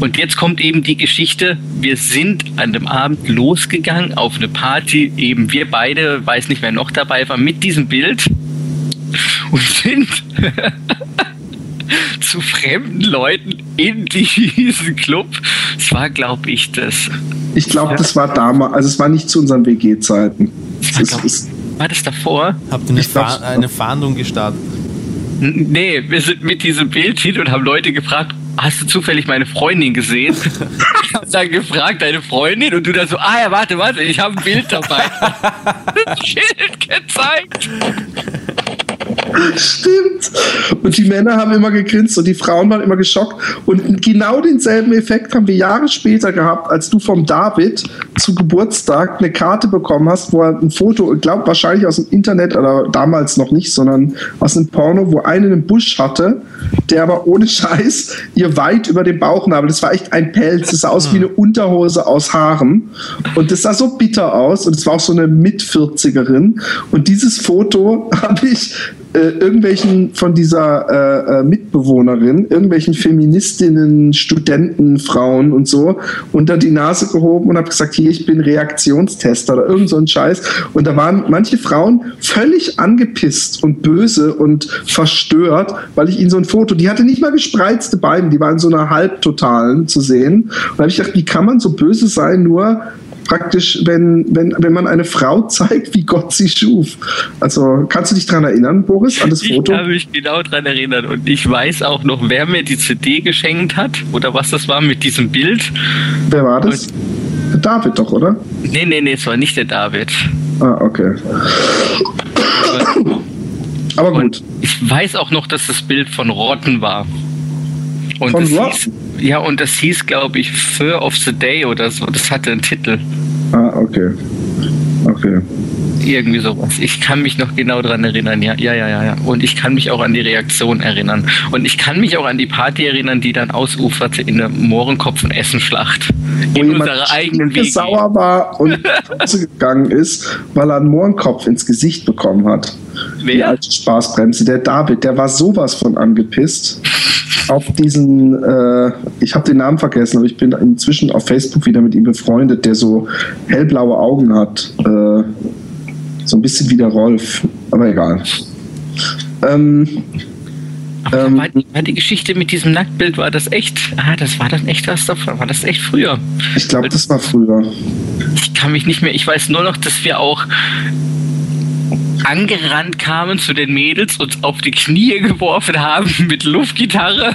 Speaker 3: Und jetzt kommt eben die Geschichte, wir sind an dem Abend losgegangen auf eine Party, eben wir beide, weiß nicht wer noch dabei war, mit diesem Bild und sind zu fremden Leuten in diesen Club. Es war, glaube ich, das.
Speaker 1: Ich glaube, das war damals, also es war nicht zu unseren WG-Zeiten.
Speaker 3: War, war, das davor?
Speaker 2: Habt ihr eine, Fa eine Fahndung gestartet?
Speaker 3: Nee, wir sind mit diesem Bild hin und haben Leute gefragt, hast du zufällig meine Freundin gesehen? ich habe dann gefragt, deine Freundin? Und du dann so, ah ja, warte, warte, ich habe ein Bild dabei. Schild gezeigt.
Speaker 1: Stimmt. Und die Männer haben immer gegrinst und die Frauen waren immer geschockt. Und genau denselben Effekt haben wir Jahre später gehabt, als du vom David zu Geburtstag eine Karte bekommen hast, wo er ein Foto, ich glaube wahrscheinlich aus dem Internet oder damals noch nicht, sondern aus einem Porno, wo einen einen Busch hatte, der aber ohne Scheiß ihr weit über den Bauchnabel. Das war echt ein Pelz. Das sah aus wie eine Unterhose aus Haaren. Und das sah so bitter aus. Und es war auch so eine Mit-40erin. Und dieses Foto habe ich äh, irgendwelchen von dieser äh, äh, Mitbewohnerin, irgendwelchen Feministinnen, Studenten, Frauen und so unter die Nase gehoben und habe gesagt, hier, ich bin Reaktionstester oder irgend so ein Scheiß. Und da waren manche Frauen völlig angepisst und böse und verstört, weil ich ihnen so ein Foto, die hatte nicht mal gespreizte Beine, die waren so einer halbtotalen zu sehen. Und da habe ich gedacht, wie kann man so böse sein, nur praktisch, wenn, wenn, wenn man eine Frau zeigt, wie Gott sie schuf. Also kannst du dich daran erinnern, Boris, an das Foto?
Speaker 3: Ich kann mich genau daran erinnern und ich weiß auch noch, wer mir die CD geschenkt hat oder was das war mit diesem Bild.
Speaker 1: Wer war das? der David doch, oder?
Speaker 3: Nee, nee, nee, es war nicht der David.
Speaker 1: Ah, okay. Aber gut.
Speaker 3: Und ich weiß auch noch, dass das Bild von Rotten war. Und Von hieß, ja, und das hieß, glaube ich, Fur of the Day oder so. Das hatte einen Titel.
Speaker 1: Ah, okay. Okay.
Speaker 3: Irgendwie sowas. Ich kann mich noch genau daran erinnern, ja, ja, ja, ja. Und ich kann mich auch an die Reaktion erinnern. Und ich kann mich auch an die Party erinnern, die dann ausuferte in der Mohrenkopf- und Essenschlacht.
Speaker 1: Wo in unserer eigenen Wege. sauer war und gegangen ist, weil er einen Mohrenkopf ins Gesicht bekommen hat. Wer? Die alte Spaßbremse. Der David, der war sowas von angepisst auf diesen, äh, ich habe den Namen vergessen, aber ich bin inzwischen auf Facebook wieder mit ihm befreundet, der so hellblaue Augen hat. Äh, so ein bisschen wie der Rolf, aber egal. Ähm,
Speaker 3: ähm, war, die, war, die, Geschichte mit diesem Nacktbild, war das echt? Ah, das war dann echt was davon. War das echt früher?
Speaker 1: Ich glaube, das war früher.
Speaker 3: Ich kann mich nicht mehr, ich weiß nur noch, dass wir auch angerannt kamen zu den Mädels, uns auf die Knie geworfen haben mit Luftgitarre.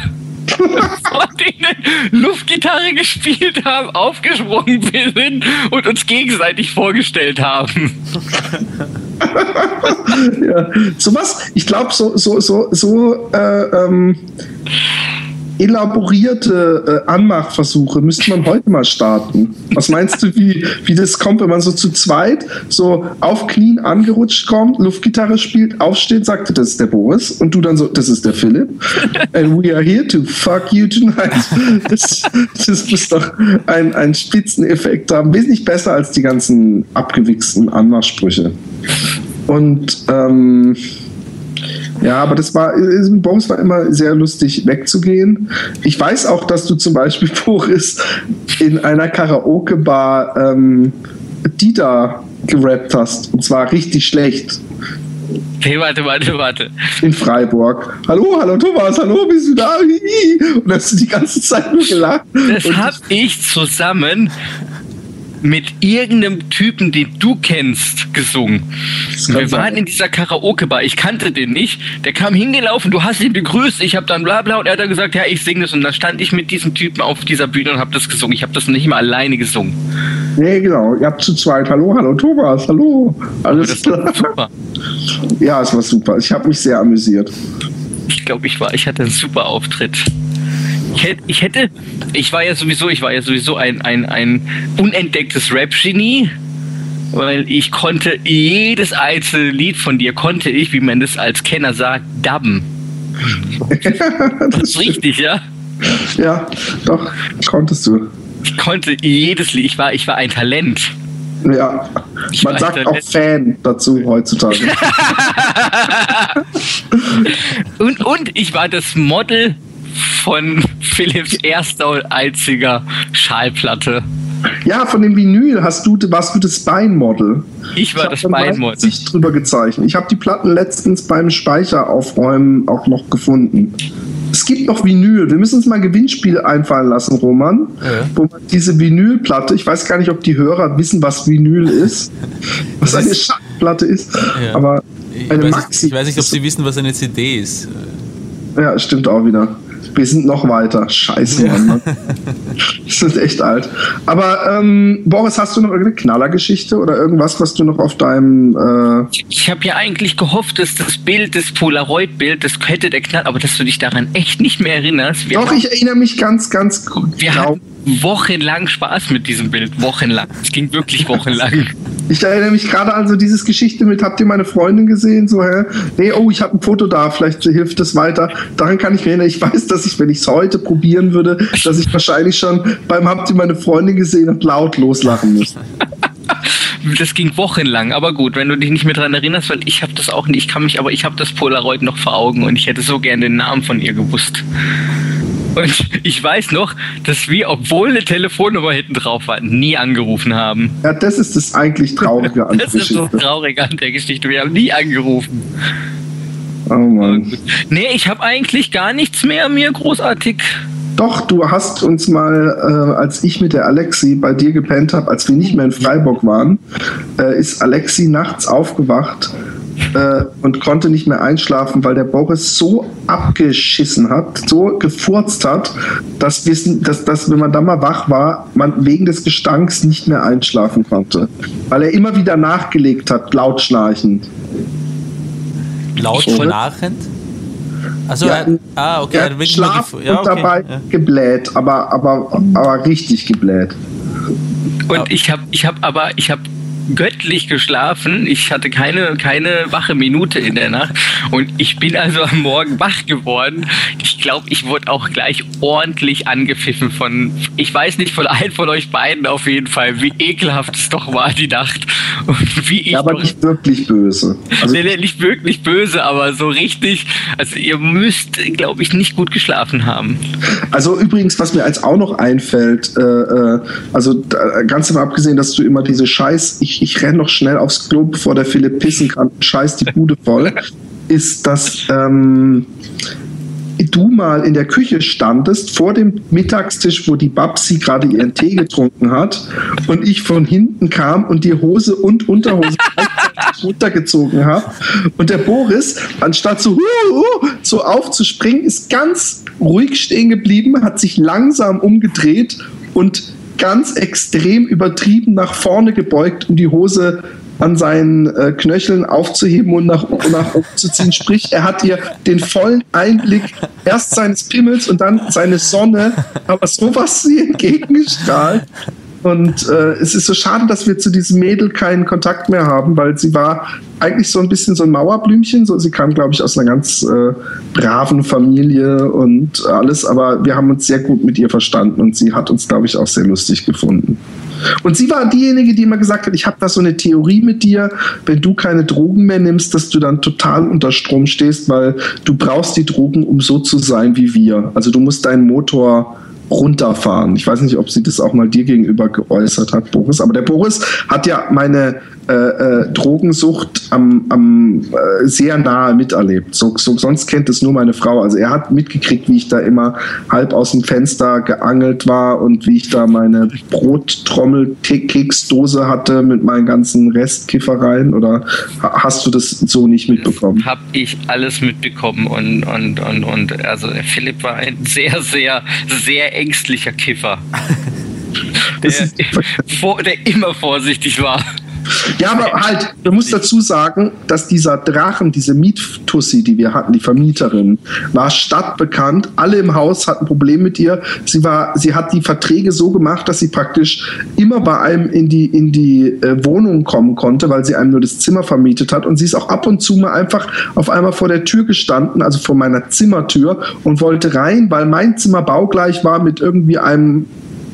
Speaker 3: Vor denen Luftgitarre gespielt haben, aufgesprungen sind und uns gegenseitig vorgestellt haben.
Speaker 1: ja, sowas, ich glaube, so, so, so, so äh, ähm, elaborierte äh, Anmachversuche müsste man heute mal starten. Was meinst du, wie, wie das kommt, wenn man so zu zweit so auf Knien angerutscht kommt, Luftgitarre spielt, aufsteht, sagt, das ist der Boris und du dann so, das ist der Philipp and we are here to fuck you tonight. Das, das muss doch ein, ein Spitzeneffekt haben. Wesentlich besser als die ganzen abgewichsten Anmachsprüche. Und ähm, ja, aber das war, Boris war immer sehr lustig wegzugehen. Ich weiß auch, dass du zum Beispiel, Boris, in einer Karaoke-Bar ähm, Dieter gerappt hast. Und zwar richtig schlecht.
Speaker 3: Hey, warte, warte, warte.
Speaker 1: In Freiburg. Hallo, hallo Thomas, hallo, bist du da? Und hast du die ganze Zeit nur gelacht.
Speaker 3: Das hab ich zusammen mit irgendeinem Typen, den du kennst, gesungen. Wir waren in dieser Karaoke-Bar. Ich kannte den nicht. Der kam hingelaufen, du hast ihn begrüßt. Ich habe dann bla bla und er hat dann gesagt, ja, ich singe das. Und da stand ich mit diesem Typen auf dieser Bühne und habe das gesungen. Ich habe das nicht mal alleine gesungen.
Speaker 1: Nee, genau. Ihr habt zu zweit. Hallo, hallo Thomas, hallo. Alles klar. super. Ja, es war super. Ich habe mich sehr amüsiert.
Speaker 3: Ich glaube, ich war, ich hatte einen super Auftritt. Ich hätte, ich hätte, ich war ja sowieso, ich war ja sowieso ein, ein, ein unentdecktes Rap-Genie, weil ich konnte jedes einzelne Lied von dir konnte ich, wie man das als Kenner sagt, dubben. das ist richtig, ja?
Speaker 1: Ja, doch, konntest du.
Speaker 3: Ich konnte jedes Lied, ich war, ich war ein Talent.
Speaker 1: Ja, ich man sagt auch Fan dazu heutzutage.
Speaker 3: und, und ich war das Model von Philips erster und einziger Schallplatte.
Speaker 1: Ja, von dem Vinyl hast du, warst du das Spine-Model.
Speaker 3: Ich war ich das Spine-Model.
Speaker 1: Ich drüber gezeichnet. Ich habe die Platten letztens beim Speicheraufräumen auch noch gefunden. Es gibt noch Vinyl. Wir müssen uns mal ein Gewinnspiel einfallen lassen, Roman. Ja. Wo man diese Vinylplatte, ich weiß gar nicht, ob die Hörer wissen, was Vinyl ist, was eine Schallplatte ist, ja. aber
Speaker 2: eine ich Maxi. ich weiß nicht, ob Sie wissen, was eine CD ist.
Speaker 1: Ja, stimmt auch wieder. Wir sind noch weiter. Scheiße, Mann. Mann. Wir sind echt alt. Aber ähm, Boris, hast du noch irgendeine Knallergeschichte oder irgendwas, was du noch auf deinem. Äh
Speaker 3: ich habe ja eigentlich gehofft, dass das Bild, das Polaroid-Bild, das hätte der Knall, aber dass du dich daran echt nicht mehr erinnerst.
Speaker 1: Doch, ich erinnere mich ganz, ganz
Speaker 3: gut. Wir genau. hatten wochenlang Spaß mit diesem Bild. Wochenlang. Es ging wirklich wochenlang.
Speaker 1: Ich erinnere mich gerade an so dieses Geschichte mit, habt ihr meine Freundin gesehen? So, hä? Nee, oh, ich habe ein Foto da, vielleicht hilft es weiter. Daran kann ich mich erinnern. Ich weiß, dass ich, wenn ich es heute probieren würde, dass ich wahrscheinlich schon beim Habt ihr meine Freundin gesehen und laut loslachen müsste.
Speaker 3: das ging wochenlang, aber gut, wenn du dich nicht mehr daran erinnerst, weil ich habe das auch nicht, ich kann mich, aber ich habe das Polaroid noch vor Augen und ich hätte so gerne den Namen von ihr gewusst. Und ich weiß noch, dass wir, obwohl eine Telefonnummer hinten drauf war, nie angerufen haben.
Speaker 1: Ja, das ist das eigentlich Traurige an
Speaker 3: der Geschichte. Das ist so traurig an der Geschichte. Wir haben nie angerufen.
Speaker 1: Oh Mann.
Speaker 3: Nee, ich habe eigentlich gar nichts mehr mir großartig
Speaker 1: doch, du hast uns mal, äh, als ich mit der Alexi bei dir gepennt habe, als wir nicht mehr in Freiburg waren, äh, ist Alexi nachts aufgewacht äh, und konnte nicht mehr einschlafen, weil der Boris so abgeschissen hat, so gefurzt hat, dass, wir, dass, dass wenn man da mal wach war, man wegen des Gestanks nicht mehr einschlafen konnte. Weil er immer wieder nachgelegt hat, laut schnarchend.
Speaker 2: Laut schnarchend?
Speaker 1: Also, er, ah, okay, er Schlaf ja, okay. und dabei ja. gebläht, aber, aber, aber richtig gebläht.
Speaker 3: Und ich habe ich hab aber, ich habe göttlich geschlafen. Ich hatte keine, keine wache Minute in der Nacht. Und ich bin also am Morgen wach geworden. Ich glaube, ich wurde auch gleich ordentlich angepfiffen von, ich weiß nicht, von allen von euch beiden auf jeden Fall, wie ekelhaft es doch war, die Nacht.
Speaker 1: Und wie ich ja, aber nicht wirklich böse.
Speaker 3: Also nee, nee, nicht wirklich böse, aber so richtig. Also ihr müsst, glaube ich, nicht gut geschlafen haben.
Speaker 1: Also übrigens, was mir als auch noch einfällt, äh, äh also ganz davon abgesehen, dass du immer diese Scheiß, ich ich, ich renne noch schnell aufs Klo, bevor der Philipp pissen kann, scheiß die Bude voll, ist, dass ähm, du mal in der Küche standest, vor dem Mittagstisch, wo die Babsi gerade ihren Tee getrunken hat, und ich von hinten kam und die Hose und Unterhose runtergezogen habe. Und der Boris, anstatt so, uh, so aufzuspringen, ist ganz ruhig stehen geblieben, hat sich langsam umgedreht und ganz extrem übertrieben nach vorne gebeugt, um die Hose an seinen äh, Knöcheln aufzuheben und nach, nach oben zu ziehen. Sprich, er hat ihr den vollen Einblick erst seines Pimmels und dann seine Sonne, aber sowas sie entgegengestrahlt. Und äh, es ist so schade, dass wir zu diesem Mädel keinen Kontakt mehr haben, weil sie war eigentlich so ein bisschen so ein Mauerblümchen. So, sie kam, glaube ich, aus einer ganz äh, braven Familie und alles, aber wir haben uns sehr gut mit ihr verstanden und sie hat uns, glaube ich, auch sehr lustig gefunden. Und sie war diejenige, die immer gesagt hat, ich habe da so eine Theorie mit dir, wenn du keine Drogen mehr nimmst, dass du dann total unter Strom stehst, weil du brauchst die Drogen, um so zu sein wie wir. Also du musst deinen Motor runterfahren. Ich weiß nicht, ob sie das auch mal dir gegenüber geäußert hat, Boris. Aber der Boris hat ja meine äh, äh, Drogensucht am, am äh, sehr nahe miterlebt. So, so, sonst kennt es nur meine Frau. Also er hat mitgekriegt, wie ich da immer halb aus dem Fenster geangelt war und wie ich da meine Brottrommel-Keksdose hatte mit meinen ganzen Restkiffereien. Oder hast du das so nicht mitbekommen?
Speaker 3: Habe ich alles mitbekommen und, und, und, und also Philipp war ein sehr, sehr, sehr ängstlicher Kiffer. der, der immer vorsichtig war.
Speaker 1: Ja, aber halt, man muss dazu sagen, dass dieser Drachen, diese Miettussi, die wir hatten, die Vermieterin, war stadtbekannt. Alle im Haus hatten Probleme mit ihr. Sie war, sie hat die Verträge so gemacht, dass sie praktisch immer bei einem in die, in die äh, Wohnung kommen konnte, weil sie einem nur das Zimmer vermietet hat. Und sie ist auch ab und zu mal einfach auf einmal vor der Tür gestanden, also vor meiner Zimmertür und wollte rein, weil mein Zimmer baugleich war mit irgendwie einem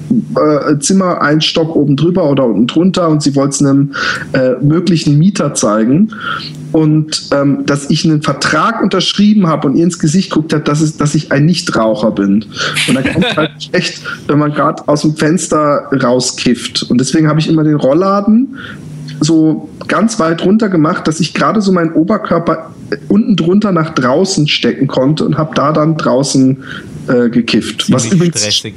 Speaker 1: äh, Zimmer ein Stock oben drüber oder unten drunter und sie wollte es einem äh, möglichen Mieter zeigen. Und ähm, dass ich einen Vertrag unterschrieben habe und ihr ins Gesicht guckt hat, dass, es, dass ich ein Nichtraucher bin. Und dann kommt halt echt, wenn man gerade aus dem Fenster rauskifft. Und deswegen habe ich immer den Rollladen so ganz weit runter gemacht, dass ich gerade so meinen Oberkörper unten drunter nach draußen stecken konnte und habe da dann draußen äh, gekifft. Ziemlich was übrigens stressig.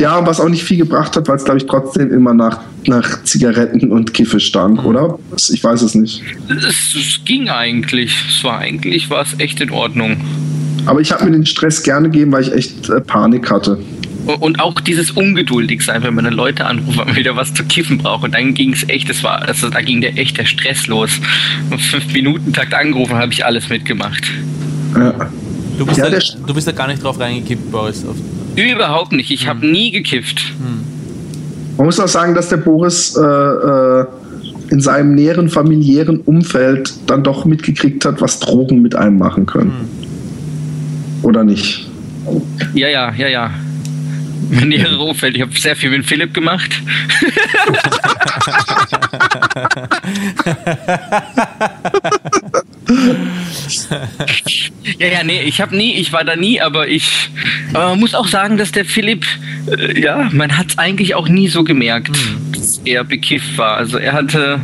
Speaker 1: Ja, was auch nicht viel gebracht hat, weil es, glaube ich, trotzdem immer nach, nach Zigaretten und Kiffe stank, mhm. oder? Ich weiß es nicht.
Speaker 3: Es, es ging eigentlich. Es war eigentlich, war es echt in Ordnung.
Speaker 1: Aber ich habe mir den Stress gerne gegeben, weil ich echt äh, Panik hatte.
Speaker 3: Und auch dieses ungeduldig sein, wenn man dann Leute anruft, weil man wieder was zu kiffen braucht. Und dann ging es echt, das war, also da ging der echt der Stress los. Und fünf Minuten Takt angerufen, habe ich alles mitgemacht.
Speaker 2: Ja. Du bist, ja, da, du bist da gar nicht drauf reingekippt, Boris.
Speaker 3: Überhaupt nicht. Ich habe hm. nie gekifft. Hm.
Speaker 1: Man muss auch sagen, dass der Boris äh, äh, in seinem näheren familiären Umfeld dann doch mitgekriegt hat, was Drogen mit einem machen können. Hm. Oder nicht?
Speaker 3: Ja, ja, ja, ja. Mein näheres Umfeld. Ich habe sehr viel mit Philipp gemacht. ja, ja, nee, ich habe nie, ich war da nie, aber ich aber man muss auch sagen, dass der Philipp, äh, ja, man hat es eigentlich auch nie so gemerkt, mhm. dass er bekifft war. Also er hatte,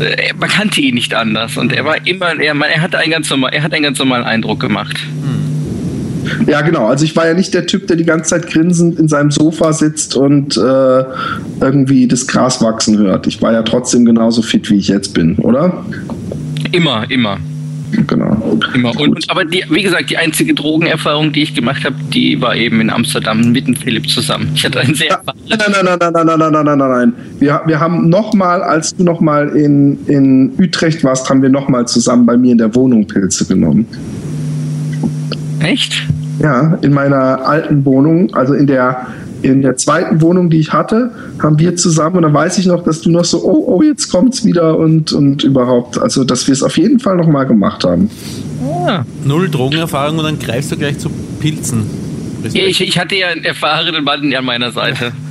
Speaker 3: äh, man kannte ihn nicht anders und er war immer, er, er hatte einen ganz normal, er hat einen ganz normalen Eindruck gemacht. Mhm.
Speaker 1: Ja, genau. Also ich war ja nicht der Typ, der die ganze Zeit grinsend in seinem Sofa sitzt und äh, irgendwie das Gras wachsen hört. Ich war ja trotzdem genauso fit, wie ich jetzt bin, oder?
Speaker 3: Immer, immer.
Speaker 1: Genau.
Speaker 3: Immer. Und, und, aber die, wie gesagt, die einzige Drogenerfahrung, die ich gemacht habe, die war eben in Amsterdam mit dem Philipp zusammen. Ich hatte einen sehr.
Speaker 1: Nein, nein, nein, nein, nein, nein, nein, nein, nein, nein. Wir, wir haben nochmal, als du nochmal in, in Utrecht warst, haben wir nochmal zusammen bei mir in der Wohnung Pilze genommen.
Speaker 3: Echt?
Speaker 1: Ja, in meiner alten Wohnung, also in der in der zweiten Wohnung, die ich hatte, haben wir zusammen, und dann weiß ich noch, dass du noch so, oh, oh, jetzt kommt's wieder und, und überhaupt. Also, dass wir es auf jeden Fall nochmal gemacht haben.
Speaker 2: Ah. Null Drogenerfahrung und dann greifst du gleich zu Pilzen.
Speaker 3: Ich, ich hatte ja einen erfahrenen Mann an meiner Seite.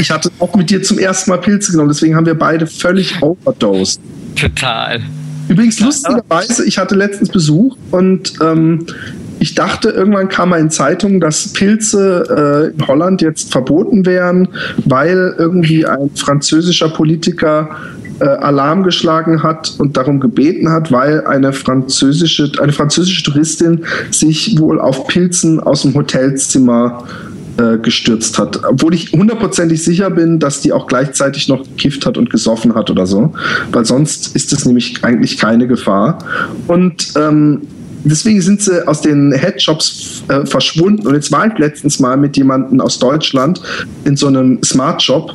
Speaker 1: Ich hatte auch mit dir zum ersten Mal Pilze genommen, deswegen haben wir beide völlig overdosed.
Speaker 3: Total.
Speaker 1: Übrigens, lustigerweise, ich hatte letztens Besuch und ähm, ich dachte, irgendwann kam mal in Zeitungen, dass Pilze äh, in Holland jetzt verboten wären, weil irgendwie ein französischer Politiker äh, Alarm geschlagen hat und darum gebeten hat, weil eine französische, eine französische Touristin sich wohl auf Pilzen aus dem Hotelzimmer äh, gestürzt hat. Obwohl ich hundertprozentig sicher bin, dass die auch gleichzeitig noch gekifft hat und gesoffen hat oder so. Weil sonst ist es nämlich eigentlich keine Gefahr. Und ähm, deswegen sind sie aus den Headshops äh, verschwunden. Und jetzt war ich letztens mal mit jemandem aus Deutschland in so einem Smart Shop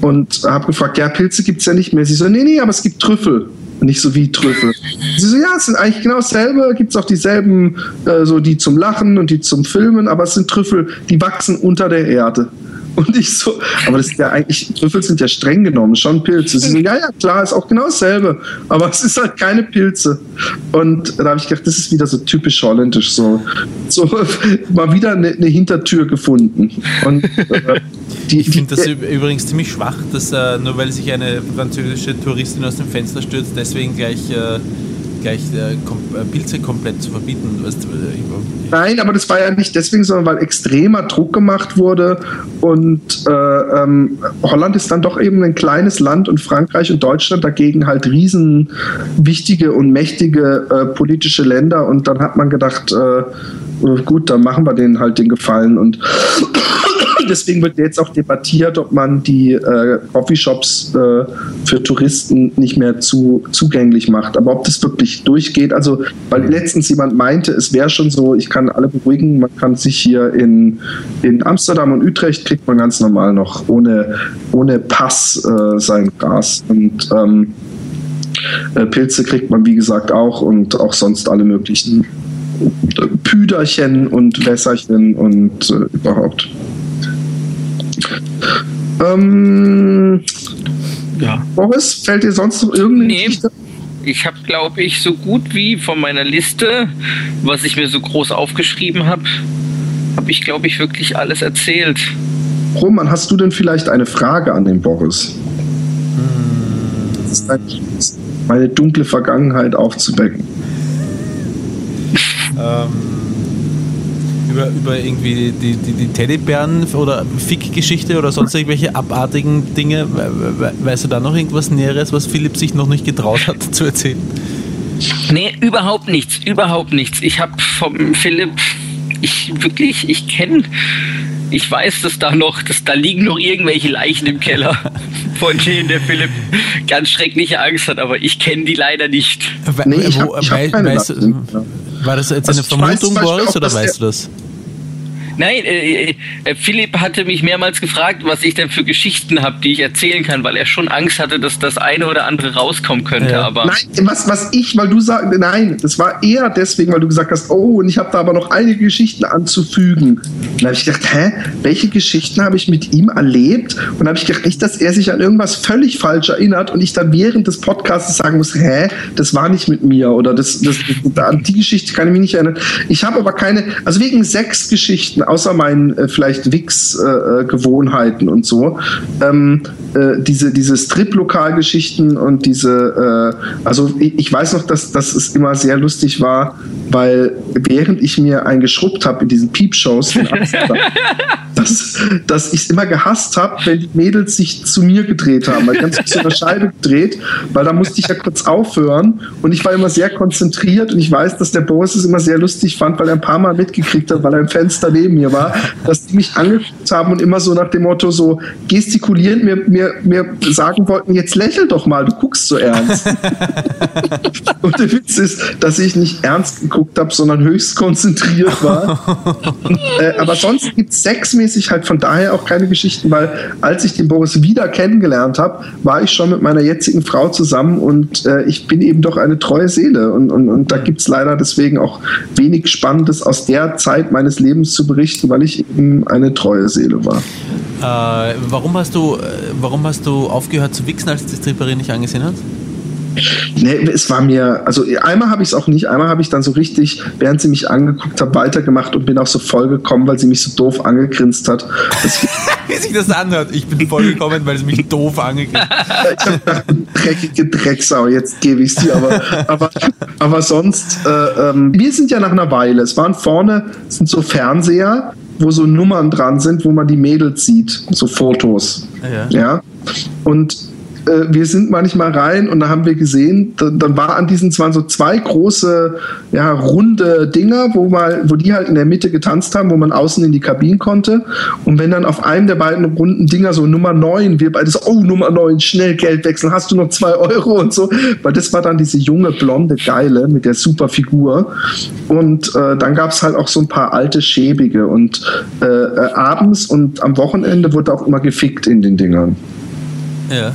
Speaker 1: und habe gefragt, ja, Pilze gibt es ja nicht mehr. Sie so, nee, nee, aber es gibt Trüffel. Nicht so wie Trüffel. Sie so, ja, es sind eigentlich genau dasselbe, gibt es auch dieselben, äh, so die zum Lachen und die zum Filmen, aber es sind Trüffel, die wachsen unter der Erde. Und ich so, aber das ist ja eigentlich, Trüffel sind ja streng genommen, schon Pilze. Sie so, ja, ja, klar, ist auch genau dasselbe, aber es ist halt keine Pilze. Und da habe ich gedacht, das ist wieder so typisch holländisch, so, so mal wieder eine, eine Hintertür gefunden. Und,
Speaker 2: äh, die, ich finde das übrigens ziemlich schwach, dass äh, nur weil sich eine französische Touristin aus dem Fenster stürzt, deswegen gleich äh, gleich äh, kom äh, Pilze komplett zu verbieten. Weißt
Speaker 1: äh, Nein, aber das war ja nicht deswegen, sondern weil extremer Druck gemacht wurde und äh, ähm, Holland ist dann doch eben ein kleines Land und Frankreich und Deutschland dagegen halt riesen wichtige und mächtige äh, politische Länder und dann hat man gedacht, gut, dann machen wir denen halt den Gefallen und deswegen wird jetzt auch debattiert, ob man die äh, Coffeeshops äh, für Touristen nicht mehr zu, zugänglich macht. Aber ob das wirklich durchgeht, also weil letztens jemand meinte, es wäre schon so, ich kann alle beruhigen, man kann sich hier in, in Amsterdam und Utrecht kriegt man ganz normal noch ohne, ohne Pass äh, sein Gras. Und ähm, äh, Pilze kriegt man, wie gesagt, auch und auch sonst alle möglichen Püderchen und Wässerchen und äh, überhaupt. Ähm, ja. Boris, fällt dir sonst noch irgendeine nee. Geschichte?
Speaker 3: Ich habe, glaube ich, so gut wie von meiner Liste, was ich mir so groß aufgeschrieben habe, habe ich, glaube ich, wirklich alles erzählt.
Speaker 1: Roman, hast du denn vielleicht eine Frage an den Boris? Das ist meine dunkle Vergangenheit aufzudecken.
Speaker 2: Ähm über, über irgendwie die, die, die Teddybären oder Fick-Geschichte oder sonst irgendwelche abartigen Dinge. Weißt du da noch irgendwas Näheres, was Philipp sich noch nicht getraut hat zu erzählen?
Speaker 3: Nee, überhaupt nichts, überhaupt nichts. Ich habe vom Philipp, ich wirklich, ich kenne, ich weiß, dass da noch, dass da liegen noch irgendwelche Leichen im Keller, von denen der Philipp ganz schreckliche Angst hat, aber ich kenne die leider nicht.
Speaker 2: Nee, ich hab, ich hab weiß, war das jetzt also eine Vermutung, Boris, oder weißt du das?
Speaker 3: Nein, äh, äh, äh, Philipp hatte mich mehrmals gefragt, was ich denn für Geschichten habe, die ich erzählen kann, weil er schon Angst hatte, dass das eine oder andere rauskommen könnte. Ja. Aber
Speaker 1: nein, was, was ich, weil du sagst, nein, das war eher deswegen, weil du gesagt hast, oh, und ich habe da aber noch einige Geschichten anzufügen. Dann habe ich gedacht, hä, welche Geschichten habe ich mit ihm erlebt? Und dann habe ich gedacht, nicht, dass er sich an irgendwas völlig falsch erinnert und ich dann während des Podcasts sagen muss, hä, das war nicht mit mir oder das, das, das an die Geschichte kann ich mich nicht erinnern. Ich habe aber keine, also wegen sechs Geschichten außer meinen äh, vielleicht Wix-Gewohnheiten äh, und so, ähm, äh, diese, diese Strip-Lokalgeschichten und diese, äh, also ich, ich, weiß noch, dass, dass es immer sehr lustig war, weil während ich mir einen geschrubbt habe in diesen Peep-Shows, dass, dass ich es immer gehasst habe, wenn die Mädels sich zu mir gedreht haben, weil ganz zu einer Scheibe gedreht, weil da musste ich ja kurz aufhören und ich war immer sehr konzentriert und ich weiß, dass der Boris es immer sehr lustig fand, weil er ein paar Mal mitgekriegt hat, weil er im Fenster neben mir war, dass die mich angeguckt haben und immer so nach dem Motto so gestikulierend mir, mir, mir sagen wollten, jetzt lächel doch mal, du guckst so ernst. und der Witz ist, dass ich nicht ernst geguckt habe, sondern höchst konzentriert war. äh, aber sonst gibt es sexmäßig halt von daher auch keine Geschichten, weil als ich den Boris wieder kennengelernt habe, war ich schon mit meiner jetzigen Frau zusammen und äh, ich bin eben doch eine treue Seele. Und, und, und da gibt es leider deswegen auch wenig Spannendes aus der Zeit meines Lebens zu berichten, weil ich eben eine treue Seele war.
Speaker 2: Äh, warum, hast du, äh, warum hast du aufgehört zu wichsen, als die Stripperin nicht angesehen hat?
Speaker 1: Nee, es war mir, also einmal habe ich es auch nicht, einmal habe ich dann so richtig, während sie mich angeguckt hat, weitergemacht und bin auch so vollgekommen, weil sie mich so doof angegrinst hat.
Speaker 2: Wie sich das anhört, ich bin vollgekommen, weil sie mich doof angegrinst hat. ich
Speaker 1: dachte, dreckige Drecksau, jetzt gebe ich sie, aber, aber, aber sonst, äh, ähm, wir sind ja nach einer Weile, es waren vorne, sind so Fernseher, wo so Nummern dran sind, wo man die Mädels sieht, so Fotos. Ja. ja? Und äh, wir sind manchmal rein und da haben wir gesehen, da, dann war an diesen zwar so zwei große, ja, runde Dinger, wo mal, wo die halt in der Mitte getanzt haben, wo man außen in die Kabine konnte. Und wenn dann auf einem der beiden runden Dinger so Nummer 9, wir beide so, oh, Nummer 9, schnell Geld wechseln, hast du noch zwei Euro und so, weil das war dann diese junge, blonde Geile mit der super Figur. Und äh, dann gab es halt auch so ein paar alte, schäbige und äh, äh, abends und am Wochenende wurde auch immer gefickt in den Dingern. Ja.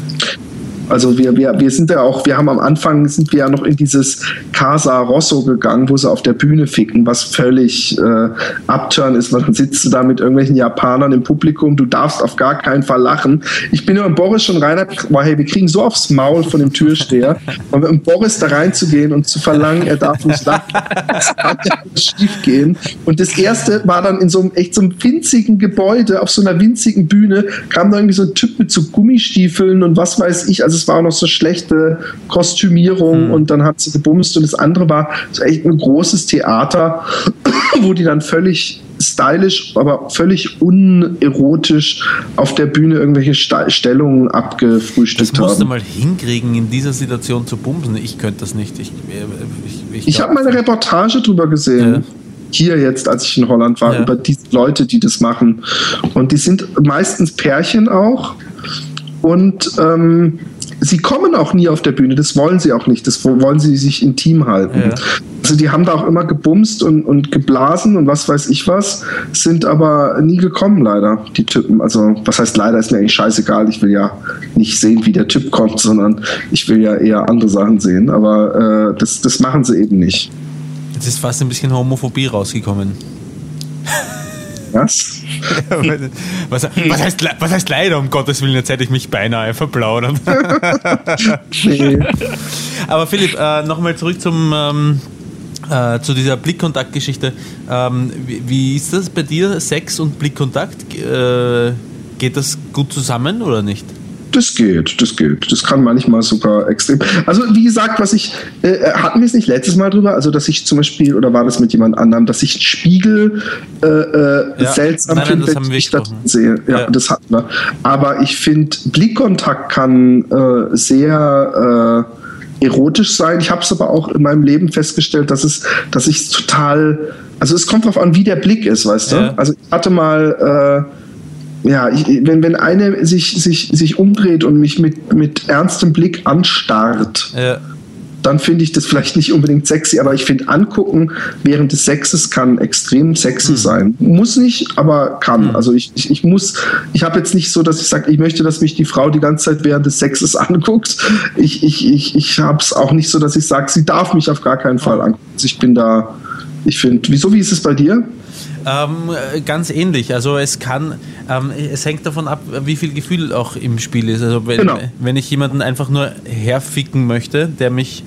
Speaker 1: Also wir, wir, wir sind ja auch, wir haben am Anfang sind wir ja noch in dieses Casa Rosso gegangen, wo sie auf der Bühne ficken, was völlig äh, upturn ist, dann sitzt da mit irgendwelchen Japanern im Publikum, du darfst auf gar keinen Fall lachen. Ich bin mit Boris schon rein, war, hey, wir kriegen so aufs Maul von dem Türsteher, und mit Boris da reinzugehen und zu verlangen, er darf nicht lachen, das kann ja schief gehen. Und das erste war dann in so einem echt so einem winzigen Gebäude, auf so einer winzigen Bühne, kam da irgendwie so ein Typ mit so Gummistiefeln und was weiß ich, also es war auch noch so schlechte Kostümierung mhm. und dann hat sie gebumst und das andere war so echt ein großes Theater, wo die dann völlig stylisch, aber völlig unerotisch auf der Bühne irgendwelche Sta Stellungen abgefrühstückt haben. Das musst
Speaker 2: du mal hinkriegen, in dieser Situation zu bumsen. Ich könnte das nicht. Ich,
Speaker 1: ich, ich, ich habe mal eine Reportage drüber gesehen. Ja hier jetzt, als ich in Holland war, ja. über die Leute, die das machen. Und die sind meistens Pärchen auch. Und ähm, sie kommen auch nie auf der Bühne, das wollen sie auch nicht, das wollen sie sich intim halten. Ja. Also die haben da auch immer gebumst und, und geblasen und was weiß ich was, sind aber nie gekommen leider, die Typen. Also was heißt leider, ist mir eigentlich scheißegal, ich will ja nicht sehen, wie der Typ kommt, sondern ich will ja eher andere Sachen sehen, aber äh, das, das machen sie eben nicht.
Speaker 2: Jetzt ist fast ein bisschen Homophobie rausgekommen.
Speaker 1: Was?
Speaker 2: was, was, heißt, was heißt leider, um Gottes Willen, jetzt hätte ich mich beinahe verplaudert. Aber Philipp, äh, nochmal zurück zum, ähm, äh, zu dieser Blickkontaktgeschichte. Ähm, wie, wie, ist das bei dir, Sex und Blickkontakt? Äh, geht das gut zusammen oder nicht?
Speaker 1: Das geht, das geht. Das kann manchmal sogar extrem. Also wie gesagt, was ich äh, hatten wir es nicht letztes Mal drüber, also dass ich zum Beispiel oder war das mit jemand anderem, dass ich Spiegel äh, äh, ja. seltsam finde, wenn ich das sehe. Ja, ja, das hatten wir. Aber ich finde Blickkontakt kann äh, sehr äh, erotisch sein. Ich habe es aber auch in meinem Leben festgestellt, dass es, dass ich total, also es kommt darauf an, wie der Blick ist, weißt du. Also ich hatte mal äh, ja, ich, wenn, wenn eine sich, sich, sich umdreht und mich mit, mit ernstem Blick anstarrt, ja. dann finde ich das vielleicht nicht unbedingt sexy, aber ich finde angucken während des Sexes kann extrem sexy mhm. sein. Muss nicht, aber kann. Mhm. Also ich, ich, ich muss, ich habe jetzt nicht so, dass ich sage, ich möchte, dass mich die Frau die ganze Zeit während des Sexes anguckt. Ich, ich, ich, ich habe es auch nicht so, dass ich sage, sie darf mich auf gar keinen Fall angucken. Also ich bin da, ich finde, wieso, wie ist es bei dir?
Speaker 2: Ähm, ganz ähnlich. Also es kann, ähm, es hängt davon ab, wie viel Gefühl auch im Spiel ist. Also wenn, genau. wenn ich jemanden einfach nur herficken möchte, der mich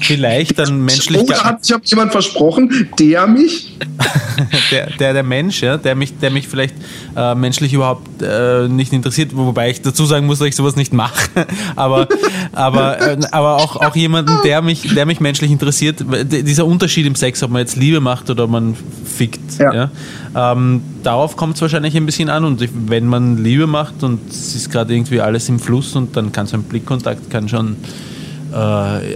Speaker 2: vielleicht dann menschlich.
Speaker 1: Oh, hat sich jemand versprochen, der mich.
Speaker 2: der, der, der Mensch, ja, der mich, der mich vielleicht äh, menschlich überhaupt äh, nicht interessiert, wobei ich dazu sagen muss, dass ich sowas nicht mache. aber aber, äh, aber auch, auch jemanden, der mich, der mich menschlich interessiert. Dieser Unterschied im Sex, ob man jetzt Liebe macht oder man fickt. Ja. ja ähm, darauf kommt es wahrscheinlich ein bisschen an. Und wenn man Liebe macht und es ist gerade irgendwie alles im Fluss und dann kann so ein Blickkontakt kann schon äh,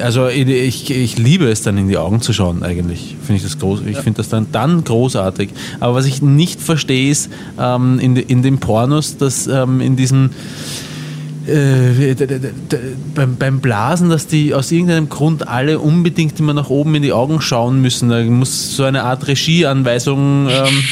Speaker 2: also ich, ich liebe es dann in die Augen zu schauen eigentlich. Finde ich das groß. Ich finde das dann, dann großartig. Aber was ich nicht verstehe ist ähm, in, in den Pornos, dass ähm, in diesem äh, beim, beim Blasen, dass die aus irgendeinem Grund alle unbedingt immer nach oben in die Augen schauen müssen. Da muss so eine Art Regieanweisung ähm,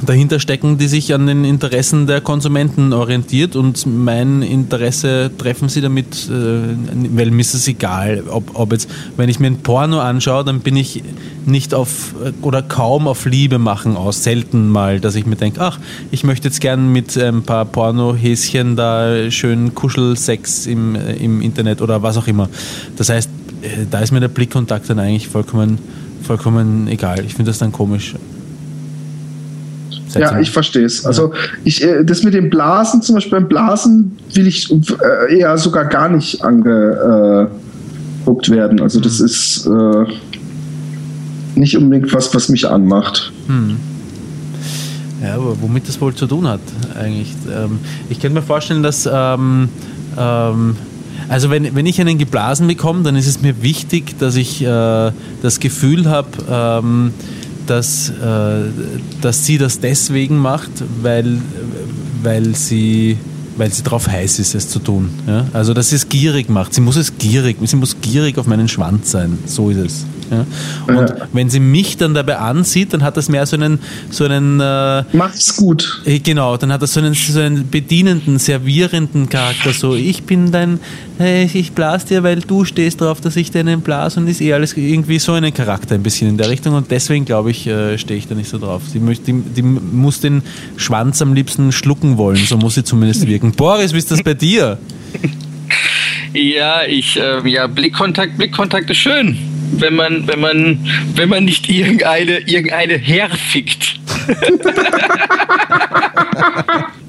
Speaker 2: dahinter stecken, die sich an den Interessen der Konsumenten orientiert und mein Interesse treffen sie damit, äh, weil mir ist es egal, ob, ob jetzt, wenn ich mir ein Porno anschaue, dann bin ich nicht auf oder kaum auf Liebe machen aus, selten mal, dass ich mir denke, ach, ich möchte jetzt gern mit ein paar Pornohäschen da schön Kuschelsex im, im Internet oder was auch immer. Das heißt, äh, da ist mir der Blickkontakt dann eigentlich vollkommen, vollkommen egal. Ich finde das dann komisch.
Speaker 1: Ja, ich verstehe es. Also ich, äh, das mit dem Blasen, zum Beispiel beim Blasen will ich äh, eher sogar gar nicht angeguckt werden. Also das mhm. ist äh, nicht unbedingt was, was mich anmacht. Hm.
Speaker 2: Ja, aber womit das wohl zu tun hat eigentlich. Ähm, ich könnte mir vorstellen, dass ähm, ähm, also wenn, wenn ich einen geblasen bekomme, dann ist es mir wichtig, dass ich äh, das Gefühl habe, ähm, dass, äh, dass sie das deswegen macht, weil, weil sie weil sie drauf heiß ist, es zu tun. Ja? Also, dass sie es gierig macht. Sie muss es gierig, sie muss gierig auf meinen Schwanz sein. So ist es. Ja? Und ja. wenn sie mich dann dabei ansieht, dann hat das mehr so einen. So einen äh,
Speaker 1: Macht's gut.
Speaker 2: Äh, genau, dann hat das so einen, so einen bedienenden, servierenden Charakter. So, ich bin dein. Hey, ich blas dir, weil du stehst drauf, dass ich deinen blas und ist eh alles irgendwie so einen Charakter ein bisschen in der Richtung. Und deswegen, glaube ich, äh, stehe ich da nicht so drauf. Die, die, die muss den Schwanz am liebsten schlucken wollen, so muss sie zumindest wirken. Boris, wie ist das bei dir?
Speaker 3: Ja, ich, äh, ja, Blickkontakt, Blickkontakt ist schön wenn man, wenn man, wenn man nicht irgendeine, irgendeine herfickt.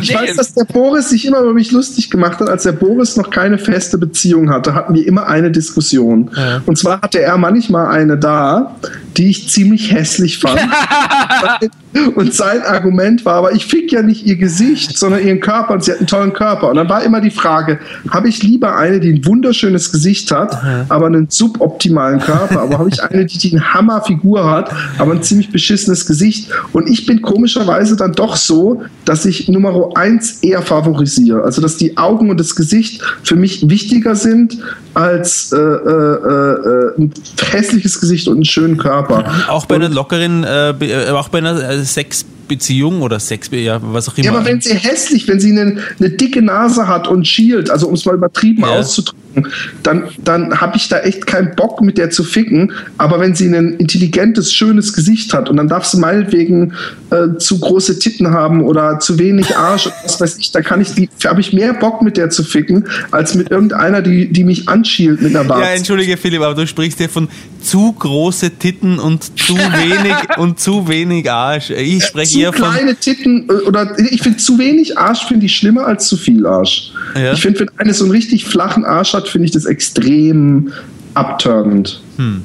Speaker 1: ich weiß, dass der Boris sich immer über mich lustig gemacht hat. Als der Boris noch keine feste Beziehung hatte, hatten wir immer eine Diskussion. Ja. Und zwar hatte er manchmal eine da, die ich ziemlich hässlich fand. und sein Argument war, aber ich fick ja nicht ihr Gesicht, sondern ihren Körper und sie hat einen tollen Körper. Und dann war immer die Frage, habe ich lieber eine, die ein wunderschönes Gesicht hat, Aha. aber einen suboptimalen Körper, aber habe ich eine, die, die eine Hammerfigur hat, aber ein ziemlich beschissenes Gesicht. Und ich bin komischerweise dann doch so, dass ich Nummer eins eher favorisiere. Also, dass die Augen und das Gesicht für mich wichtiger sind als äh, äh, äh, ein hässliches Gesicht und einen schönen Körper.
Speaker 2: Auch bei einer lockeren, äh, äh, auch bei einer äh, Sexbeziehung oder Sex, ja, was auch immer.
Speaker 1: Ja, aber wenn sie hässlich, wenn sie eine, eine dicke Nase hat und schielt, also um es mal übertrieben ja. auszudrücken, dann, dann habe ich da echt keinen Bock mit der zu ficken. Aber wenn sie ein intelligentes, schönes Gesicht hat und dann darf sie meinetwegen äh, zu große Titten haben oder zu wenig Arsch oder was weiß ich, da kann ich die, habe ich mehr Bock mit der zu ficken, als mit irgendeiner, die, die mich anschielt mit einer Bart.
Speaker 2: Ja, entschuldige Philipp, aber du sprichst ja von zu große Titten und zu wenig und zu wenig Arsch. Ich spreche eher
Speaker 1: von kleine Titten äh, oder ich finde zu wenig Arsch finde ich schlimmer als zu viel Arsch. Ja. Ich finde, wenn eine so einen richtig flachen Arsch hat, finde ich das extrem abturnend. Hm.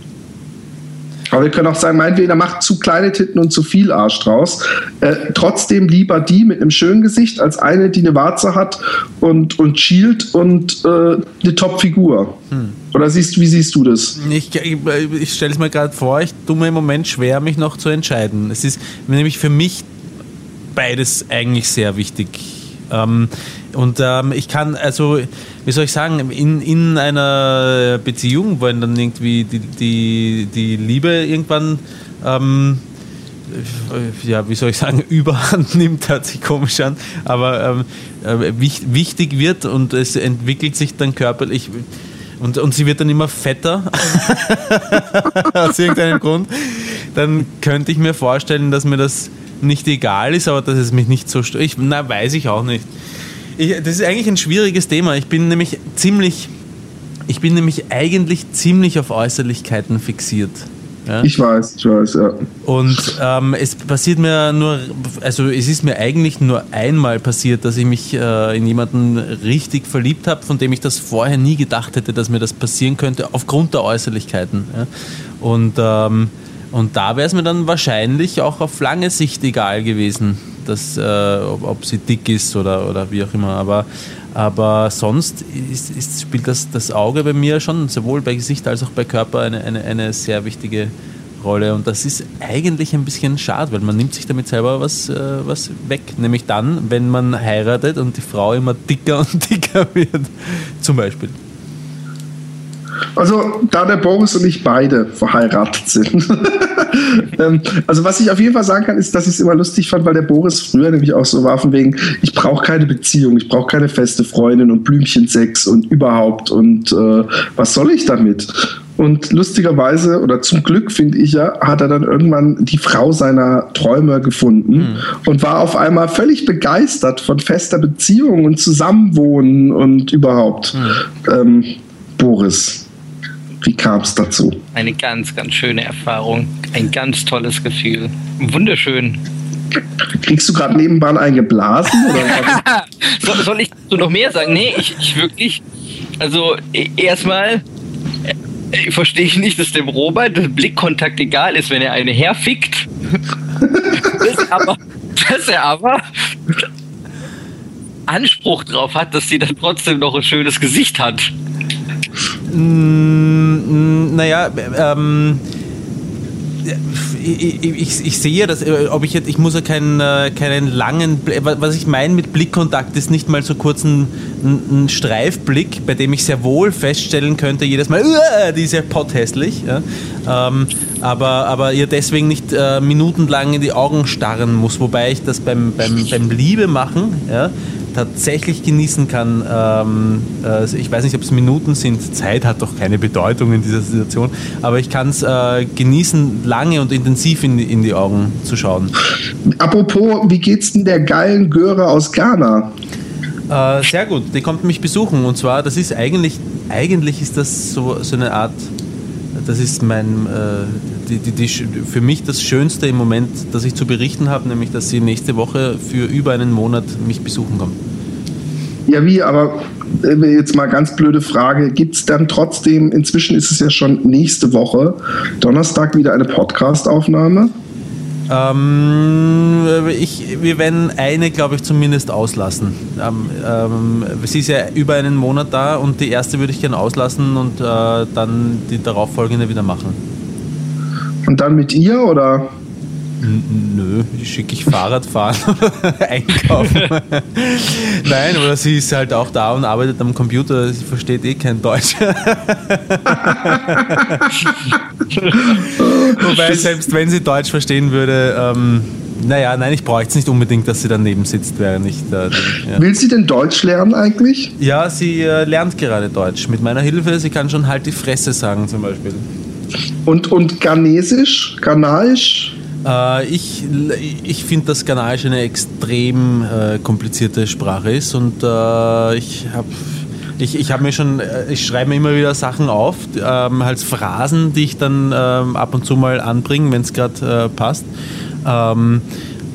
Speaker 1: Aber wir können auch sagen, meinetwegen, er macht zu kleine Titten und zu viel Arsch draus. Äh, trotzdem lieber die mit einem schönen Gesicht als eine, die eine Warze hat und, und schielt und äh, eine Top-Figur. Hm. Oder siehst, wie siehst du das?
Speaker 2: Ich, ich, ich stelle es mir gerade vor, ich tue mir im Moment schwer, mich noch zu entscheiden. Es ist nämlich für mich beides eigentlich sehr wichtig. Ähm, und ähm, ich kann, also, wie soll ich sagen, in, in einer Beziehung, wo dann irgendwie die, die, die Liebe irgendwann, ähm, ja, wie soll ich sagen, überhand nimmt, hört sich komisch an, aber ähm, äh, wichtig wird und es entwickelt sich dann körperlich. Und, und sie wird dann immer fetter, aus irgendeinem Grund, dann könnte ich mir vorstellen, dass mir das nicht egal ist, aber dass es mich nicht so stört. Na, weiß ich auch nicht. Ich, das ist eigentlich ein schwieriges Thema. Ich bin nämlich ziemlich, ich bin nämlich eigentlich ziemlich auf Äußerlichkeiten fixiert.
Speaker 1: Ja? Ich weiß, ich weiß, ja.
Speaker 2: Und ähm, es passiert mir nur, also es ist mir eigentlich nur einmal passiert, dass ich mich äh, in jemanden richtig verliebt habe, von dem ich das vorher nie gedacht hätte, dass mir das passieren könnte, aufgrund der Äußerlichkeiten. Ja? Und, ähm, und da wäre es mir dann wahrscheinlich auch auf lange Sicht egal gewesen dass, äh, ob, ob, sie dick ist oder, oder wie auch immer. Aber, aber sonst ist, ist, spielt das, das Auge bei mir schon sowohl bei Gesicht als auch bei Körper eine, eine, eine sehr wichtige Rolle und das ist eigentlich ein bisschen schade, weil man nimmt sich damit selber was, äh, was weg. Nämlich dann, wenn man heiratet und die Frau immer dicker und dicker wird, zum Beispiel.
Speaker 1: Also, da der Boris und ich beide verheiratet sind. Ähm, also, was ich auf jeden Fall sagen kann, ist, dass ich es immer lustig fand, weil der Boris früher nämlich auch so war, von wegen, ich brauche keine Beziehung, ich brauche keine feste Freundin und Blümchensex und überhaupt und äh, was soll ich damit? Und lustigerweise, oder zum Glück finde ich ja, hat er dann irgendwann die Frau seiner Träume gefunden mhm. und war auf einmal völlig begeistert von fester Beziehung und Zusammenwohnen und überhaupt. Mhm. Ähm, Boris, wie kam es dazu?
Speaker 3: Eine ganz, ganz schöne Erfahrung. Ein ganz tolles Gefühl. Wunderschön.
Speaker 1: Kriegst du gerade nebenbei eingeblasen?
Speaker 3: soll, soll ich so noch mehr sagen? Nee, ich, ich wirklich. Also, e, erstmal äh, verstehe ich nicht, dass dem Robert der Blickkontakt egal ist, wenn er eine herfickt. dass, aber, dass er aber Anspruch drauf hat, dass sie dann trotzdem noch ein schönes Gesicht hat.
Speaker 2: Mm, naja, ähm, ich, ich, ich, sehe das, äh, ob ich jetzt, ich muss ja keinen, äh, keinen langen, was ich meine mit Blickkontakt ist nicht mal so kurz ein, ein Streifblick, bei dem ich sehr wohl feststellen könnte, jedes Mal, die ist ja potthässlich, ja? Ähm, aber, aber ihr deswegen nicht äh, minutenlang in die Augen starren muss, wobei ich das beim, beim, beim Liebe machen, ja, tatsächlich genießen kann. Ähm, äh, ich weiß nicht, ob es Minuten sind. Zeit hat doch keine Bedeutung in dieser Situation. Aber ich kann es äh, genießen, lange und intensiv in die, in die Augen zu schauen.
Speaker 1: Apropos, wie geht's denn der geilen Göre aus Ghana?
Speaker 2: Äh, sehr gut, die kommt mich besuchen. Und zwar, das ist eigentlich, eigentlich ist das so, so eine Art, das ist mein, äh, die, die, die, für mich das Schönste im Moment, das ich zu berichten habe, nämlich, dass sie nächste Woche für über einen Monat mich besuchen kommen.
Speaker 1: Ja, wie, aber äh, jetzt mal ganz blöde Frage, gibt es dann trotzdem, inzwischen ist es ja schon nächste Woche, Donnerstag wieder eine Podcast-Aufnahme?
Speaker 2: Ähm, ich, wir werden eine, glaube ich, zumindest auslassen. Ähm, ähm, sie ist ja über einen Monat da und die erste würde ich gerne auslassen und äh, dann die darauffolgende wieder machen.
Speaker 1: Und dann mit ihr oder?
Speaker 2: Nö, schicke ich Fahrrad fahren oder einkaufen. Nein, oder sie ist halt auch da und arbeitet am Computer, sie versteht eh kein Deutsch. Wobei, selbst wenn sie Deutsch verstehen würde, ähm, naja, nein, ich brauche jetzt nicht unbedingt, dass sie daneben sitzt, während ich da.
Speaker 1: Ja. Will sie denn Deutsch lernen eigentlich?
Speaker 2: Ja, sie äh, lernt gerade Deutsch. Mit meiner Hilfe, sie kann schon halt die Fresse sagen zum Beispiel.
Speaker 1: Und, und Ghanesisch? Ghanaisch?
Speaker 2: Äh, ich ich finde, dass Ghanaisch eine extrem äh, komplizierte Sprache ist und äh, ich habe ich, ich habe mir schon, äh, ich schreibe mir immer wieder Sachen auf, ähm, als Phrasen, die ich dann ähm, ab und zu mal anbringe, wenn es gerade äh, passt. Ähm,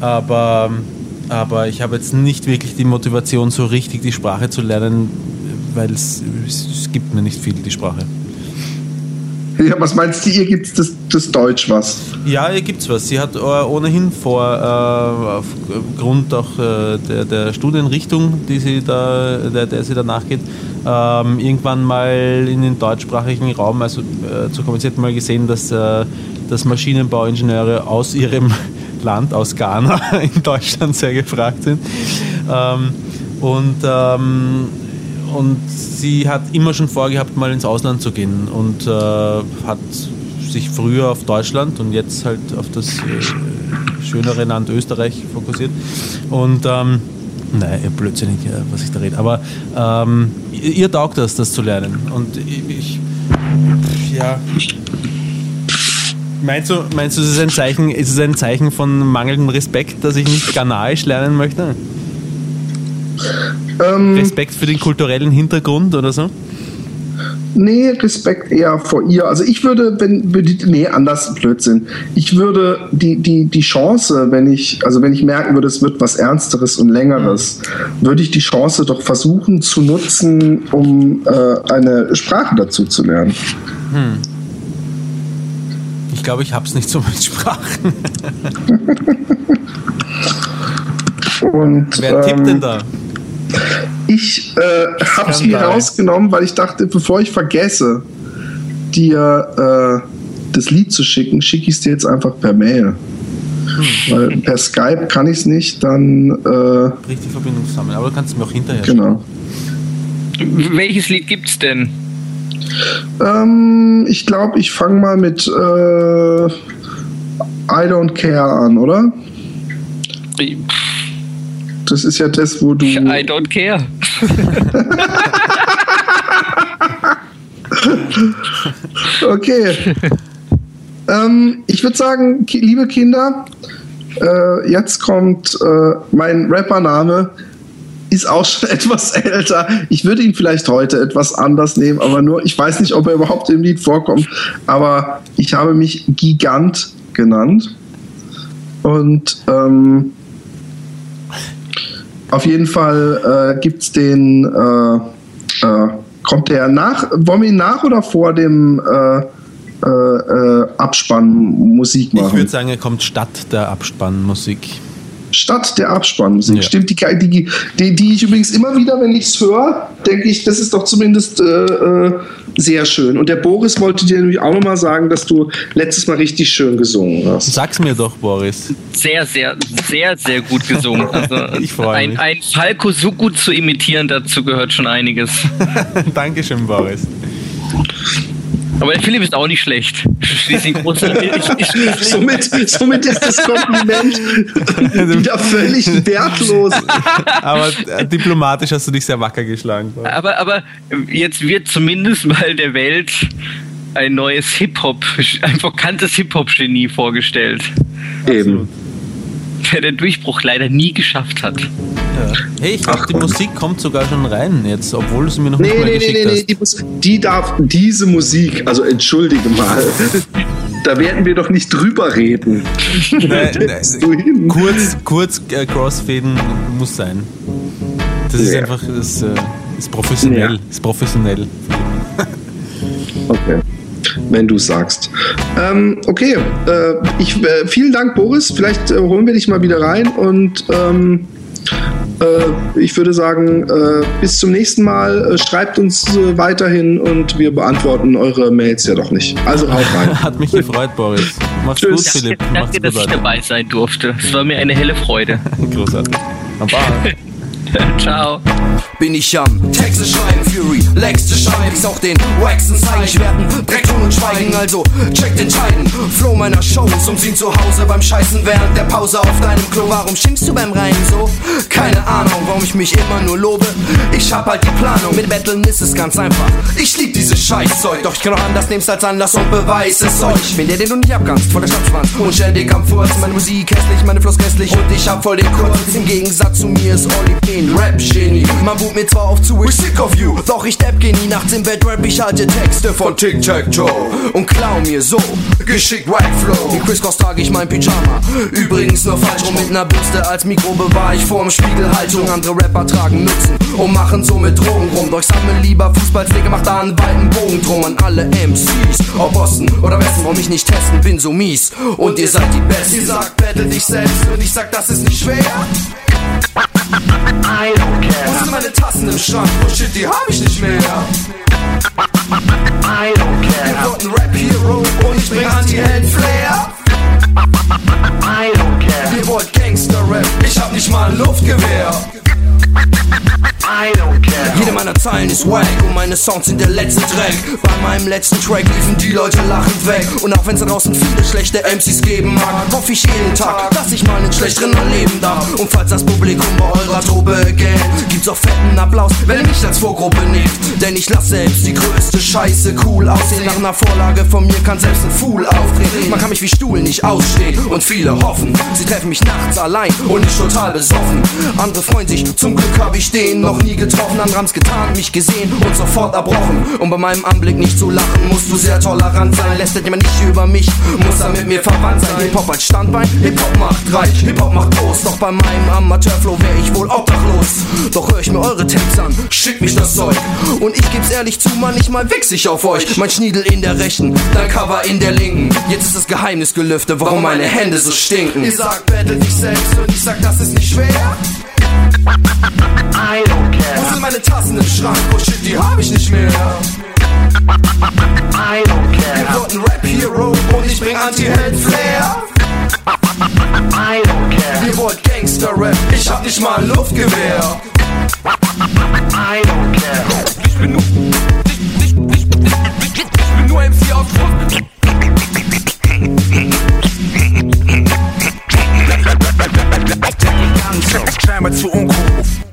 Speaker 2: aber, aber ich habe jetzt nicht wirklich die Motivation, so richtig die Sprache zu lernen, weil es gibt mir nicht viel, die Sprache.
Speaker 1: Ja, was meinst du, ihr gibt das, das Deutsch was?
Speaker 2: Ja, ihr gibt es was. Sie hat ohnehin vor, äh, aufgrund auch äh, der, der Studienrichtung, die sie da, der, der sie da nachgeht, ähm, irgendwann mal in den deutschsprachigen Raum, also äh, zu kommen. Sie hat mal gesehen, dass, äh, dass Maschinenbauingenieure aus ihrem Land, aus Ghana, in Deutschland sehr gefragt sind. Ähm, und ähm, und sie hat immer schon vorgehabt, mal ins Ausland zu gehen und äh, hat sich früher auf Deutschland und jetzt halt auf das äh, schönere Land Österreich fokussiert. Und ähm, nein, blödsinnig, was ich da rede. Aber ähm, ihr taugt das, das zu lernen. Und ich, ja. Meinst du, meinst du, es ist ein Zeichen, ist es ein Zeichen von mangelndem Respekt, dass ich nicht Ghanaisch lernen möchte? Ähm, Respekt für den kulturellen Hintergrund oder so?
Speaker 1: Nee, Respekt eher vor ihr. Also ich würde, wenn, nee, anders Blödsinn. Ich würde die, die, die Chance, wenn ich, also wenn ich merken würde, es wird was Ernsteres und Längeres, mhm. würde ich die Chance doch versuchen zu nutzen, um äh, eine Sprache dazu zu lernen. Hm.
Speaker 2: Ich glaube, ich habe es nicht so mit Sprachen.
Speaker 1: und,
Speaker 2: Wer ähm, tippt denn da?
Speaker 1: Ich äh, habe es mir rausgenommen, weil ich dachte, bevor ich vergesse, dir das Lied zu schicken, schicke ich es dir jetzt einfach per Mail. Hm. Weil per Skype kann ich es nicht, dann. Äh,
Speaker 2: Bricht die Verbindung zusammen, aber du kannst es mir auch hinterher
Speaker 1: Genau.
Speaker 3: Welches Lied gibt's denn?
Speaker 1: Ähm, ich glaube, ich fange mal mit äh, I Don't Care an, oder? Das ist ja das, wo du.
Speaker 3: I don't care.
Speaker 1: okay. ähm, ich würde sagen, liebe Kinder, äh, jetzt kommt äh, mein Rappername. Ist auch schon etwas älter. Ich würde ihn vielleicht heute etwas anders nehmen, aber nur, ich weiß nicht, ob er überhaupt im Lied vorkommt. Aber ich habe mich Gigant genannt. Und ähm, auf jeden Fall äh, gibt es den, äh, äh, kommt der nach, wollen wir ihn nach oder vor dem äh, äh, äh, Abspann Musik machen?
Speaker 2: Ich würde sagen, er kommt statt der Abspannmusik.
Speaker 1: Statt der Abspannmusik. Ja. Stimmt, die, die, die, die ich übrigens immer wieder, wenn ich es höre, denke ich, das ist doch zumindest äh, sehr schön. Und der Boris wollte dir nämlich auch nochmal sagen, dass du letztes Mal richtig schön gesungen hast.
Speaker 2: Sag's mir doch, Boris.
Speaker 3: Sehr, sehr, sehr, sehr gut gesungen. Also
Speaker 2: ich freue
Speaker 3: ein,
Speaker 2: mich.
Speaker 3: Ein Falco so gut zu imitieren, dazu gehört schon einiges.
Speaker 2: Dankeschön, Boris.
Speaker 3: Aber der Philipp ist auch nicht schlecht.
Speaker 1: somit, somit ist das Kompliment wieder völlig wertlos.
Speaker 2: Aber äh, diplomatisch hast du dich sehr wacker geschlagen.
Speaker 3: Aber, aber jetzt wird zumindest mal der Welt ein neues Hip-Hop, ein verkanntes Hip-Hop-Genie vorgestellt.
Speaker 1: Eben.
Speaker 3: Der den Durchbruch leider nie geschafft hat.
Speaker 2: Ja. Hey, ich glaube, die Musik kommt sogar schon rein jetzt, obwohl du sie mir noch nee, nicht mal nee, geschickt nee, nee,
Speaker 1: hast. Die, die darf, diese Musik, also entschuldige mal, da werden wir doch nicht drüber reden.
Speaker 2: Nein, nein, kurz, kurz äh, Crossfaden muss sein. Das ist ja. einfach, das äh, ist professionell. Ja. Ist professionell.
Speaker 1: okay wenn du sagst. Ähm, okay, äh, ich, äh, vielen Dank, Boris. Vielleicht äh, holen wir dich mal wieder rein und ähm, äh, ich würde sagen, äh, bis zum nächsten Mal. Äh, schreibt uns weiterhin und wir beantworten eure Mails ja doch nicht. Also haut rein.
Speaker 2: Hat mich gefreut, Boris. Mach's Tschüss. gut, Philipp.
Speaker 3: Danke, danke dass ich dabei sein durfte. Es war mir eine helle Freude.
Speaker 2: Großartig. Bye.
Speaker 3: Ciao.
Speaker 4: Bin ich am Texte schreiben, Fury, Lex zu schreiben. Ich auch den Waxen zeigen, ich werden Dreck tun und schweigen. Also check den Scheiden, Flow meiner Shows sie zu Hause beim Scheißen während der Pause auf deinem Klo. Warum schimpfst du beim Reinen so? Keine Ahnung, warum ich mich immer nur lobe. Ich hab halt die Planung, mit Battlen ist es ganz einfach. Ich lieb dieses Scheißzeug, doch ich kann auch anders nehm's als Anlass und beweis es euch. Ich bin der, den du nicht abkannst, vor der Stadtschwanz und ständig am Furz. Meine Musik hässlich, meine Floss hässlich und ich hab voll den Kurz. Im Gegensatz zu mir ist Oli P Rap-Genie. Man bucht mir zwar auf zu, ich sick of you. Doch ich depp geh nie nachts im Bett, rap ich halte Texte von Tic Tac Joe. Und klau mir so geschickt White Flow. In Chris Cross trage ich mein Pyjama. Übrigens nur falsch rum mit ner Bürste als Mikro bewahr ich vorm Spiegel Haltung. Andere Rapper tragen Mützen und machen so mit Drogen rum. Doch ich sammle lieber Fußballpflege, mach da einen weiten Bogen drum an alle MCs. Ob Osten oder Westen, warum mich nicht testen, bin so mies. Und ihr seid die Besten. Ihr sagt, battle dich selbst und ich sag, das ist nicht schwer. I don't care. Meine Tassen im Schrank? Oh shit, die hab ich nicht mehr. I don't care. Ihr wollt ein Rap-Hero und ich bring Anti-Held-Flair. I don't care. Ihr wollt Gangster-Rap, ich hab nicht mal ein Luftgewehr. Jede meiner Zeilen ist wack und meine Songs sind der letzte Track. Bei meinem letzten Track liefen die Leute lachend weg. Und auch wenn's da draußen viele schlechte MCs geben mag, hoffe ich jeden Tag, dass ich mal einen schlechteren erleben darf. Und falls das Publikum bei eurer Tobe gähnt, gibt's auch fetten Applaus, wenn ihr mich als Vorgruppe nehmt. Denn ich lass selbst die größte Scheiße cool aussehen. Nach einer Vorlage von mir kann selbst ein Fool auftreten. Man kann mich wie Stuhl nicht ausstehen. Und viele hoffen, sie treffen mich nachts allein und ich total besoffen. Andere freuen sich, zum Glück hab ich den noch nie getroffen. Andere haben's getan, mich gesehen und sofort erbrochen. Und bei meinem Anblick nicht zu lachen, musst du sehr tolerant sein. Lästert jemand nicht über mich, muss er mit mir verwandt sein. Hip-Hop als Standbein, Hip-Hop macht reich, Hip-Hop macht groß. Doch bei meinem Amateurflow wär ich wohl obdachlos. Doch hör ich mir eure Tapes an, schickt mich das Zeug. Und ich geb's ehrlich zu, manchmal wichs ich auf euch. Mein Schniedel in der rechten, dein Cover in der linken. Jetzt ist das Geheimnis gelüftet, warum meine Hände so stinken. Ihr sagt, battle dich selbst und ich sag, das ist nicht schwer. I don't care. Wo sind meine Tassen im Schrank? Oh shit, die hab ich nicht mehr. I don't care. Ich wurd ein Rap-Hero und ich bring Anti-Held-Flair. I don't care. Wir wollt Gangster-Rap, ich hab nicht mal ein Luftgewehr. I don't care. Ich bin nur, ich, ich bin nur MC aus Frust.
Speaker 1: Klammer zu Unkruf.